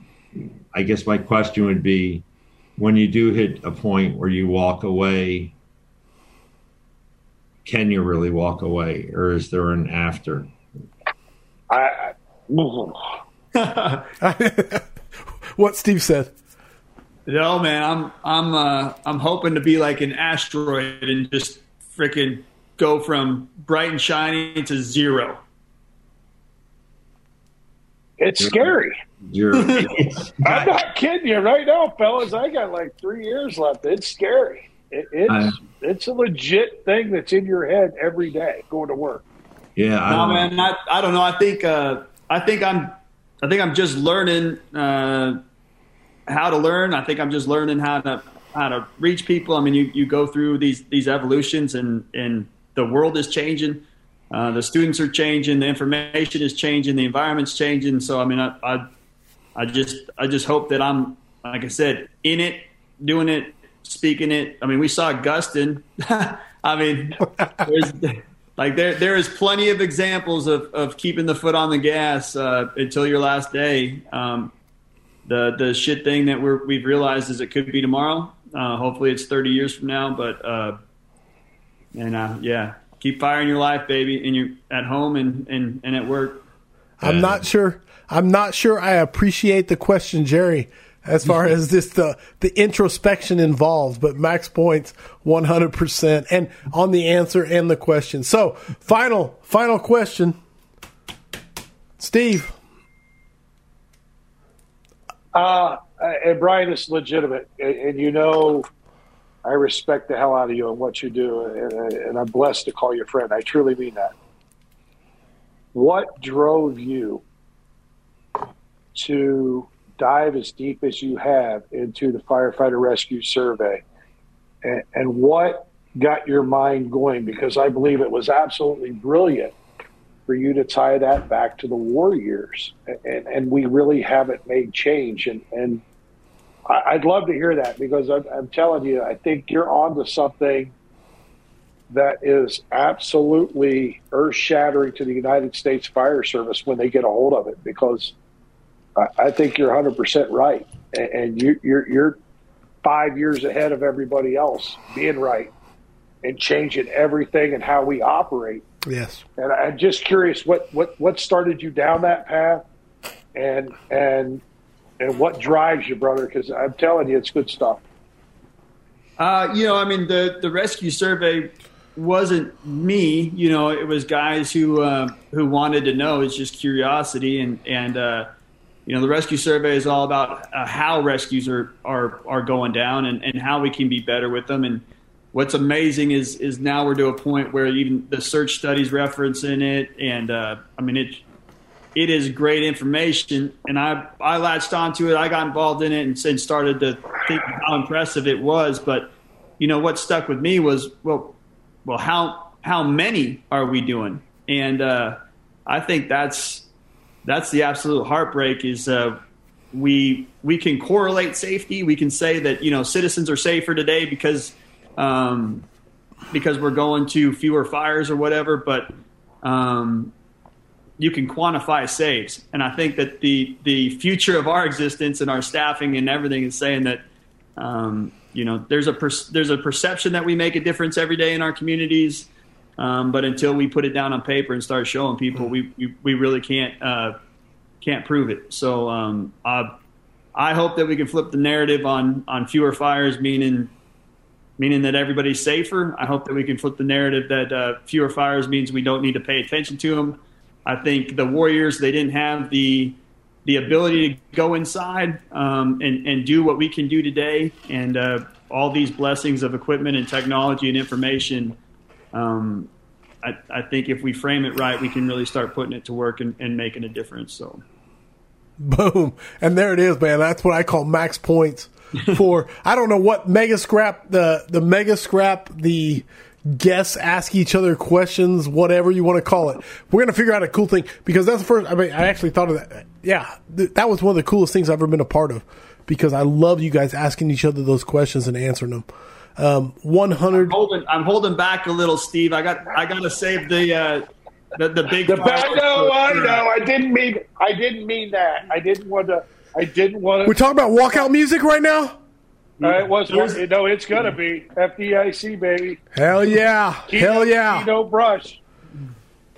I guess my question would be when you do hit a point where you walk away, can you really walk away or is there an after? I, I what Steve said. No, man, I'm I'm uh, I'm hoping to be like an asteroid and just freaking go from bright and shiny to zero. it's scary. You're, I'm not kidding you right now, fellas. I got like three years left. It's scary. It, it's I- it's a legit thing that's in your head every day going to work. yeah, I No, don't know. man, I, I don't know. I think uh, I think I'm I think I'm just learning uh, how to learn. I think I'm just learning how to how to reach people. I mean, you, you go through these these evolutions, and and the world is changing. Uh, the students are changing. The information is changing. The environment's changing. So I mean, I, I I just I just hope that I'm like I said in it, doing it, speaking it. I mean, we saw Gustin. I mean, like there there is plenty of examples of, of keeping the foot on the gas uh, until your last day. Um, the the shit thing that we're we've realized is it could be tomorrow. Uh, hopefully, it's thirty years from now. But uh, and uh, yeah, keep firing your life, baby, and you're at home and, and, and at work. I'm not sure. I'm not sure I appreciate the question, Jerry, as far as this the the introspection involved. But max points 100 percent, and on the answer and the question. So final final question, Steve. Uh, and Brian, it's legitimate, and, and you know, I respect the hell out of you and what you do, and, and I'm blessed to call you a friend. I truly mean that. What drove you to dive as deep as you have into the firefighter rescue survey, and, and what got your mind going? Because I believe it was absolutely brilliant for you to tie that back to the war years, and, and we really haven't made change. And, and I'd love to hear that because I'm, I'm telling you, I think you're onto something that is absolutely earth shattering to the United States Fire Service when they get a hold of it. Because I, I think you're 100 percent right, and, and you, you're you're five years ahead of everybody else being right and changing everything and how we operate. Yes. And I'm just curious what, what, what started you down that path and and and what drives you, brother, because I'm telling you it's good stuff. Uh, you know, I mean, the, the rescue survey wasn't me. You know, it was guys who uh, who wanted to know. It's just curiosity, and and uh, you know, the rescue survey is all about uh, how rescues are are are going down and, and how we can be better with them. And what's amazing is is now we're to a point where even the search studies reference in it, and uh, I mean it. It is great information, and I I latched onto it. I got involved in it and, and started to think how impressive it was. But you know what stuck with me was well, well how how many are we doing? And uh, I think that's that's the absolute heartbreak. Is uh, we we can correlate safety. We can say that you know citizens are safer today because um, because we're going to fewer fires or whatever. But um, you can quantify saves, and I think that the the future of our existence and our staffing and everything is saying that um, you know there's a per- there's a perception that we make a difference every day in our communities, Um, but until we put it down on paper and start showing people, we we, we really can't uh, can't prove it. So um, I I hope that we can flip the narrative on on fewer fires, meaning meaning that everybody's safer. I hope that we can flip the narrative that uh, fewer fires means we don't need to pay attention to them. I think the Warriors they didn't have the the ability to go inside um, and and do what we can do today, and uh, all these blessings of equipment and technology and information. Um, I, I, think if we frame it right, we can really start putting it to work and, and making a difference. So, boom, and there it is, man. That's what I call max points for. I don't know what mega scrap the the mega scrap the guests ask each other questions, whatever you want to call it. We're gonna figure out a cool thing because that's the first. I mean, I actually thought of that. Yeah, th- that was one of the coolest things I've ever been a part of because I love you guys asking each other those questions and answering them. Um, One hundred. I'm holding, I'm holding back a little, Steve. I got I got to save the. Uh, the, the big. The, I know, I know. I didn't mean. I didn't mean that. I didn't want to. I didn't want to. We're talking about walkout music right now. Uh, it was. No, it's gonna be FDIC, baby. Hell yeah! Keno, Hell yeah! Keno brush.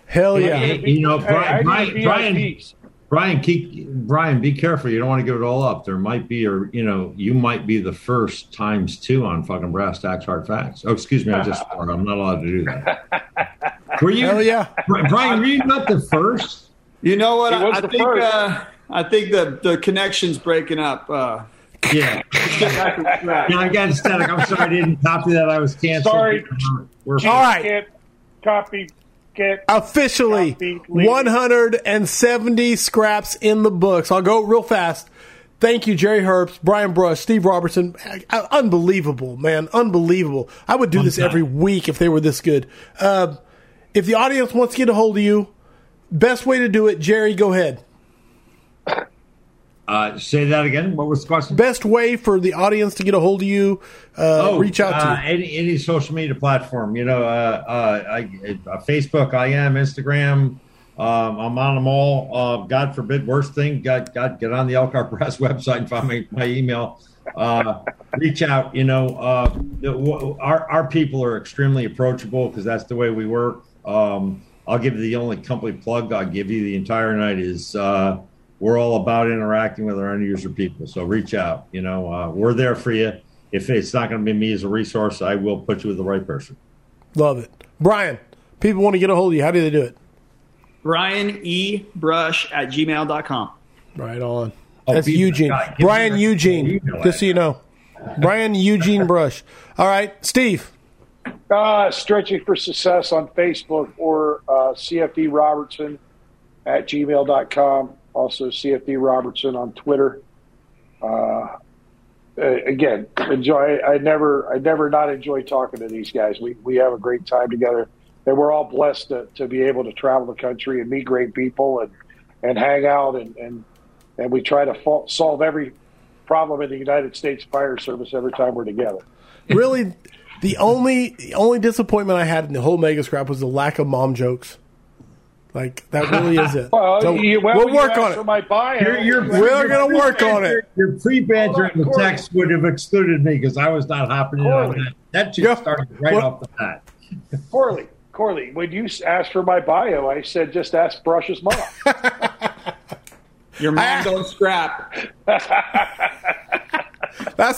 Hell yeah! You know, Brian, Brian, Brian, Brian, keep Brian, be careful. You don't want to give it all up. There might be, or you know, you might be the first times two on fucking brass tacks, hard facts. Oh, excuse me, I just swore. I'm not allowed to do that. Were you? Hell yeah, Brian. Were you not the first? You know what? I, I think uh, I think the the connection's breaking up. Uh, yeah. yeah, I got static. I'm sorry, I didn't copy that. I was canceled. Sorry. We're, all right. Can't copy get officially 170 scraps in the books. I'll go real fast. Thank you, Jerry Herbst, Brian Brush, Steve Robertson. Unbelievable, man. Unbelievable. I would do this every week if they were this good. Uh, if the audience wants to get a hold of you, best way to do it, Jerry, go ahead. Uh, say that again. What was the question? Best way for the audience to get a hold of you, uh, oh, reach out to uh, any, any social media platform. You know, uh, uh, I, Facebook, I am Instagram. Um, I'm on them all. God forbid, worst thing, God, God, get on the Elkhart Brass website and find my, my email. reach out. You know, our our people are extremely approachable because that's the way we work. Um, I'll give you the only company plug I'll give you the entire night is we're all about interacting with our end user people. So reach out. You know, uh, we're there for you. If it's not going to be me as a resource, I will put you with the right person. Love it, Brian. People want to get a hold of you. How do they do it? Brian E. Brush at gmail.com. Right on. Oh, That's Eugene. Brian Eugene. Just so you know. Brian Eugene Brush. All right, Steve. Uh, stretching for success on Facebook or uh, CFD Robertson at gmail.com also CFD Robertson on Twitter. Uh, again, enjoy. I never, I never not enjoy talking to these guys. We we have a great time together, and we're all blessed to, to be able to travel the country and meet great people and and hang out and and and we try to fo- solve every problem in the United States Fire Service every time we're together. Really, the only the only disappointment I had in the whole mega scrap was the lack of mom jokes. Like that really is it. well, so you, well, we'll work on it. My bio, you're, you're, we're going to work on it. Your pre-banter in the text would have excluded me because I was not hopping in on that. That just started right well, off the bat. Corley, Corley, when you asked for my bio, I said just ask Brush's mom. Your mom don't scrap. That's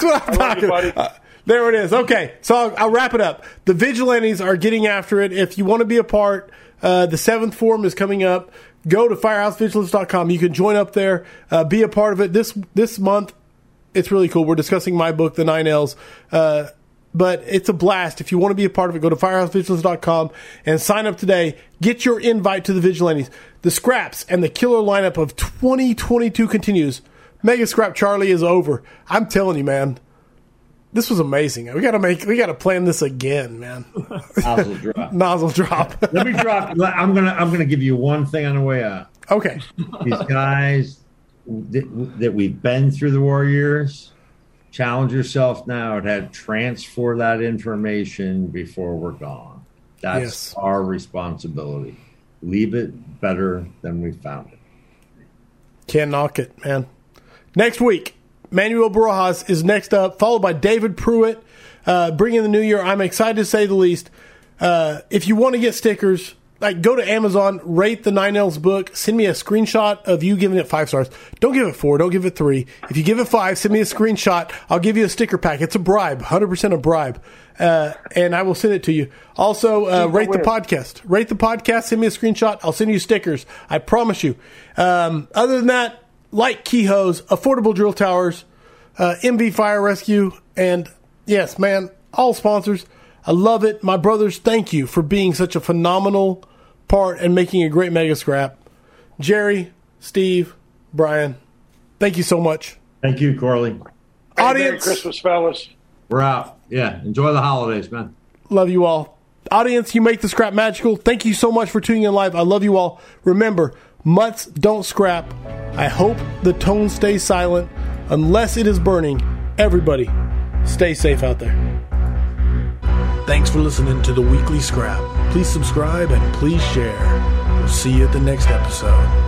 what I'm talking about. Uh, there it is. Okay, so I'll, I'll wrap it up. The vigilantes are getting after it. If you want to be a part uh, the seventh forum is coming up. Go to firehousevigilance.com. You can join up there, uh, be a part of it. This this month, it's really cool. We're discussing my book, The Nine L's. Uh, but it's a blast. If you want to be a part of it, go to firehousevigilance.com and sign up today. Get your invite to the Vigilantes. The scraps and the killer lineup of 2022 continues. Mega Scrap Charlie is over. I'm telling you, man this was amazing. We got to make, we got to plan this again, man. Nozzle drop. Nozzle drop. Let me drop. I'm gonna, I'm gonna give you one thing on the way out. Okay. These guys that, that we've been through the war years, challenge yourself now to transfer that information before we're gone. That's yes. our responsibility. Leave it better than we found it. Can't knock it, man. Next week, Manuel Barajas is next up, followed by David Pruitt. Uh, bringing the new year, I'm excited to say the least. Uh, if you want to get stickers, like go to Amazon, rate the Nine L's book, send me a screenshot of you giving it five stars. Don't give it four, don't give it three. If you give it five, send me a screenshot. I'll give you a sticker pack. It's a bribe, 100% a bribe. Uh, and I will send it to you. Also, uh, rate the podcast. Rate the podcast, send me a screenshot. I'll send you stickers. I promise you. Um, other than that, like Key Hose, affordable drill towers, uh, MV Fire Rescue, and yes, man, all sponsors. I love it. My brothers, thank you for being such a phenomenal part and making a great mega scrap. Jerry, Steve, Brian, thank you so much. Thank you, Corley. Hey, Audience, Merry Christmas, fellas. We're out. Yeah. Enjoy the holidays, man. love you all. Audience, you make the scrap magical. Thank you so much for tuning in live. I love you all. Remember, mutts don't scrap. I hope the tone stays silent unless it is burning. Everybody, stay safe out there. Thanks for listening to the Weekly Scrap. Please subscribe and please share. We'll see you at the next episode.